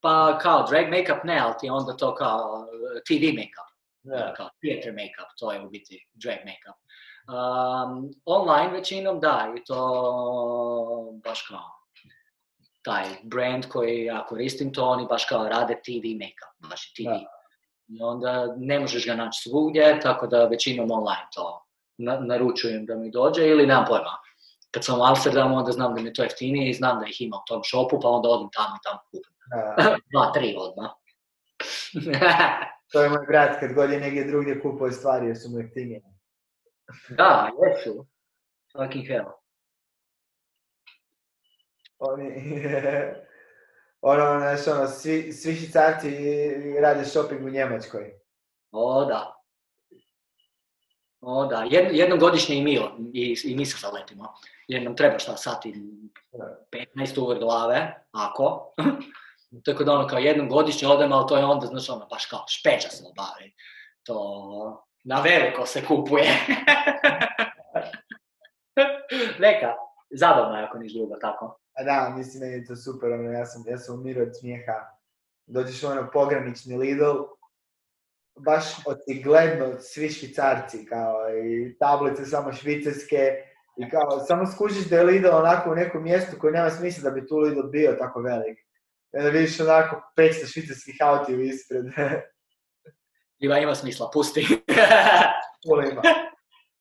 Pa kao drag make-up ne, ali ti je onda to kao uh, TV make-up. Da. kao theater make-up, to je u biti drag make-up. Um, online većinom da, i to baš kao taj brand koji ja koristim, to oni baš kao rade TV make-up, baš TV. Da. I onda ne možeš ga naći svugdje, tako da većinom online to na, naručujem da mi dođe ili nemam pojma. Kad sam u Amsterdamu, onda znam da mi je to jeftinije i znam da ih ima u tom shopu, pa onda odem tamo i tamo kupim. [laughs] Dva, tri odmah. [laughs] To je moj brat, kad god je negdje drugdje kupuje stvari jer su mu jeftinije. da, jesu. Fucking hell. Oni, [laughs] ono, znaš, ono, svi, svi švicarci rade shopping u Njemačkoj. O, da. O, da. Jed, jednom godišnje i mi, i, i mi se zaletimo. Jer nam treba šta sati 15 uvr glave, ako. [laughs] Tako da ono kao jednom godišnje odem, ali to je onda, znaš, ono, baš kao špeća se obavi. To na veliko se kupuje. [laughs] Neka, zabavno je ako niš drugo, tako. A da, mislim, meni je to super, ono, ja sam, ja sam umirao od smijeha. Dođeš u ono pogranični Lidl, baš očigledno svi švicarci, kao i tablice samo švicarske, i kao, samo skužiš da je Lidl onako u nekom mjestu koje nema smisla da bi tu Lidl bio tako velik. I onda vidiš onako 500 švicarskih autiju ispred. [laughs] Ima, ima smisla, pusti. [laughs] Puno ima.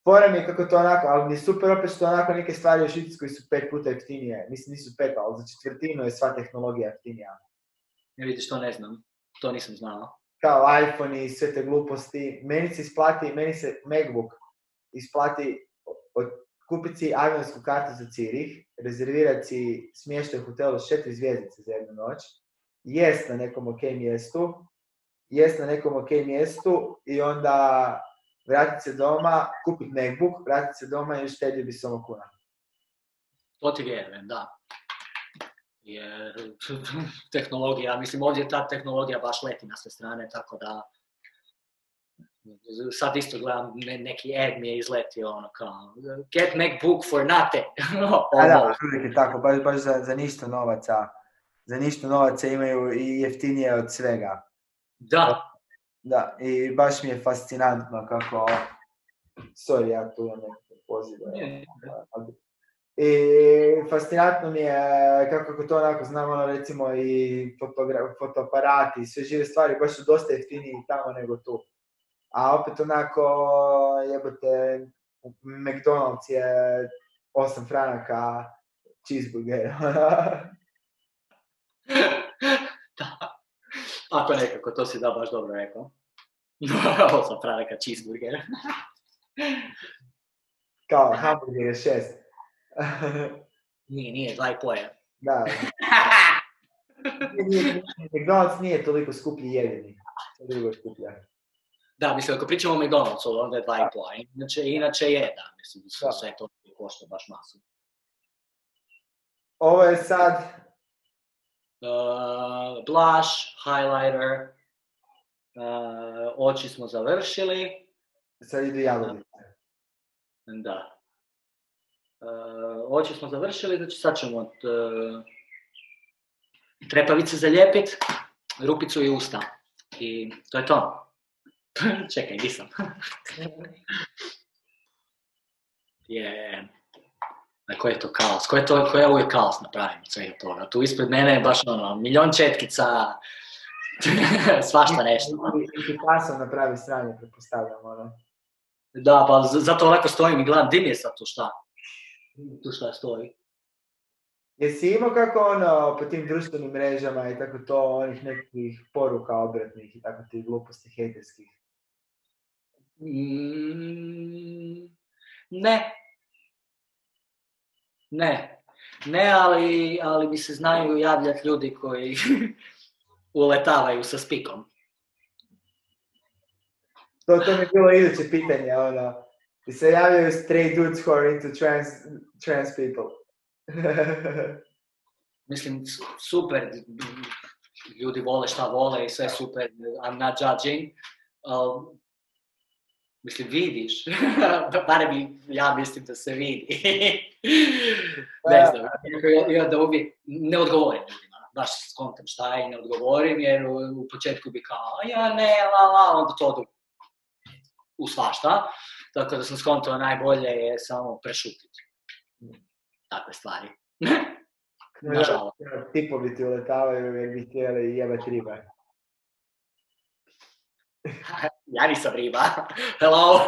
Fora mi kako to onako, ali mi je super opet što onako neke stvari u Švicarskoj su pet puta jeftinije. Mislim, nisu pet, ali za četvrtinu je sva tehnologija jeftinija. Ne vidiš, to ne znam. To nisam znao. Kao iPhone i sve te gluposti. Meni se isplati, meni se MacBook isplati od, kupiti avionsku kartu za Cirih, rezervirati si smještaj hotelu s četiri zvjezdice za jednu noć, jest na nekom ok mjestu, jest na nekom ok mjestu i onda vratiti se doma, kupiti MacBook, vratiti se doma i uštedio bi samo kuna. To ti vjerujem, da. Jer [laughs] tehnologija, mislim ovdje ta tehnologija baš leti na sve strane, tako da sad isto gledam ne- neki ad mi je izletio ono kao get MacBook for nothing. [laughs] A da, Ono, uvijek je tako, baš, baš za, za ništa novaca. Za ništa novaca imaju i jeftinije od svega. da, Da, i baš mi je fascinantno kako... Sorry, ja tu imam nekakve pozive. Ne, I fascinantno mi je kako, to onako znam, ono recimo i fotoaparati i sve žive stvari baš su dosta jeftiniji tamo nego tu. A opet onako, jebote, McDonald's je 8 franaka cheeseburger. [laughs] da. Ako nekako, to si da baš dobro rekao. [laughs] Ovo sam franaka cheeseburger. [laughs] Kao hamburger je šest. [laughs] nije, nije, dva i po je. da. [laughs] McDonald's nije toliko skuplji jedini. To je drugo skuplja. Da, mislim, ako pričamo o McDonald'su, onda je dva i po, a inače, inače je, da, mislim, Da. sve to košta baš masu. Ovo je sad, Uh, blush, highlighter, uh, oči smo završili, sad idu jagodice. da. Uh, oči smo završili, znači sad ćemo uh, trepavice zalijepit, rupicu i usta. I to je to. [laughs] Čekaj, nisam. [laughs] je... A koji je to kaos? Koji je to, koji je uvijek kaos napravim od svega toga? Tu ispred mene je baš ono, milion četkica, [laughs] svašta nešto. I Picasso napravi sranje, pretpostavljam, ono. Da, pa zato onako stojim i gledam, di mi je sad tu šta? Tu šta stoji? Jesi imao kako ono, po tim društvenim mrežama i tako to, onih nekih poruka obratnih i tako tih gluposti hejterskih? Mm, ne. Ne. Ne, ali, ali mi se znaju javljati ljudi koji [laughs] uletavaju sa spikom. To, to mi je bilo iduće pitanje, ono, i se javljaju straight dudes who are into trans, trans people. [laughs] Mislim, super, ljudi vole šta vole i sve super, I'm not judging. al, mislim, vidiš, [laughs] barem ja mislim da se vidi. [laughs] ne znam, i onda uvijek ne odgovorim ljudima, baš skontam šta je i ne odgovorim, jer u, početku bi kao, "A ja ne, la la, onda to u svašta. Tako da sam skontao najbolje je samo prešutiti takve stvari. [laughs] Nažalost. Tipovi ti uletavaju jer bi htjeli jebati ribe. [laughs] ja nisam riba, [laughs] hello.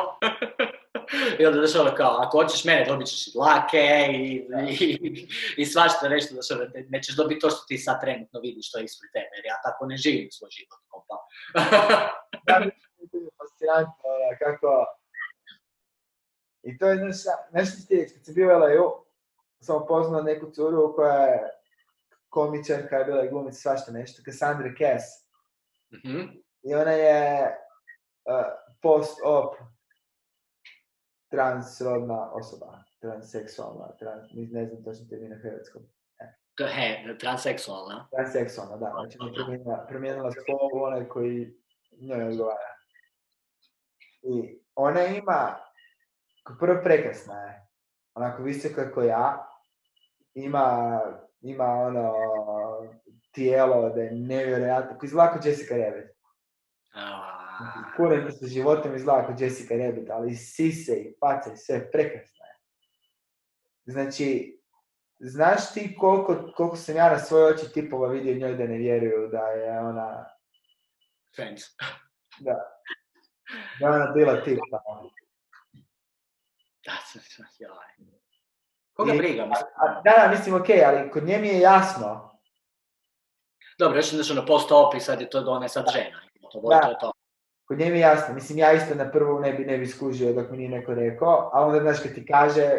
I onda znaš ono kao, ako hoćeš mene, dobit ćeš i dlake i, i, i svašta nešto, znaš ono, ne- nećeš dobiti to što ti sad trenutno vidiš, što je ispred tebe, jer ja tako ne živim svoj život, kompa. Da, to fascinantno, ono, kako... I to je, znaš, šta- znaš što ti kad sam bio u LA-u, sam upoznao neku curu koja je komičarka, je bila glumica, svašta nešto, Cassandra Cass. Mhm. I ona je uh, post-op transrodna osoba, transseksualna, trans, ne znam točno termin na hrvatskom. To je he, transseksualna. Transseksualna, da, znači ona je promijenila, promijenila spol onaj koji njoj odgovara. I ona ima, prvo prekrasna je, onako visoka kao ja, ima, ima ono tijelo da je nevjerojatno, koji izgleda kao Jessica Rabbit. A, Kurim sa životom izgleda kao Jessica Rabbit, ali sise i pace sve prekrasno je. Znači, znaš ti koliko, koliko sam ja na svoje oči tipova vidio njoj da ne vjeruju da je ona, Friends. da, da je ona bila tip. tamo. Da, s- s- jaj. Koga briga, da, da, mislim, okej, ali kod nje mi je jasno, Dobro, još nešto na post-op i sad je to da ona je sad žena. To, to je to. kod nje mi je jasno, mislim, ja isto na prvu ne bi, ne bi skužio dok mi nije neko rekao, a onda, znaš, kad ti kaže,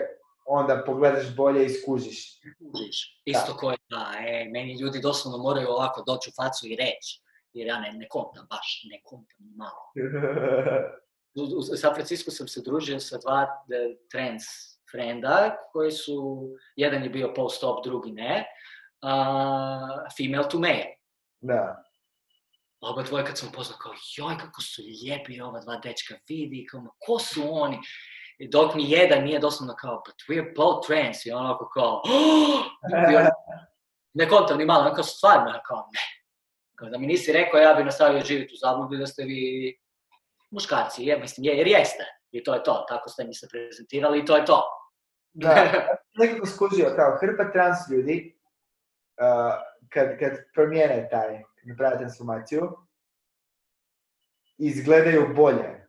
onda pogledaš bolje i skužiš. Kužiš. Isto koje da, e, meni ljudi doslovno moraju ovako doći u facu i reći. Jer ja ne, ne kontam baš, ne kontam malo. [laughs] U, San Francisco sam se družio sa dva e, trans frenda koji su, jedan je bio post-op, drugi ne, a, female to male. da. Oba dvoje kad sam upoznao kao, joj kako su lijepi ova dva dečka, vidi, kao, ma, ko su oni? I dok mi jedan nije doslovno kao, but we're both trans, i onako kao, on- ne kontam ni malo, onako stvarno, kao, ne. Kao da mi nisi rekao, ja bi nastavio živjeti u zabludi da ste vi muškarci, je, mislim, je, jer jeste. I to je to, tako ste mi se prezentirali i to je to. Da, nekako skužio, kao hrpa trans ljudi, uh, kad, kad promijene taj, kad naprave transformaciju, izgledaju bolje.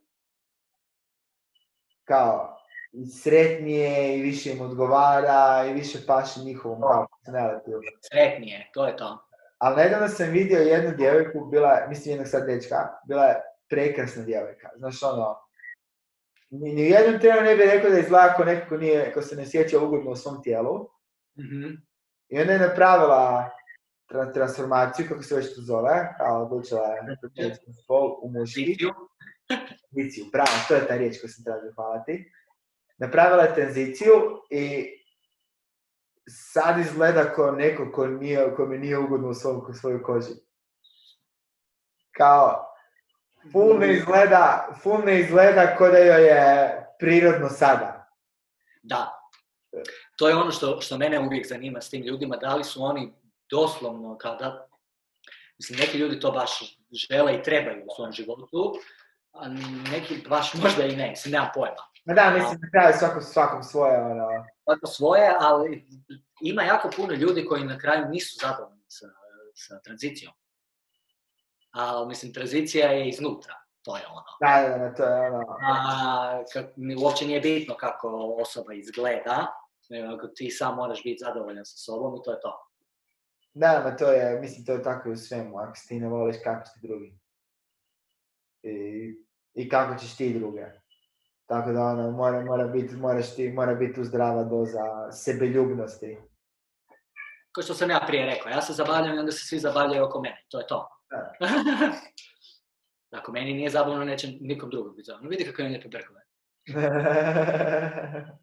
Kao, i sretnije i više im odgovara i više paše njihovom kao. Sretnije, to je to. Ali nedavno sam vidio jednu djevojku, bila mislim jednog sad dečka, bila je prekrasna djevojka. Znaš ono, ni, ni u jednom trenu ne bi rekao da izgleda ako neko ko nije, ko se ne sjeća ugodno u svom tijelu. Mhm. I onda je napravila tra- transformaciju, kako se već to zove, kao odlučila je spol u muški. Tranziciju, bravo, to je ta riječ koju sam tražio, hvala ti. Napravila je tranziciju i sad izgleda kao neko ko, nije, ko mi nije ugodno u svom, svojoj koži. Kao, full ne izgleda, full ne izgleda ko da joj je prirodno sada. Da. To je ono što, što mene uvijek zanima s tim ljudima, da li su oni doslovno kao da, mislim, neki ljudi to baš žele i trebaju u svom životu, a neki baš možda i ne, mislim, nemam pojma. Ma da, mislim na kraju svakom, svakom svoje, ono, Svako svoje, ali ima jako puno ljudi koji na kraju nisu zadovoljni sa, sa tranzicijom. Ali, mislim, tranzicija je iznutra, to je ono. da, da, da, to je ono, A, kak, uopće nije bitno kako osoba izgleda, nego ti sam moraš biti zadovoljan sa sobom i to je to. Da, ma to je, mislim, to je tako i u svemu. Ako ti ne voliš, kako ti drugi? I, i kako ćeš ti druge? Tako da, ono, mora, mora biti, moraš ti, mora biti tu zdrava doza sebeljubnosti. Kao što sam ja prije rekao, ja se zabavljam i onda se svi zabavljaju oko mene, to je to. Da. [laughs] Ako meni nije zabavno, neće nikom drugom biti zabavno. Vidi kako je lijepe brkove. [laughs]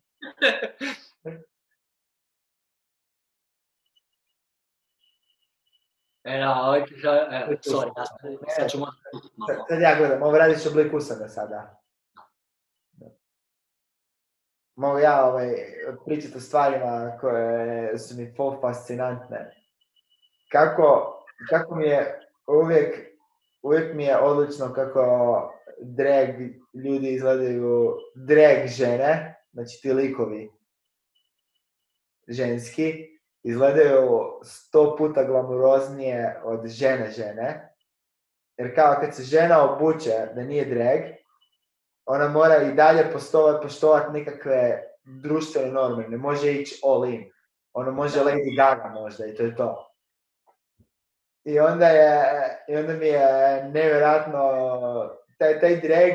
E, da, ovaj, evo, sorry, ja sam- sad ću malo. Sad- ja gledam, ovo radiš oblik usana sada. Mogu ja ovaj, pričati o stvarima koje su mi full fascinantne. Kako, kako mi je uvijek, uvijek mi je odlično kako drag ljudi izgledaju, drag žene, znači ti likovi ženski, izgledaju sto puta glamuroznije od žene žene. Jer kao kad se žena obuče da nije drag, ona mora i dalje poštovat, poštovat nekakve društvene norme, ne može ići all in. Ono može Lady Gaga možda i to je to. I onda, je, i onda mi je nevjerojatno taj, taj drag,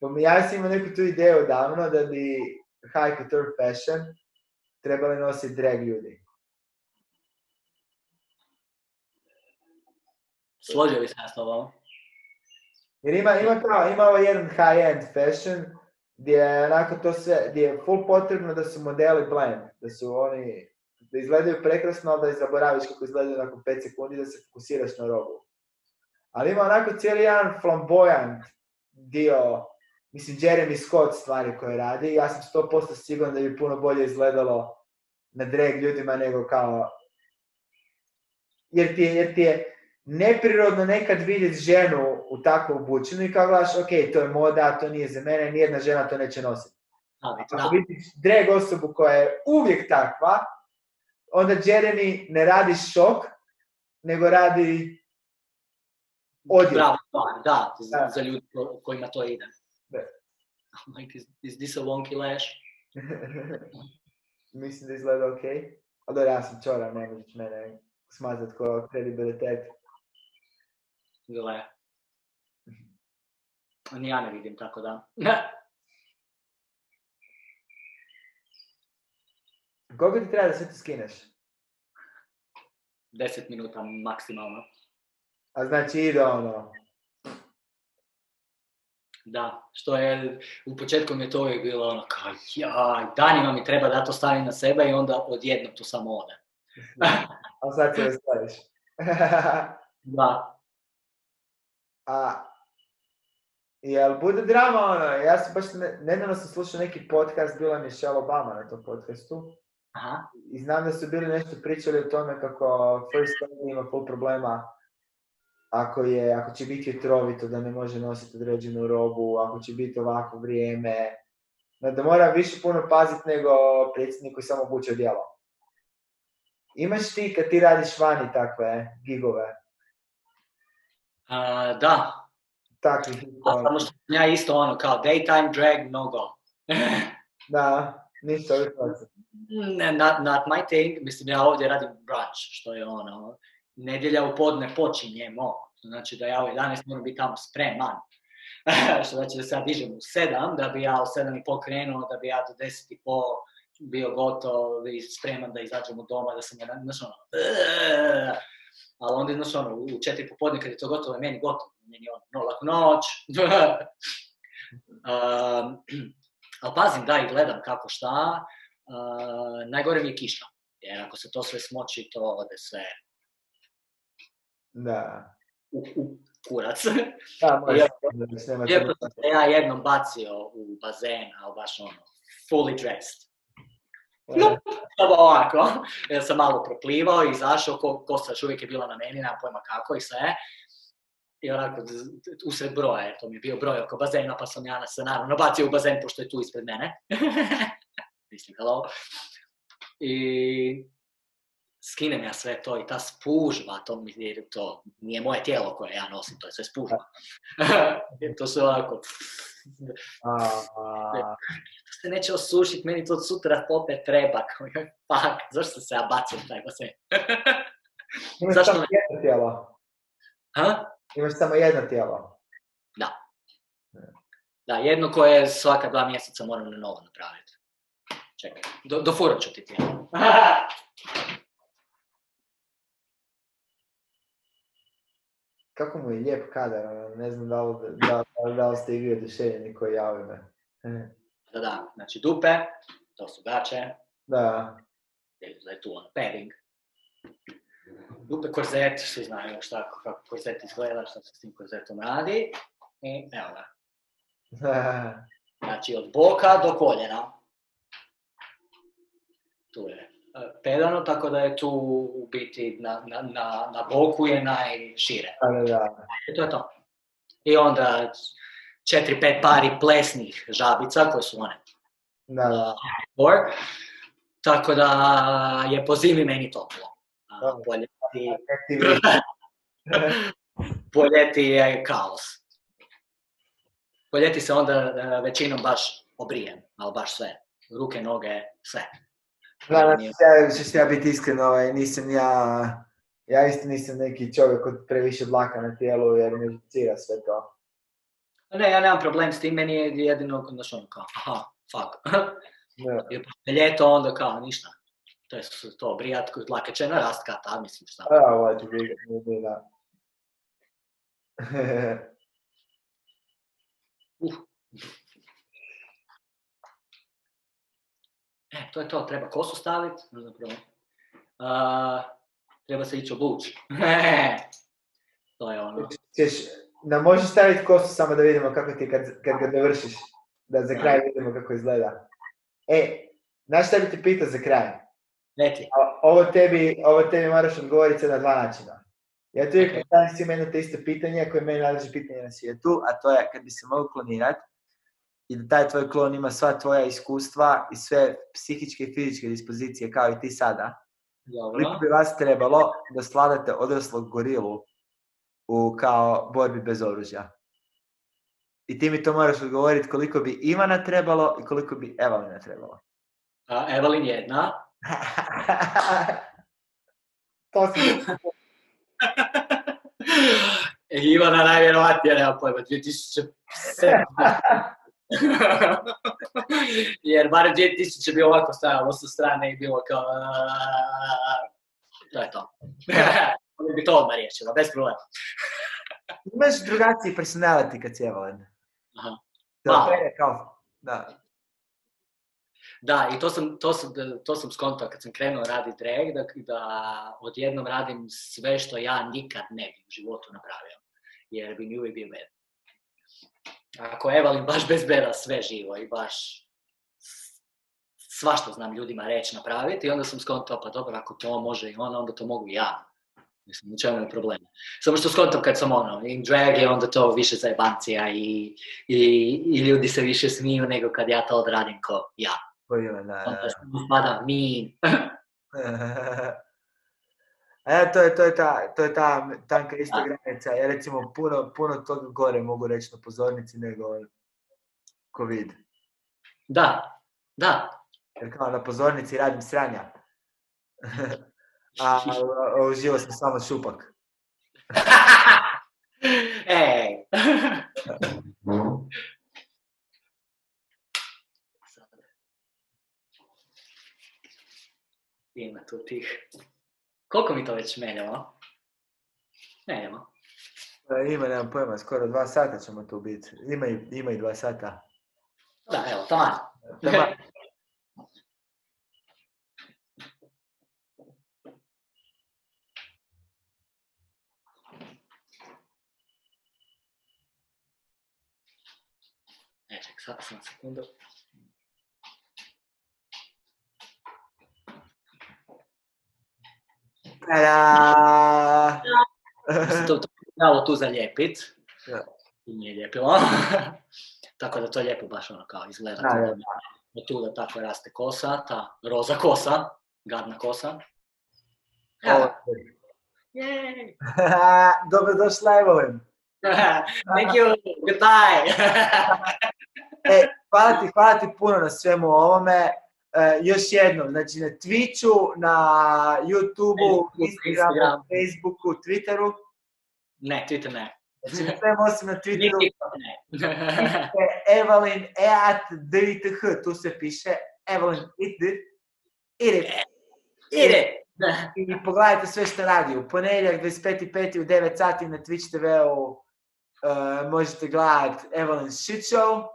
pa ja sam imao neku tu ideju davno da bi high couture fashion trebali nositi drag ljudi. Složio bi se ja s tobom. Jer ima, ima, kao, ima ovaj jedan high-end fashion gdje je onako to sve, gdje je full potrebno da su modeli blend, da su oni, da izgledaju prekrasno, ali da zaboraviš kako izgledaju nakon 5 sekundi, da se fokusiraš na robu. Ali ima onako cijeli jedan flamboyant dio, mislim Jeremy Scott stvari koje radi, ja sam 100% siguran da bi puno bolje izgledalo na drag ljudima nego kao, jer ti je, jer ti je neprirodno nekad vidjeti ženu u tako obučenu i kao gledaš, ok, to je moda, to nije za mene, nijedna žena to neće nositi. Ako vidiš drag osobu koja je uvijek takva, onda Jeremy ne radi šok, nego radi odjel. Bravo, stvar, da, za, Da. za ljudi ko- kojima to ide. Da. I'm like, is, is this a wonky lash? [laughs] Mislim da izgleda ok. A dobro, ja sam čora, ne možeš mene smazat ko kredibilitet. Gle. [laughs] Ni ja ne vidim, tako da. [laughs] Koliko ti treba da sve to skineš? 10 minuta maksimalno. A znači ide ono, Da, što je, u početku mi je to uvijek bilo ono kao, jaj, danima mi treba da to stavim na sebe i onda odjednom to samo ode. [laughs] a sad se staviš. [laughs] Da, A, jel bude drama ono, ja sam baš, ne, nedavno sam slušao neki podcast, bila je Michelle Obama na tom podcastu aha, i znam da su bili nešto pričali o tome kako First Lady ima full problema ako, je, ako će biti otrovito da ne može nositi određenu robu, ako će biti ovako vrijeme, da mora više puno paziti nego predsjednik koji samo obuče odjelo. Imaš ti kad ti radiš vani takve gigove, A, da, takvih a samo što ja isto ono kao daytime drag, no go. [laughs] Da, ništa. Ne, not, not my thing, mislim ja ovdje radim brunch, što je ono, nedjelja u podne počinjemo, znači da ja u 11 moram biti tamo spreman. [laughs] što znači da se ja dižem u 7, da bi ja u 7 i pol krenuo, da bi ja do 10 i pol bio gotov i spreman da izađem od doma, da sam znaš ono, ali onda, znaš ono, u 4 popodne kad je to gotovo, je meni gotovo, meni je ono, no, laku noć. [laughs] um, ali pazim, da, i gledam kako šta, uh, najgore mi je kiša, jer ako se to sve smoči, to ode sve Da. u, u kurac. [laughs] Da, Iako- nema sam se ja jednom bacio u bazen, ali baš ono, fully dressed. No. Ovako, [laughs] jer sam malo proplivao i izašao, ko, kosa još uvijek je bila na meni, nemam pojma kako i sve. I onako, usred broja, jer to mi je bio broj oko bazena, pa sam ja se naravno bacio u bazen, pošto je tu ispred mene. [laughs] Mislim, hello. I skinem ja sve to i ta spužva, to mi to, nije moje tijelo koje ja nosim, to je sve spužva. [laughs] To su onako, A, a, se neće osušit, meni to sutra opet treba, fuck, zašto sam se ja bacio taj basen? Imaš Zašto ne? jedno tijelo. Ha? Imaš samo jedno tijelo. Da, jedno koje svaka dva mjeseca moram na novo napraviti. Čekaj, do, dofurat ću ti tijelo. [laughs] Kako mu je lijep kadar, ono, ne znam da li, da, da, da li ste i vi oduševljeni koji [laughs] Da, da, znači dupe, to su gače, Da, da je tu ono padding. Dupe korzet, svi znaju šta, kako korzet izgleda, šta se s tim korzetom radi. I evo ga. [laughs] Znači od boka do koljena. Tu je e, pedano, tako da je tu u biti na, na, na, na boku je najšire. da, da, da. I to je to. I onda četiri, pet pari plesnih žabica koje su one Da, da. work. Tako da je po zimi meni toplo. A Ti po ljeti je kaos. Po ljeti se onda e, većinom baš obrijem, ali baš sve. Ruke, noge, sve. Da, ja, ja biti iskren, ovaj, nisam ja, ja isto nisam neki čovjek od previše dlaka na tijelu jer me žicira sve to. Ne, ja nemam problem s tim, meni je jedino, znaš ono kao, aha, fuck. Jer [laughs] je ljeto, onda kao, ništa. To je to, brijat, dlake će narast kad tad, mislim šta. A, ovaj ti ne, ne, da. [laughs] Uh. E, to je to, treba kosu staviti, zapravo. A, treba se ići obući. [laughs] to je ono. Ćeš, da možeš staviti kosu samo da vidimo kako ti kad, kad ga dovršiš. Da za kraj vidimo kako izgleda. E, znaš šta bi ti pitao za kraj? Reci. A, Ovo tebi, ovo tebi moraš odgovoriti na dva načina. Ja tu uvijek Ok. postavim svima jedno te isto pitanje koje je meni najdraže pitanje na svijetu, a to je kad bi se mogao klonirati i da taj tvoj klon ima sva tvoja iskustva i sve psihičke i fizičke dispozicije kao i ti sada, koliko bi vas trebalo da sladate odraslog gorilu u kao borbi bez oružja? I ti mi to moraš odgovoriti koliko bi Ivana trebalo i koliko bi Evalina trebalo. A, Evelin jedna. [laughs] to si... [laughs] Ivana najvjerovatnije, nema pojma, 2007. [laughs] Jer barem 2000 bi ovako stajalo sa strane i bilo kao... To je to. Oni bi to odmah riješila, bez problema. Imaš drugačiji personality kad si Evelin. Aha. Da, pere kao, da. Da, i to sam, to sam, to sam skontao kad sam krenuo raditi drag, da, da odjednom radim sve što ja nikad ne bi u životu napravio. Jer bi mi uvijek bio bed. Ako Evalin baš bez beda sve živo i baš s- svašta znam ljudima reći napraviti i onda sam skontao, pa dobro, ako to može i ona, onda to mogu ja. Mislim, u čemu je problem? Samo što skontam kad sam ono, in drag je onda to više zajebancija i, i, i ljudi se više smiju nego kad ja to odradim ko ja. Da. sam spada mean. E, to je, to je ta, to je ta tanka ista granica. Ja recimo puno, puno toga gore mogu reći na pozornici nego COVID. Da, Da. Jer kao na pozornici radim sranja. a, a uživo sam samo šupak. Ej. Ima tu tih. Koliko mi to već menjamo? Menjamo. E, Ima, nemam pojma, skoro dva sata ćemo tu biti. Ima ima i dva sata. Da, evo, taman. Taman. E, ček, sad sam sekundu. Tada! Mislim, to, to trebalo tu zalijepit. Da. I nije lijepilo. [laughs] tako da to lijepo baš ono kao izgleda. Da, tu da, da, tu da tako raste kosa, ta roza kosa, gadna kosa. Yay! [laughs] Dobrodošla Evelyn. [laughs] Thank you, goodbye! E, hvala ti, hvala ti puno na svemu ovome. E, još jednom, znači na Twitchu, na YouTubeu, Instagramu, Instagram. Facebooku, Twitteru. ne, Twitter ne. Znači na svemu osim na Twitteru. Ne. Evelyn Eat DITH, tu se piše Evelyn It Ide. Ide! I pogledajte sve što radi. U ponedjeljak 25.5. u 9 sati na Twitch TV-u uh, možete gledati Evelyn Shit Show,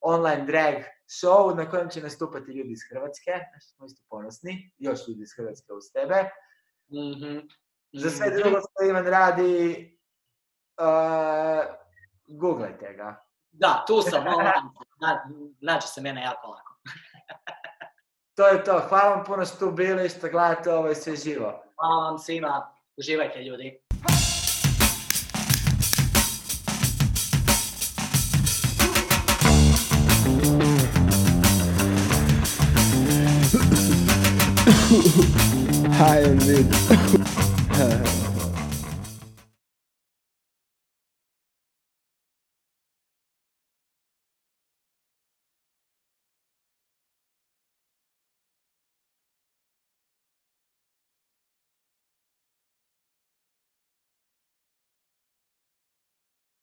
online drag show na kojem će nastupati ljudi iz Hrvatske. Znači smo isto ponosni. Još ljudi iz Hrvatske uz tebe. Mhm. Za sve Mhm. drugo što Ivan radi, uh, googlajte ga. Da, tu sam, [laughs] na, nađe se mene jako lako. [laughs] To je to. Hvala vam puno što tu bili, što gledate ovo i sve živo. Hvala vam svima, uživajte ljudi. High and mid.